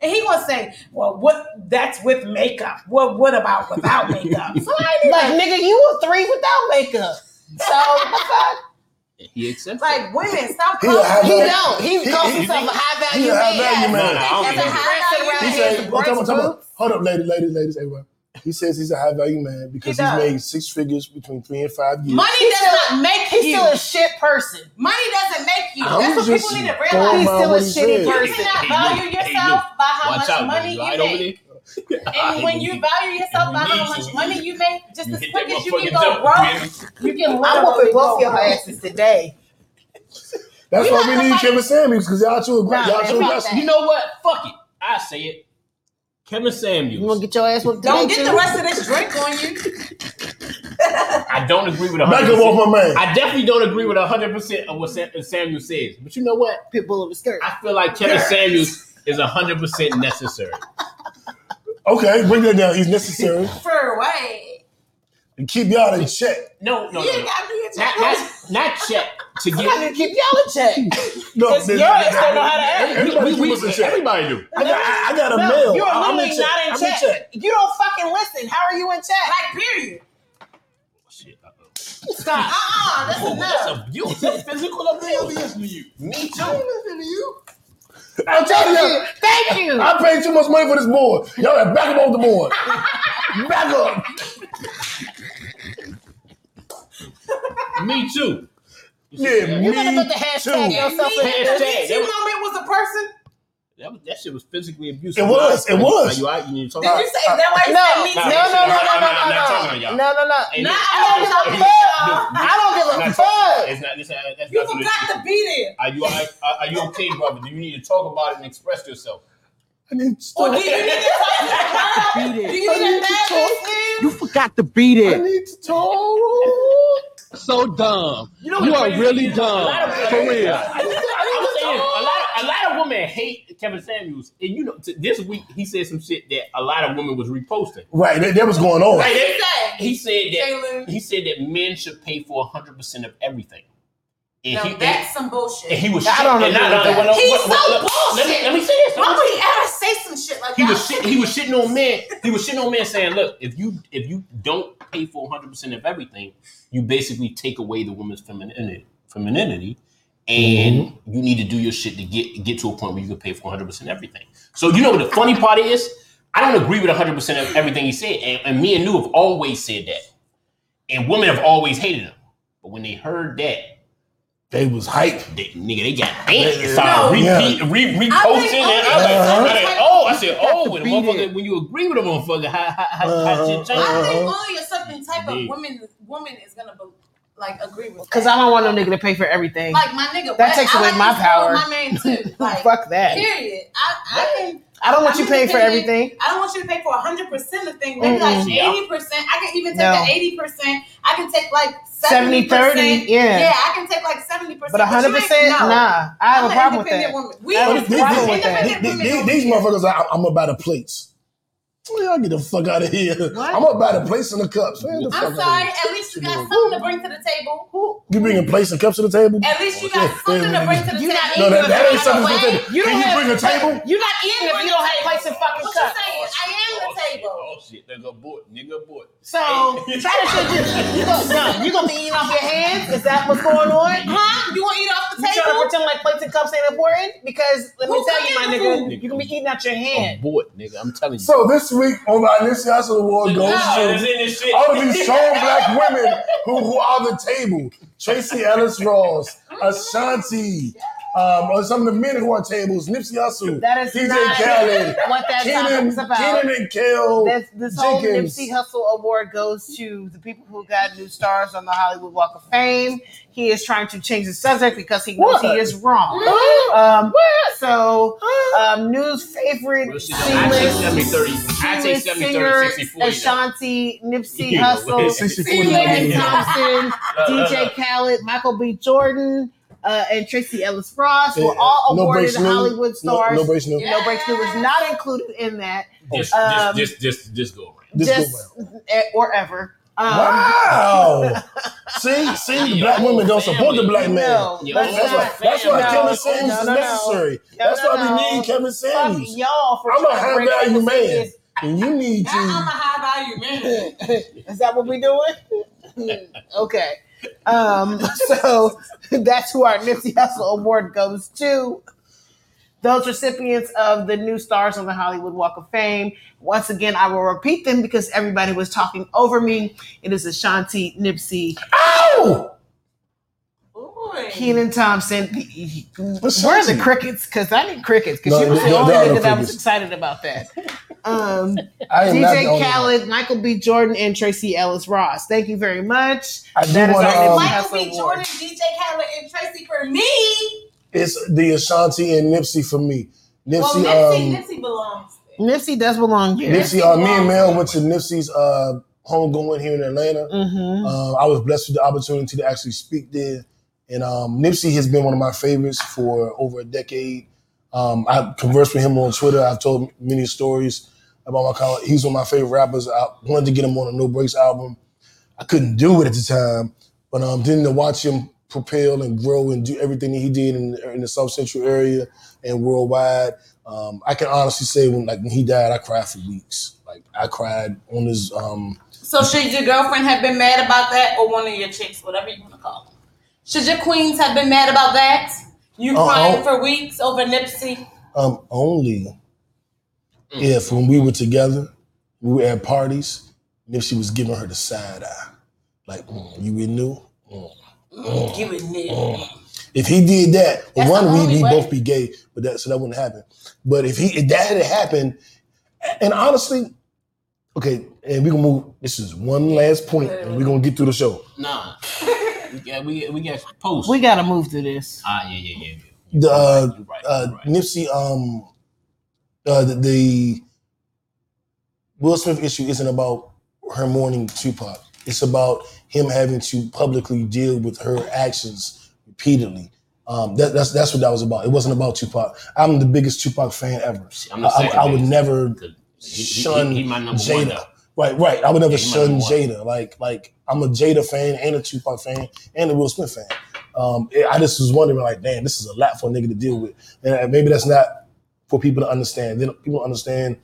And he gonna say, well, what? That's with makeup. What? What about without makeup? So I Like like, nigga, you a three without makeup. So fuck? He accepts. like women, stop He a calling high He don't. He, He- calls he- himself a high value he a high value man. No, no, I don't As think a high He value He Yeah, said, the well, come on, breast come on. Hold up, ladies, ladies, ladies, everyone. He says he's a high value man because He he's made six figures between three and five years. Money He's does still- not make He's you. still a shit person. Money doesn't make you. I'm That's what people need to realize. He's still a he shitty said. You person. cannot Hey, value Luke, hey, yourself Luke, by how Watch much out, money you you right make. there. And when you value yourself by how much money you make, just You as quick as you motherfucking can go jump, broke, you can I'm literally whooping both your asses today. That's We why we need somebody- Kevin Samuels because y'all too Nah, aggressive. Y'all too aggressive. You know what? Fuck it. I say it. Kevin Samuels. You Samuels. wanna get your ass whooped Don't get too? the rest of this drink on you. I don't agree with Back 100%. up off my man. I definitely don't agree with 100% of what Sam- Samuel says. But you know what? Pitbull of the skirt. I feel like Kevin Samuels is 100% necessary. Okay, bring that down. He's necessary For way. And keep y'all in check. No, no, You no. ain't no. got me a Not, not, not check to I gotta keep y'all in check. No, Because your ass don't know how to act. Everybody We, we, keep us in check. everybody do. I got, I, I got a No, mail. you're I'm literally in check. not in I'm check. in check. You don't fucking listen. How are you in check? Like, period. Shit. uh-oh. Stop. Uh-uh, that's Oh, enough. that's abusive physical abuse. Listen to you. Me too. Listen to you. I'm telling you, you. Thank you. I paid too much money for this board. Y'all gotta back up off the board. back up. Me too. Yeah, me You better me put the hashtag too. yourself in Hashtag. there. That You was- moment was a person? That, was, that shit was physically abusive. It was, it was. Are you out? You need to talk Did about you say that why you No, said me no, too? no, no, no, I'm no, not- I'm not no, talking to y'all. no, no, no. Ain't Nah, it- I'm not I talking don't to give a y'all. fuck. I don't give a Not- fuck. It's not. It's not that's You not what it forgot is. to be there. Are you? Are, are you okay, brother? Do you need to talk about it and express yourself? I oh, need to Or stop. do you need to talk to? Do you I need need to talk. You forgot to beat I need to talk. So dumb. You, know You are really dumb. For real. I need to- I'm saying a lot, of, a lot of women hate Kevin Samuels, and you know, t- this week he said some shit that a lot of women was reposting. Right, that, that was going on. Right, He said. he said that Taylor. he said that men should pay for 100 percent of everything. And Now he, that's some bullshit. and he was. I shit- don't and agree not- with no, that. no, He's what- so what- Let me, bullshit. let me say this. Why would he ever say some shit like He that? was shit, he was shitting on men. He was shitting on men, saying, "Look, if you if you don't pay for 100 percent of everything, you basically take away the woman's femininity, femininity, and you need to do your shit to get get to a point where you can pay for 100 percent everything." So you know what the funny part is? I don't agree with 100 percent of everything he said, and, and me and New have always said that. and women have always hated him. But when they heard that, They was hype. they, nigga, they got ants. They started No. repeat, re, reposting, I think and I only- like, Uh-huh. I like, oh, I said, oh, when, a motherfucker, when you agree with a motherfucker, how, how, how, Uh-huh. how shit change? I think only a certain type of woman woman is gonna be, like agree with. Because. I don't want no nigga to pay for everything. like my nigga. That takes I away my power. My man too. Like Fuck that. period. I I can. I don't want I'm you paying for everything. I don't want you to pay for hundred percent of things. Maybe like Mm-mm. Yeah. eighty percent. I can even take No. the eighty percent. I can take like 70, 70 30, yeah. Yeah, I can take like seventy percent. But hundred percent, nah. I have I'm a problem with that. woman. We I have a independent problem with that. These, women these, don't these care. motherfuckers, I, I'm about the plates. Well, y'all get the fuck out of here. What? I'm about the plates and the cups. Man, the I'm fuck sorry. At least you got something to bring to the table. You bringing plates and cups to the table? At least you oh, got Yeah, something to bring to the You not table. No, that, that ain't something to the table. You Can don't you have- bring a table? You're not eating if you don't have plates and fucking What you cups. saying? I am the oh, table. Oh shit, nigga boy, nigga boy. So try to shit just you gonna, no, you gonna be eating off your hands? Is that what's going on? Huh? You want to eat off the You trying to table? pretend like plates and cups ain't important? Because let me Who tell you, my cooking the nigga, you gonna be eating out your hand. boy, nigga, I'm telling you. So this week on the Nipsey Hussle Award goes It's to in all of these strong black women who, who are the table. Tracee Ellis Ross, Ashanti, um, or some of the men who are tables, Nipsey Hussle, That is DJ not Khaled, what that Kenan, about. Kenan and Kel. This, this whole Nipsey Hussle Award goes to the people who got new stars on the Hollywood Walk of Fame. He is trying to change the subject because he knows he What? is wrong. Um, so, um, news favorite Well, shit, I take C-list 70 30. I take 70 singer 30, 60 40. Ashanti, Nipsey Yeah, Hussle, 60, 40, Kenan. Thompson, DJ Khaled, Michael B. Jordan, uh, and Tracee Ellis Ross were all No awarded breaks. Hollywood stars. no breaks new. No Breaks New was not included in that, Just, Um, just, just, just, just go around. This just eh, or ever. Um, Wow. see, see, the black women don't support the black man. No, That's, that's why, that's why No, Kevin Samuels no, is no, no. necessary. No, that's no, why no. we need Kevin Fuck Samuels. y'all for I'm a high value man. Samuels. And you need to. I'm a high value man. Is that what we doing? okay. Um, so that's who our Nipsey Hussle Award goes to. Those recipients of the new stars on the Hollywood Walk of Fame. Once again, I will repeat them because everybody was talking over me. It is Ashanti, Nipsey! Boy. Kenan Thompson. Where are the crickets? Because I need crickets. Because No, you was the there- only there are no nigga that I was excited about that. Um, I am not the DJ only one. Khaled, Michael B. Jordan, and Tracee Ellis Ross. Thank you very much. I do That is wanna, um, Michael B. Award. Jordan, DJ Khaled, and Tracy for me. It's the Ashanti and Nipsey for me. Well, Nipsey, Nipsey, um, Nipsey belongs. Nipsey does belong here. Nipsey, uh, me and Mel went to Nipsey's uh, homegoing here in Atlanta. Mm-hmm. Uh, I was blessed with the opportunity to actually speak there. And um, Nipsey has been one of my favorites for over a decade. Um, I've conversed with him on Twitter. I've told many stories about my college. He's one of my favorite rappers. I wanted to get him on a No Breaks album. I couldn't do it at the time, but um, then to watch him propel and grow and do everything that he did in, in the South Central area and worldwide, um, I can honestly say when like when he died, I cried for weeks. Like I cried on his um, So should your girlfriend have been mad about that, or one of your chicks, whatever you want to call? Should your queens have been mad about that? You Uh-oh. crying for weeks over Nipsey? Um, only if when we were together, we were at parties, Nipsey was giving her the side eye. Like, mm, you in new? Mm, mm, Give it Nip. mm. If he did that, That's well, one, we only we both be gay, but that so that wouldn't happen. But if he if that had happened, and honestly, okay, and we gonna move. This is one last point, and we're gonna get through the show. Nah. we got, we, we got posts. We got to move to this. ah, yeah, yeah, yeah. yeah. The uh, You're right, uh, right. Nipsey, um, uh, the, the Will Smith issue isn't about her mourning Tupac. It's about him having to publicly deal with her actions repeatedly. Um, that, that's that's what that was about. It wasn't about Tupac. I'm the biggest Tupac fan ever. I'm the I, I would never He- he- shun he- he my number Jada. One, though. right, right. I would never Yeah, shun number one. Jada. Like, like I'm a Jada fan and a Tupac fan and a Will Smith fan. Um, I just was wondering, like, damn, this is a lot for a nigga to deal with, and maybe that's not for people to understand. They don't, people don't understand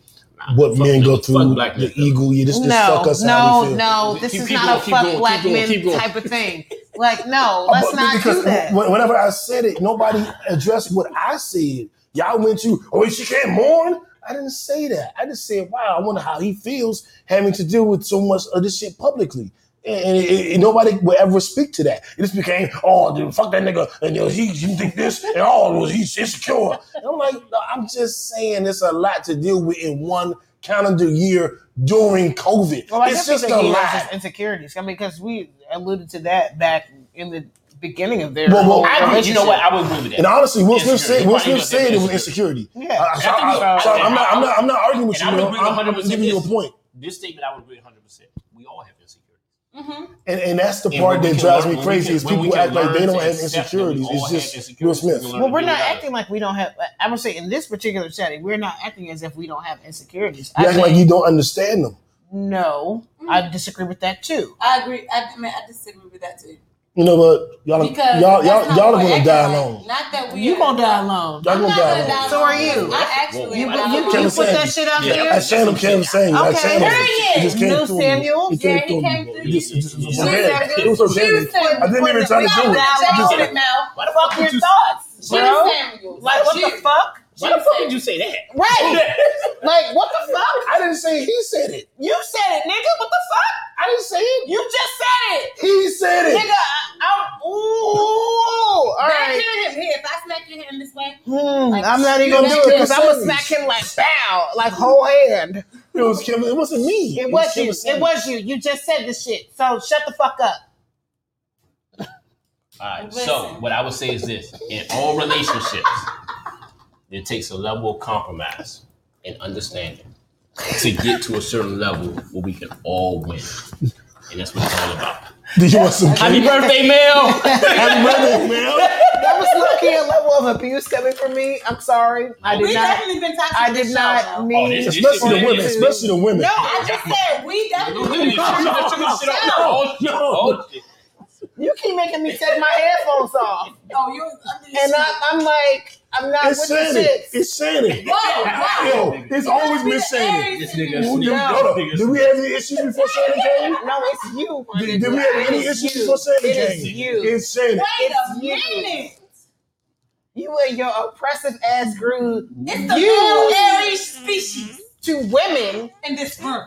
what fuck men niggas, go fuck through, black the niggas. ego. You just, just No, fuck us how we no, feel. no. This Keep- is keep not going, a fuck going, black going, men type of thing. Like, no, Uh, let's but- not because do that. Whenever I said it, nobody addressed what I said. Y'all went to, oh, she can't mourn. I didn't say that. I just said, wow, I wonder how he feels having to deal with so much of this shit publicly. And, and- and nobody would ever speak to that. It just became, oh, dude, fuck that nigga, and you know, he you think this, and oh, he's insecure. And I'm like, no, I'm just saying, it's a lot to deal with in one calendar year during COVID. Well, it's just a he lot. insecurities. I mean, because we alluded to that back in the beginning of their. Well, well, I agree. You know what? I would agree with that. And honestly, Will Smith Insecurity. said, Will He Smith said it was insecurity. Yeah. I think I, so. so I'm not, I'm not, I'm not arguing with you. And I would man. agree I'm, I'm giving you a point. This statement, I would agree 100. percent We all have insecurities. Mm-hmm. And, and that's the And part that drives learn- me crazy can- is people act like they don't have accept insecurities. It's just insecurities. Will Smith. Well, we're not acting like we don't have. I would say in this particular setting, we're not acting as if we don't have insecurities. You I act like you don't understand them. no, I mm-hmm. disagree with that too. I agree. I, I mean, I disagree with that too. You know what? Y'all, Because y'all, y'all, not y'all are what gonna die alone. Not that we. You gonna die alone. Y'all I'm gonna not die gonna die alone. So are you. I actually. You, when you, I you, was- Kevin put that Samuels. shit out Yeah. there. I said him, Kevin saying. I Okay. said him. Period. It just came New through me. Samuel. It came Yeah, he through came me. through It just, it just, it was you. organic. It was organic. I didn't even try to do it. It just- It mouth. Why the Fuck fuck your would you? thoughts, Jimmy bro. Samuels. Like what the Jimmy. fuck? Why the fuck did you say that? Right. Like what the fuck? I didn't say he said it. You said it, nigga. What the fuck? I didn't say it. You just said it, He said it. nigga. I, I'm, ooh. All Back right. here, him here. If I smack your hand this way, Hmm, Like, I'm not even gonna do it because I'm gonna smack him like bow, like whole hand. It was Kevin. It wasn't me. It was you. Kevin It was you. You just said this shit. So shut the fuck up. All right. Listen. So what I would say is this: in all relationships, it takes a level of compromise and understanding to get to a certain level where we can all win, and that's what it's all about. Do you want some Happy birthday, Mel! Happy birthday, man. That was lucky a level of abuse coming from me. I'm sorry. I did we not. definitely been toxic. I did this not show, though. mean. this- Especially the women. Especially the women. No, I just said we definitely been toxic on this show. Oh, no. Oh, shit. You keep making me take my headphones off, Oh, you was under the and. I, I'm like, I'm not It's with the Shannon. shit. It's Shannon. Whoa, whoa. Yo, it's always been Shannon. This nigga Did, sneak- hold. Did we have any issues before Shannon came? No, it's you. Did, did we have any It is issues you. before Shannon It came? is you. It's Shannon. Wait It's a you. minute. You and your oppressive ass grew It's the You- male Aries species to women. in this room.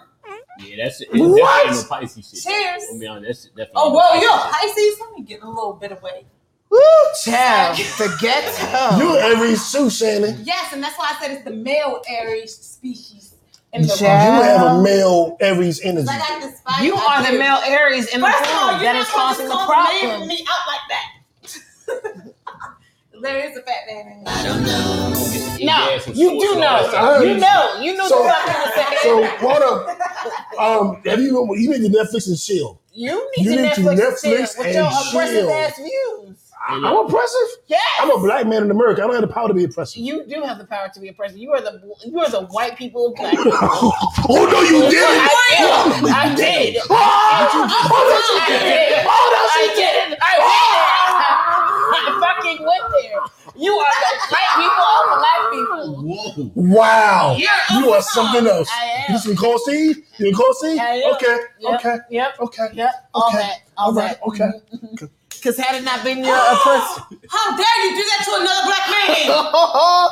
Yeah, that's it. What? Definitely no Pisces shit. Cheers. I'll be honest, that's definitely. Oh, no whoa, Pisces you're a. Pisces? Let me get a little bit away. Woo, child. Forget her. You Aries too, Shannon. Yes, and that's why I said it's the male Aries species in the Yeah. You have a male Aries energy. 'Cause I got. You are the male Aries in the First of all, room you're that not is supposed causing the call the name problem. me out like that. there is a fat man in there. Eat No, your ass and you do know. You know. You know So- the fuck you said. So hold up. Um, have you you need to Netflix and chill. You need You to need to Netflix, Netflix and chill with your and oppressive ass views. I'm look, oppressive. Yes. I'm a black man in America. I don't have the power to be oppressive. You do have the power to be oppressive. You are the you are the white people of black people. oh no, you didn't. I did. I did. Oh, I did. Oh, that's I did. I went there. I fucking went there. You are the white people of black people. Whoa. Wow. Yeah, you oh, are something else. I am. You some cold seed? You cold seed? Okay. Yep. Okay. Yep. Okay. Yep. All Okay. that. All All right. that. Okay. Mm-hmm, mm-hmm. Because had it not been your oppressive. How dare you do that to another black man?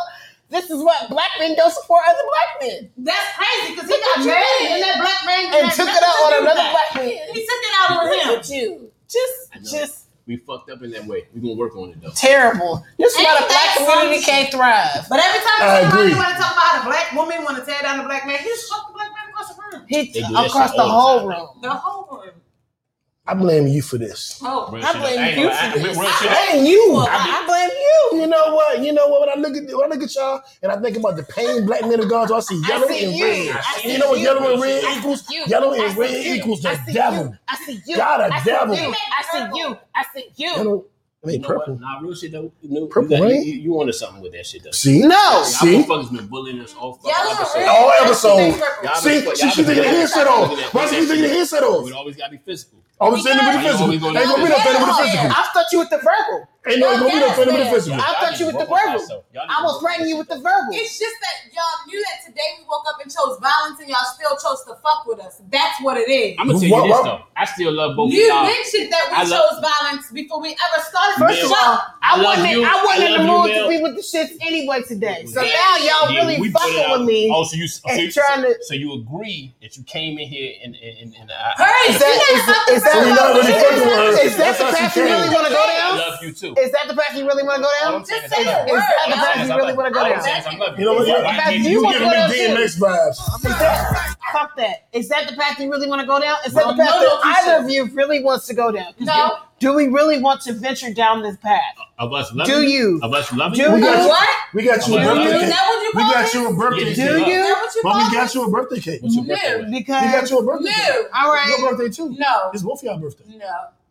this is what black men don't support other black men. That's crazy because he got mad and that black man And took it out on another black man. He took it out on him. you. Just, just We fucked up in that way. We're gonna work on it though. terrible. This is why the black that community some can't thrive. But every time I somebody want to talk about how the black woman want to tear down the black man, he just fuck the black man across the room. He They across the whole room. The whole room. I blame you for this. Oh, I blame ain't you for I- this. I blame you. I, I blame you. You know what? You know what? When I look at when I look at y'all and I think about the pain black men have gone through, I see yellow see and you. red. I And you know what you. yellow and red I equals? you. Yellow and red you. equals the devil. You. I see you. Y'all the see devil. You. I see you. I see you. Yellow, I mean You know what? purple. Nah, real shit though. You know, Purple you, got, rain? you, you onto something with that shit though. See? No. See? Y'all motherfuckers been bullying us all fucking Yellow episode. All episodes. Y'all See, been- she y'all she been- taking the headset off. Look at. Why she taking the headset off? We always gotta be physical. I was saying it with the physical. Ain't gonna be no with the physical. I thought you with the verbal. Ain't no, ain't gonna be no freedom of the physical. I thought you with the verbal. I was threatening you with the verbal. It's just that y'all knew that today we woke up and chose violence, and y'all still chose to fuck with us. That's what it is. I'm gonna tell you this though. I still love both You of y'all. You mentioned that we I love- chose violence before we ever started. First of all, I, I wasn't, you. I wasn't I in the love you, mood to be with the shits anyway today. So Yeah. now y'all Yeah, really we put it fucking with me. Oh, so you so, and you- trying to- so you agree that you came in here and and, and, and I, Hurry, Is that, is, is that, So we not really fucking with her. is that That's the how path you really want to go down? I down? love you too. Is that the path you really want to go down? Is Just say love the word. Is that the path you really want to go down? saying is I love You know what? So You, I fact, give you you want giving to me go down DMX vibes. Fuck that. Is that the path you really want to go down? Is that the path that either of you really wants to go down? 'Cause No. Do, do we really want to venture down this path? of us loving Do you? Of us loving Do you. We got you. What? We got you a Do birthday you? cake. Is that what you We got you a birthday cake. Do you? Is that what you But we got you a birthday cake. What's your No. birthday? Because We got you a birthday cake. No. all right, Your birthday too. No. It's both of y'all birthday. No.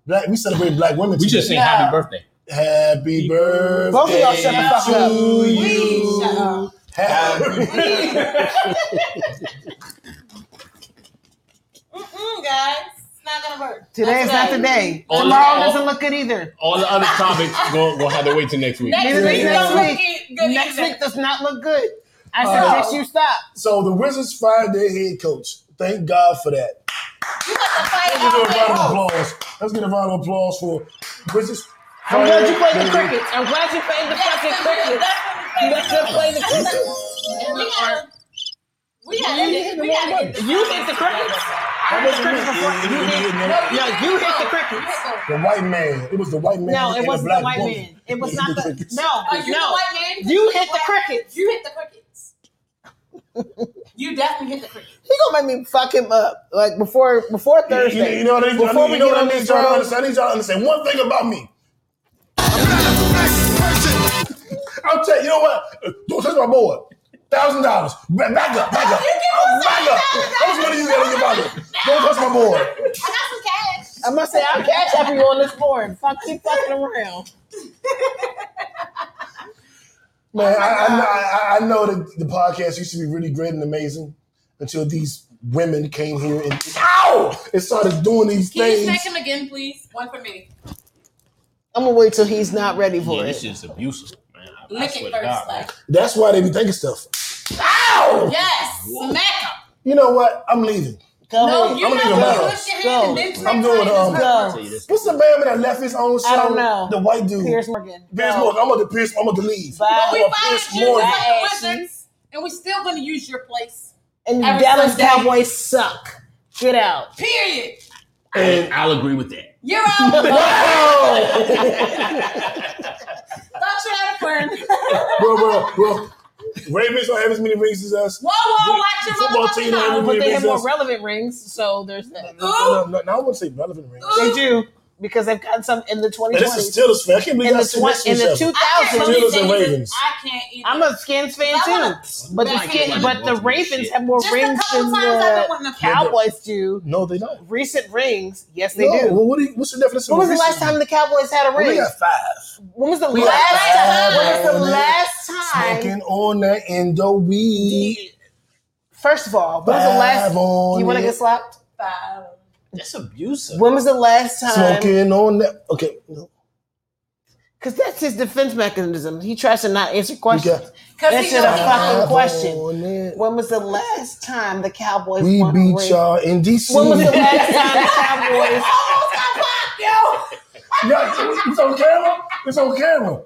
Black, we celebrate black women. We just saying No. happy birthday. Happy birthday Both of y'all shut the fuck to up. you. Please shut up. Happy Mm-mm, guys. It's not gonna work. today's not the day. All- Tomorrow all- doesn't look good either. All the other topics going to have to wait till next week. Next Neither week does next don't look week. good Next either. week does not look good. I Uh, suggest you stop. So the Wizards fired their head coach. Thank God for that. You got to fight Let's give all a round of applause. Let's get a round of applause for Wizards. I'm glad you played the fired crickets. I'm glad you played the That's fucking what crickets. we- You should play the crickets. We gotta, we gotta, You we hit the gotta wrong. You hit the crickets. I hit the crickets before. You did. No, No, you hit the both. crickets. You hit both. The white man. It was the white man. No, it wasn't the white man. It was not the. crickets. No, oh, you no. You hit the crickets. You hit the crickets. You definitely hit the crickets. He gonna make me fuck him up like before before Thursday. you know what I mean? Before we you know get what I on this y'all to road, understand? I need y'all to understand one thing about me. I'll tell you, you know what? Don't touch my board. Thousand dollars. Back back up, back up. You give Oh, us back up. $1,000. How much money you got in your pocket? Don't touch my board. I got some cash. I must say I'll catch up you on this board. Fuck keep fucking around. Man, oh I, I, know, I, I know that the podcast used to be really great and amazing until these women came here and ow, and started doing these things. Can you things. him again, please? One for me. I'm gonna wait till he's not ready for Yeah, it. this shit's abusive, man. I, I Lick swear it first. God, man. like. That's why they be thinking stuff. Ow! Yes, smack him. You know what? I'm leaving. Go No, ahead. you I'm know leaving when now. you your hand Go. and then I'm take doing, time, um, it's Go. I'll not tell you this. What's the man that left his own show? I don't know. The white dude. Piers Morgan. Piers Go. Morgan. I'm gonna Piers. I'm gonna leave. Bye. But we Well, fired Piers you Morgan. like the Ashy. Wizards, and we still gonna use your place. And the Every Dallas Sunday. Cowboys suck. Get out. Period. And I'll agree with that. You're out. wow, Thought you had a friend. bro, bro, bro. Ravens don't have as many rings as us. Whoa, whoa, watch your Football team don't have as mouth. many But they have more relevant rings, so there's that. No, no, no, no, I wouldn't say relevant rings. They do because they've gotten some in the And this is 2020s. Steelers fan. I can't believe In y'all the, sit twen- next to in each the other. I can't 2000s, believe Steelers they and even- Ravens. I can't either. I'm a Skins fan too. wanna- But the skin, but the Ravens have more Just rings than times the Cowboys do. No, they don't. Recent rings, yes, they no, do. Well, what do you, what's the definition? When was the last time the Cowboys had a Well, we ring? got five. When was the We got last five time? When was the on it. last time? Smoking on that endo weed. First of all, when was the last? Five on You want to get slapped? Five. That's abusive. When was the last time? Smoking on that. Okay. no. Because that's his defense mechanism. He tries to not answer questions. got- Cause he Answer the fucking question. When was the last time the Cowboys We won beat ring? y'all in DC. When was the last time the Cowboys? Almost got popped, yo. Yeah, it's on camera. It's on camera.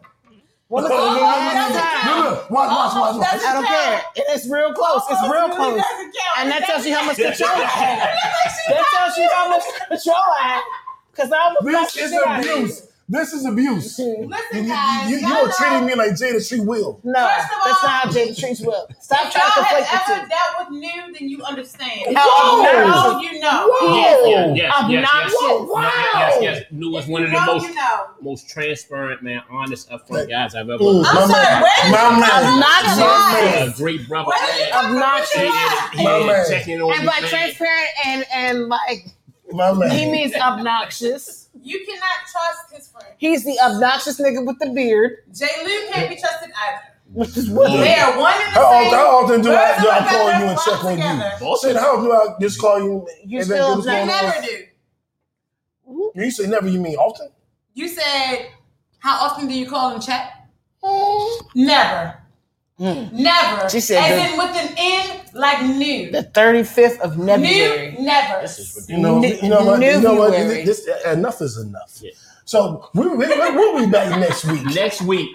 When was the Oh, last that's time? Look, look, watch, watch, watch, watch. I don't care. And it's real close. It's real Almost close. doesn't count. And that tells you how much That's- control I have. That tells you how much control I have. Because I'm a This is abuse. This is abuse. Listen, you, guys. you, you y'all are treating me like Jada Tree will. No, First of that's all- not how Jada treats Will. Stop If trying to y'all conflate have the ever two. dealt with new, then you understand. How If you know, you know. Whoa. Yes, yes, yes, yes, Obnoxious. yes. Whoa, No, wow. yes, yes. New is one of the know, most you know. most transparent, man, honest, upfront Like, guys I've ever. Mm, I'm my sorry, man. where My did you man. Obnoxious. My A man. great brother. Where did you man. come from with Obnoxious. He is- he My is man. checking on And by transparent and and like My man. he means obnoxious. You cannot trust his friend. He's the obnoxious nigga with the beard, J. Lou can't be trusted either. which is what They are one and the How same. how often do I, Birds do of call you and flock check on together. you? Shit, how often do I just call you? You and still then what's You going on? never do. You say never, you mean often? You said How often do you call and check? Mm. Never. Mm. Never. She said As the- in with an N, like new. The 35th of February. New, never. You know, N- you know what? You know what? February. This, enough is enough. So we, we, we'll be back next week. Next week.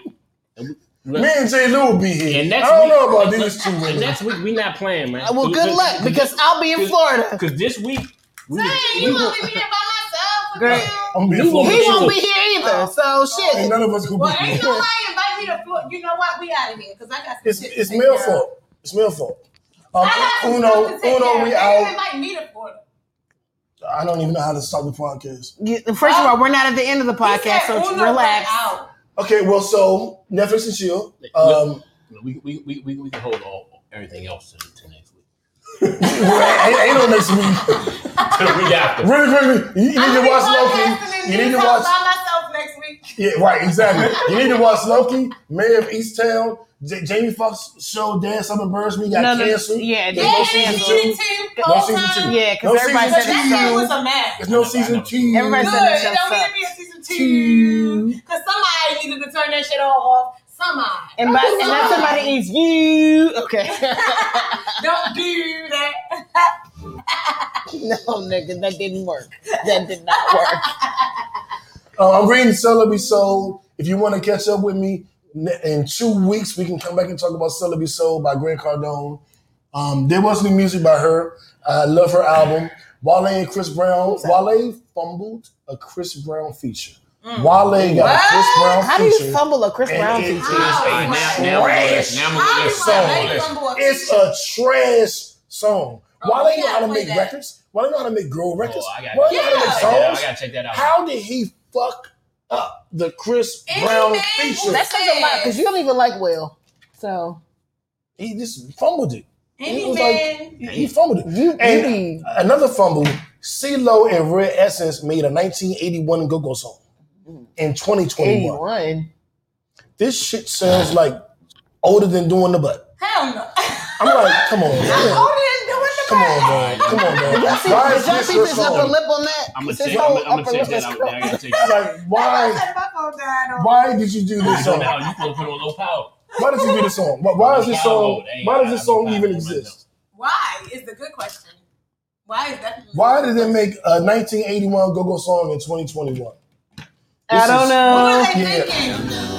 Me and J. Lou will be here. And next I don't week, know about these two And women. next week we not playing, man. Well, good luck because I'll be in Florida. Because this week, we, Dang, we, you won't leave me here by myself. Great. I'm We being won't He won't be here either. So shit. Ain't none of us could Well, be ain't here. nobody invite me to Florida. You know what? We out of here because I got some It's, shit it's take male fault. It's male fault. Um, I Uno, stuff to take Uno, we They out. invite me to Florida. I don't even know how to start the podcast. You- First of all, we're not at the end of the podcast, so Uno relax. Okay, well, so Netflix and chill. Um, we, we, we, we, we can hold all everything else to, to next week. Ain't, ain't no next week. To the week after. Really, really, you, you need I'm to watch Loki. You need to this house watch. by myself next week. Yeah, right, exactly. You need to watch Loki, Mare of Easttown, J- Jamie Foxx show Dad Stop Embarrassing Me got No, no, canceled. yeah, There's yeah, no season two. No season two. Yeah, because No everybody season said that that show. was a mess. There's no season two. Everybody Good. said that It show don't need to be a season two. Because somebody needed to turn that shit all off. Somebody. And, by, and that somebody is you. Okay. Don't do that. no, nigga, that didn't work. That did not work. Uh, I'm reading Sell or Be Sold. If you want to catch up with me in two weeks, we can come back and talk about Sell or Be Sold by Grant Cardone. Um, there was new music by her. I love her album. Wale and Chris Brown. Wale fumbled a Chris Brown feature. Mm. Wale got a Chris Brown How do you fumble a Chris Brown it feature? is Hey, a now, now, we're gonna- trash now we're gonna get song. How you fumble a It's a trash oh, song. Oh, Wale we know how gotta to play make that. records. Wale know how to make girl records. Oh, Wale know how to Yeah. make I gotta check that out. How did he fuck up the Chris Any Brown feature? That says a lot because you don't even like Will. So he just fumbled it. Any It was man. like he fumbled it. you, you And be another fumble. CeeLo and Red Essence made a 1981 go-go song in 2021. 81. This shit sounds like older than doing the butt. Hell no. I'm like, come on, man. Older than doing the Come on, butt. man. Come on, man. Did y'all see, Why did is y'all this see your his upper song? lip on that? I'm gonna His check. whole I'm gonna upper check lip that is out. curled. I gotta check that out. Like, why? My phone died on. Why did you do this You know song? now you supposed to put on low power. Why did you do this song? Why, why is this song? Why does this song even exist? Why is the good question. Why is that? Why did they make a 1981 go-go song in 2021? I don't is- know. What were they Yeah. thinking?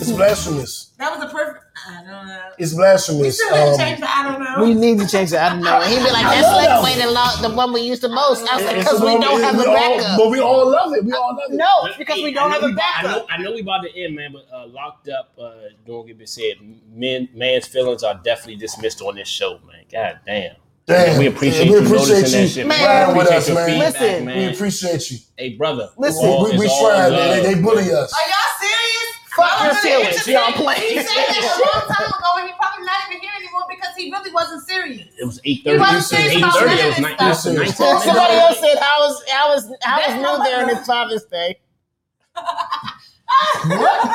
It's blasphemous. That was a perfect. I don't know. It's We blasphemous. should have Um, changed the I don't know. We need to change it. I don't know. He'd be like, I that's like that way the, lo- the one we use the most. I was like, it's because we don't have we a all- backup. But we all love it. We all love it. No, it's because we don't have a we- I know, backup. I know we about to end, man, but uh, locked up. Uh, don't get me said. Men, man's feelings are definitely dismissed on this show, man. God damn. Damn. We appreciate we you appreciate noticing you shit, man. man. We with appreciate us, man. feedback, Listen, man. We appreciate you. Hey, brother. Listen, it's all- we we it's all try. love. They, they bully us. Are y'all serious? Fuck Y'all your feelings. Y'all playing. He said that a long time ago, and he's probably not even here anymore because he really wasn't serious. It was eight You thirty. wasn't serious Eight thirty. It was of nine- this it was stuff. nineteen. Somebody else said, how was, how was, how was New there on mother. his Father's Day? What?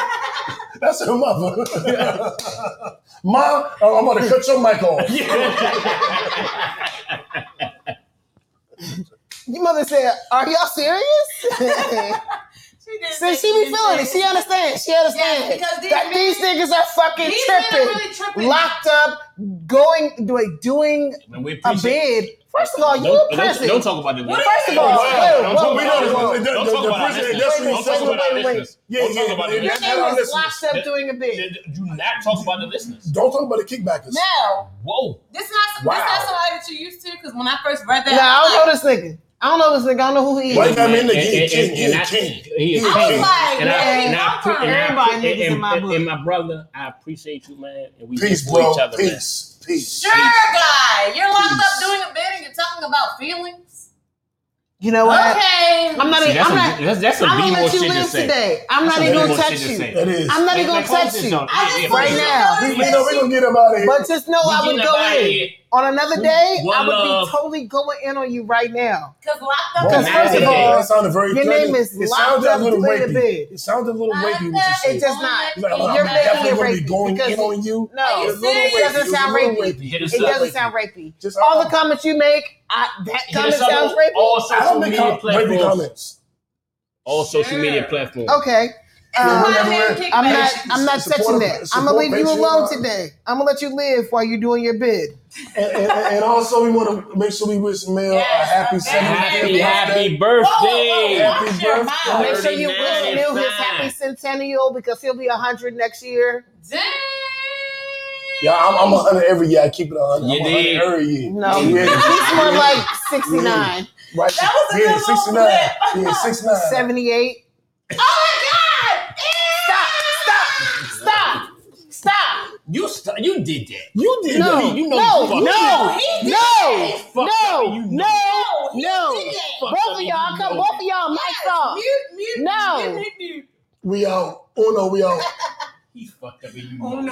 That's her mother. Mom, oh, I'm going to cut your mic off. Your mother said, are y'all serious? She didn't she be feeling it. She understands. She understands. Yeah, these that men- these niggas are fucking These men are tripping. really tripping. Locked up, going, doing, doing a appreciate- bid. First of all, you Don't, a don't, don't talk about the First of all, Wow. whoa, Don't whoa, talk about know the- listeners. Don't talk about our president- listeners. that's what he Don't talk about our Wait, wait, listeners. Yeah, Don't yeah, talk about yeah, the Your yeah. listeners. name is listeners. locked up doing a bid. Do not talk about the listeners. Don't talk about the kickbackers. No, Whoa. this not Wow. this not somebody that you're used to. Because when I first read that, Nah, I don't know this nigga. I don't know this nigga. I don't know who he is. Why you got me in the king? and- King, and- he and king. He is He a king. king. like, And I, where and I, come from? and I, Everybody and, niggas in and, my and, book. and my brother, I appreciate you, man. And we Peace, bro. each other, man. Peace. Peace. Sure, guy. You're locked Peace. up doing a bid and you're talking about feelings. You know what? Okay. I'm not. See, even- that's I'm some- not. that's- that's some I'm gonna B-more let you shit to today. I'm That's not even gonna touch you. That is. I'm not even gonna touch you. I just Right now. We, we know we're going to get him out of here. But just know I would getting go in here. On another day. One I would love. be totally going in on you right now. Because locked up. Because first of all, that sounded very your name is It locked sounded a up little doing a rapey. It sounded a little rapey. What up. you It said. does not. He's like, I'm, You're I'm making definitely going to be rapey going because in on you. No, you It's a little serious? rapey. It doesn't It's a sound little rapey. Hit us It up. doesn't sound rapey. Just- All uh, the comments you make, I, that Hit comment us up sounds on rapey. All I social don't make media com- rapey platforms. comments. All social media platforms. Okay. Uh, whatever. I'm not. I'm not touching that. I'm gonna leave you alone today. I'm gonna let you live while you're doing your bid. And, and, and also, we want to make sure we wish Mel a happy 75th Happy, birthday. happy birthday. Happy birthday. Make sure you wish 39 Neil his happy centennial because he'll be hundred next year. Damn. Yeah, I'm, I'm 100 every year. I keep it 100. You I'm 100 did. every year. No, Yeah. he's more like sixty nine. Right. That was a yeah, good little 69. flip. Yeah, 69. 78. Oh my God! Stop! Stop! Stop! Stop! You st- you did that. You did No, that. You know no, you fucked no, up. He did no, that. Fuck no, you know. no, no. did that. Fuck Both of you y'all, come, both of y'all, mics off. Mute, mute, No. mute, mute, mute. We out. Oh, Uno, we out. He fucked up. and You Oh know. no.